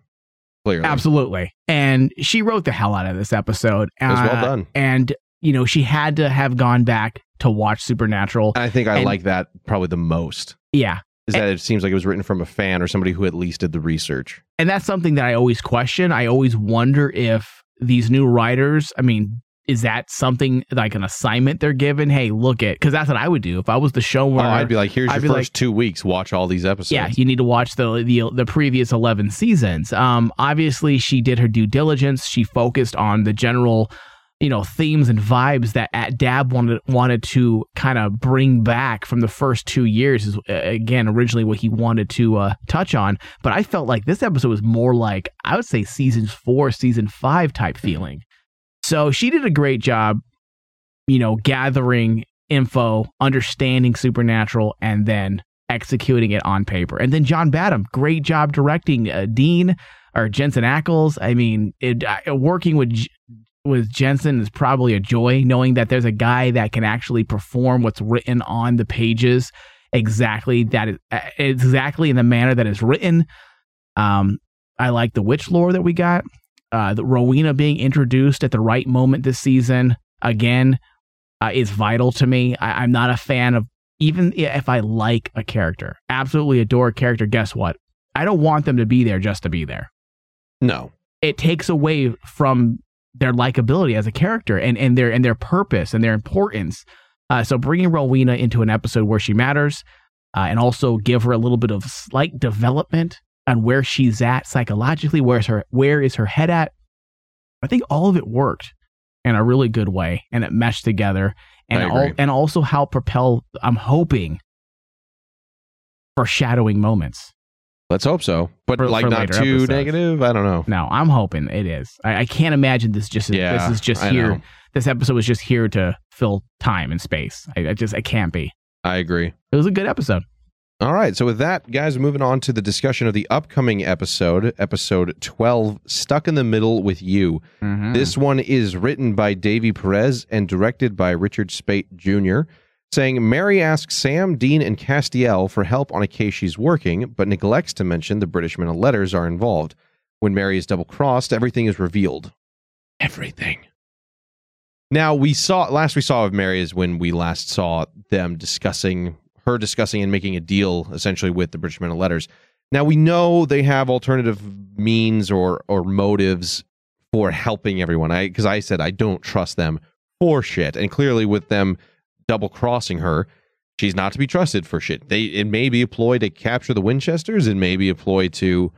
Clearly. Absolutely. And she wrote the hell out of this episode. It was well Uh, done. And, you know, she had to have gone back to watch Supernatural. I think I And- like that probably the most. Yeah. Is that it seems like it was written from a fan or somebody who at least did the research. And that's something that I always question. I always wonder if these new writers, I mean, is that something like an assignment they're given? Hey, look at because that's what I would do if I was the showrunner. Oh, I'd be like, here's I'd your first like, two weeks. Watch all these episodes. Yeah, you need to watch the the the previous eleven seasons. Um, obviously, she did her due diligence. She focused on the general, you know, themes and vibes that at Dabb wanted wanted to kind of bring back from the first two years. Is uh, again originally what he wanted to uh, touch on. But I felt like this episode was more like I would say season four, season five type feeling. So she did a great job, you know, gathering info, understanding supernatural, and then executing it on paper. And then John Badham, great job directing uh, Dean or Jensen Ackles. I mean, it, uh, working with J- with Jensen is probably a joy, knowing that there's a guy that can actually perform what's written on the pages exactly that is exactly in the manner that is written. Um, I like the witch lore that we got. Uh, the Rowena being introduced at the right moment this season again uh, is vital to me. I, I'm not a fan of even if I like a character, absolutely adore a character. Guess what? I don't want them to be there just to be there. No. It takes away from their likability as a character and, and their and their purpose and their importance. Uh, so bringing Rowena into an episode where she matters, uh, and also give her a little bit of slight development on where she's at psychologically, where's her where is her head at. I think all of it worked in a really good way and it meshed together. And all, and also how propel I'm hoping foreshadowing moments. Let's hope so. But For- like for not too episodes. negative. I don't know. No, I'm hoping it is. I, I can't imagine this just Yeah, this is just I here. know. This episode was just here to fill time and space. I, I just I can't be. I agree. It was a good episode. All right. So with that, guys, moving on to the discussion of the upcoming episode, episode 12, Stuck in the Middle with You. Mm-hmm. This one is written by Davy Perez and directed by Richard Speight Jr., saying Mary asks Sam, Dean, and Castiel for help on a case she's working, but neglects to mention the British men of letters are involved. When Mary is double crossed, everything is revealed. Everything. Now we saw last we saw of Mary is when we last saw them discussing her discussing and making a deal essentially with the British men of letters. Now we know they have alternative means or or motives for helping everyone. I because I said I don't trust them for shit, and clearly with them double crossing her, she's not to be trusted for shit. They it may be a ploy to capture the Winchesters, it may be a ploy to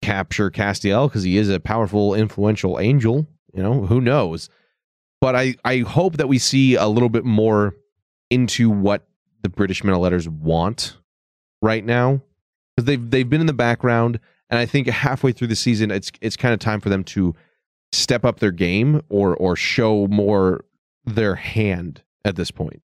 capture Castiel because he is a powerful, influential angel. You know who knows, but I I hope that we see a little bit more into what the British men of letters want right now because they've they've been in the background, and I think halfway through the season, it's it's kind of time for them to step up their game or or show more their hand at this point.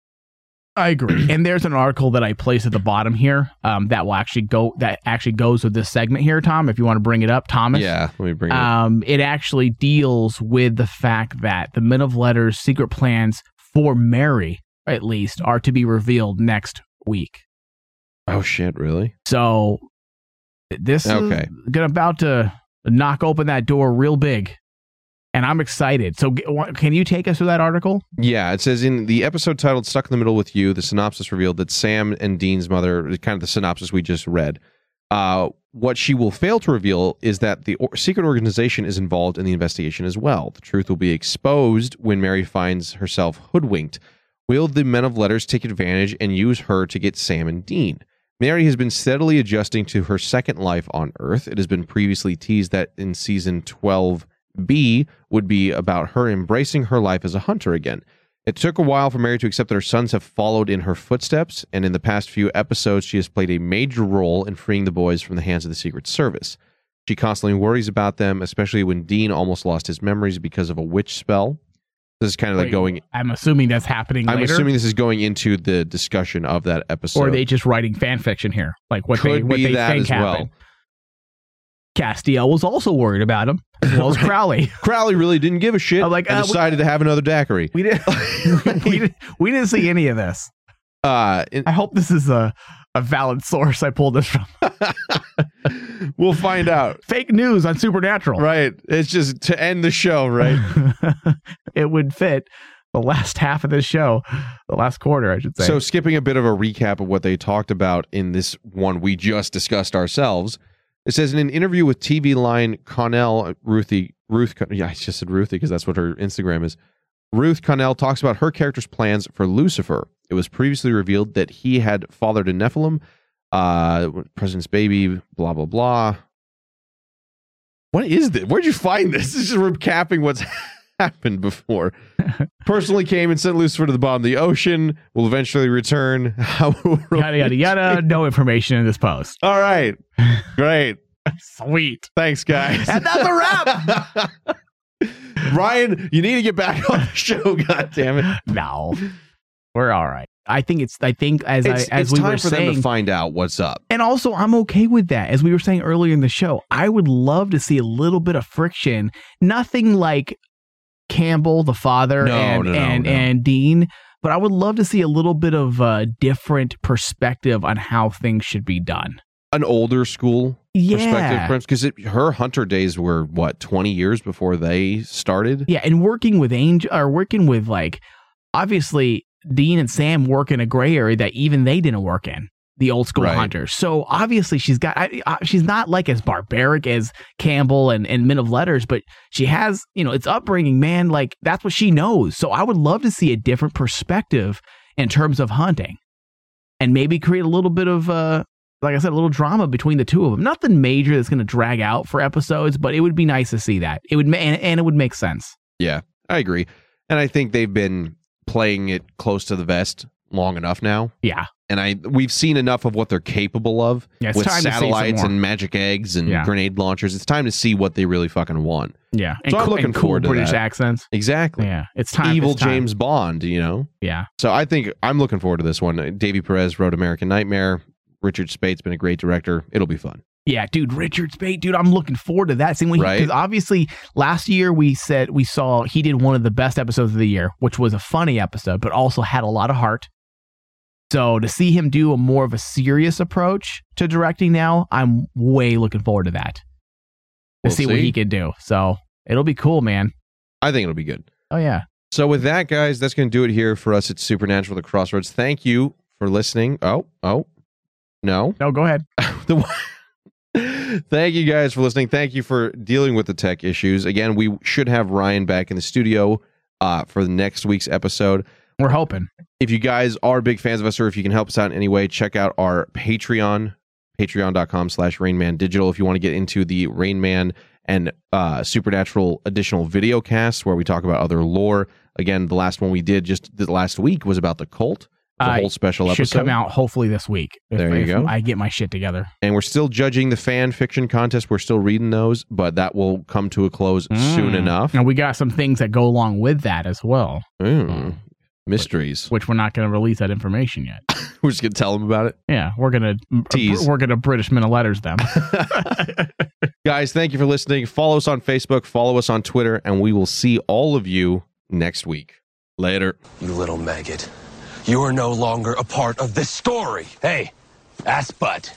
I agree. and there's an article that I placed at the bottom here um, that will actually go that actually goes with this segment here, Tom. If you want to bring it up, Thomas. Yeah, let me bring it. up. Um, it actually deals with the fact that the Men of Letters' secret plans for Mary, at least, are to be revealed next week. Oh shit! Really? So this Okay. is gonna about to knock open that door real big, and I'm excited. So can you take us through that article? Yeah, it says in the episode titled "Stuck in the Middle with You," the synopsis revealed that Sam and Dean's mother, kind of the synopsis we just read. Uh, what she will fail to reveal is that the or- secret organization is involved in the investigation as well. The truth will be exposed when Mary finds herself hoodwinked. Will the men of letters take advantage and use her to get Sam and Dean? Mary has been steadily adjusting to her second life on Earth. It has been previously teased that in season 12B would be about her embracing her life as a hunter again. It took a while for Mary to accept that her sons have followed in her footsteps, and in the past few episodes, she has played a major role in freeing the boys from the hands of the Secret Service. She constantly worries about them, especially when Dean almost lost his memories because of a witch spell. This is kind of like going. I'm assuming that's happening I'm later. assuming this is going into the discussion of that episode. or are they just writing fan fiction here, like what they what be they that think as well. Castiel was also worried about him, as well as Crowley. Crowley really didn't give a shit. I'm like, and uh, we- decided to have another daiquiri. We didn't, we didn't. We didn't see any of this. Uh, I hope this is a a valid source. I pulled this from. we'll find out. Fake news on Supernatural. Right. It's just to end the show, right? it would fit the last half of this show, the last quarter, I should say. So, skipping a bit of a recap of what they talked about in this one we just discussed ourselves, it says in an interview with TVLine Connell, Ruthie, Ruth, yeah, I just said Ruthie because that's what her Instagram is. Ruth Connell talks about her character's plans for Lucifer. It was previously revealed that he had fathered a Nephilim, uh, President's baby, blah, blah, blah. What is this? Where'd you find this? This is recapping what's happened before. Personally came and sent Lucifer to the bottom of the ocean. Will eventually return. yada yada yada. No information in this post. All right. Great. Sweet. Thanks, guys. And that's a wrap. Ryan, you need to get back on the show. God damn it. No, we're all right. I think it's. I think as It's, I, as it's we time were for saying, them to find out what's up. And also, I'm okay with that. As we were saying earlier in the show, I would love to see a little bit of friction. Nothing like Campbell, the father, No, and no, no, and, and Dean, but I would love to see a little bit of a different perspective on how things should be done. An older school Yeah. perspective, because her hunter days were what twenty years before they started. Yeah, and working with Angel or working with like obviously Dean and Sam work in a gray area that even they didn't work in. The old school Right. hunters. So obviously she's got I, I, she's not like as barbaric as Campbell and and Men of Letters, but she has you know it's upbringing. Man, like that's what she knows. So I would love to see a different perspective in terms of hunting, and maybe create a little bit of uh like I said, a little drama between the two of them. Nothing major that's going to drag out for episodes, but it would be nice to see that. It would, and, and it would make sense. Yeah, I agree. And I think they've been playing it close to the vest long enough now. Yeah. And I we've seen enough of what they're capable of Yeah, with time to see some satellites and magic eggs and Yeah. grenade launchers. It's time to see what they really fucking want. Yeah, So I'm looking cool forward to British that. accents. Exactly. Yeah, it's time. Evil it's time. James Bond, you know? Yeah. So I think I'm looking forward to this one. Davy Perez wrote American Nightmare. Richard Speight's been a great director. It'll be fun. Yeah, dude, Richard Spate, dude, I'm looking forward to that. Seeing when Right. because obviously last year we said we saw he did one of the best episodes of the year, which was a funny episode, but also had a lot of heart. So to see him do a more of a serious approach to directing now, I'm way looking forward to that. To We'll see, what he can do. So it'll be cool, man. I think it'll be good. Oh yeah. So with that, guys, that's going to do it here for us at Supernatural: The Crossroads. Thank you for listening. Oh, oh, no, no, go ahead. Thank you guys for listening. Thank you for dealing with the tech issues. Again, we should have Ryan back in the studio uh, for the next week's episode. We're hoping. If you guys are big fans of us or if you can help us out in any way, check out our Patreon, patreon.com slash Rainman Digital. If you want to get into the Rainman and uh, Supernatural additional video casts where we talk about other lore. Again, the last one we did just the last week was about the cult. The Uh, whole special should episode. come out hopefully this week. if- There you go. I get my shit together. And we're still judging the fan fiction contest. We're still reading those, but that will come to a close soon Mm. enough. And we got some things that go along with that as well. Mm. Mysteries. Which we're not going to release that information yet. We're just gonna tell them about it. Yeah, we're gonna Tease. We're gonna British Men of Letters them. Guys, thank you for listening. Follow us on Facebook, follow us on Twitter, and we will see all of you next week. Later. You little maggot. You are no longer a part of this story. Hey, ass butt.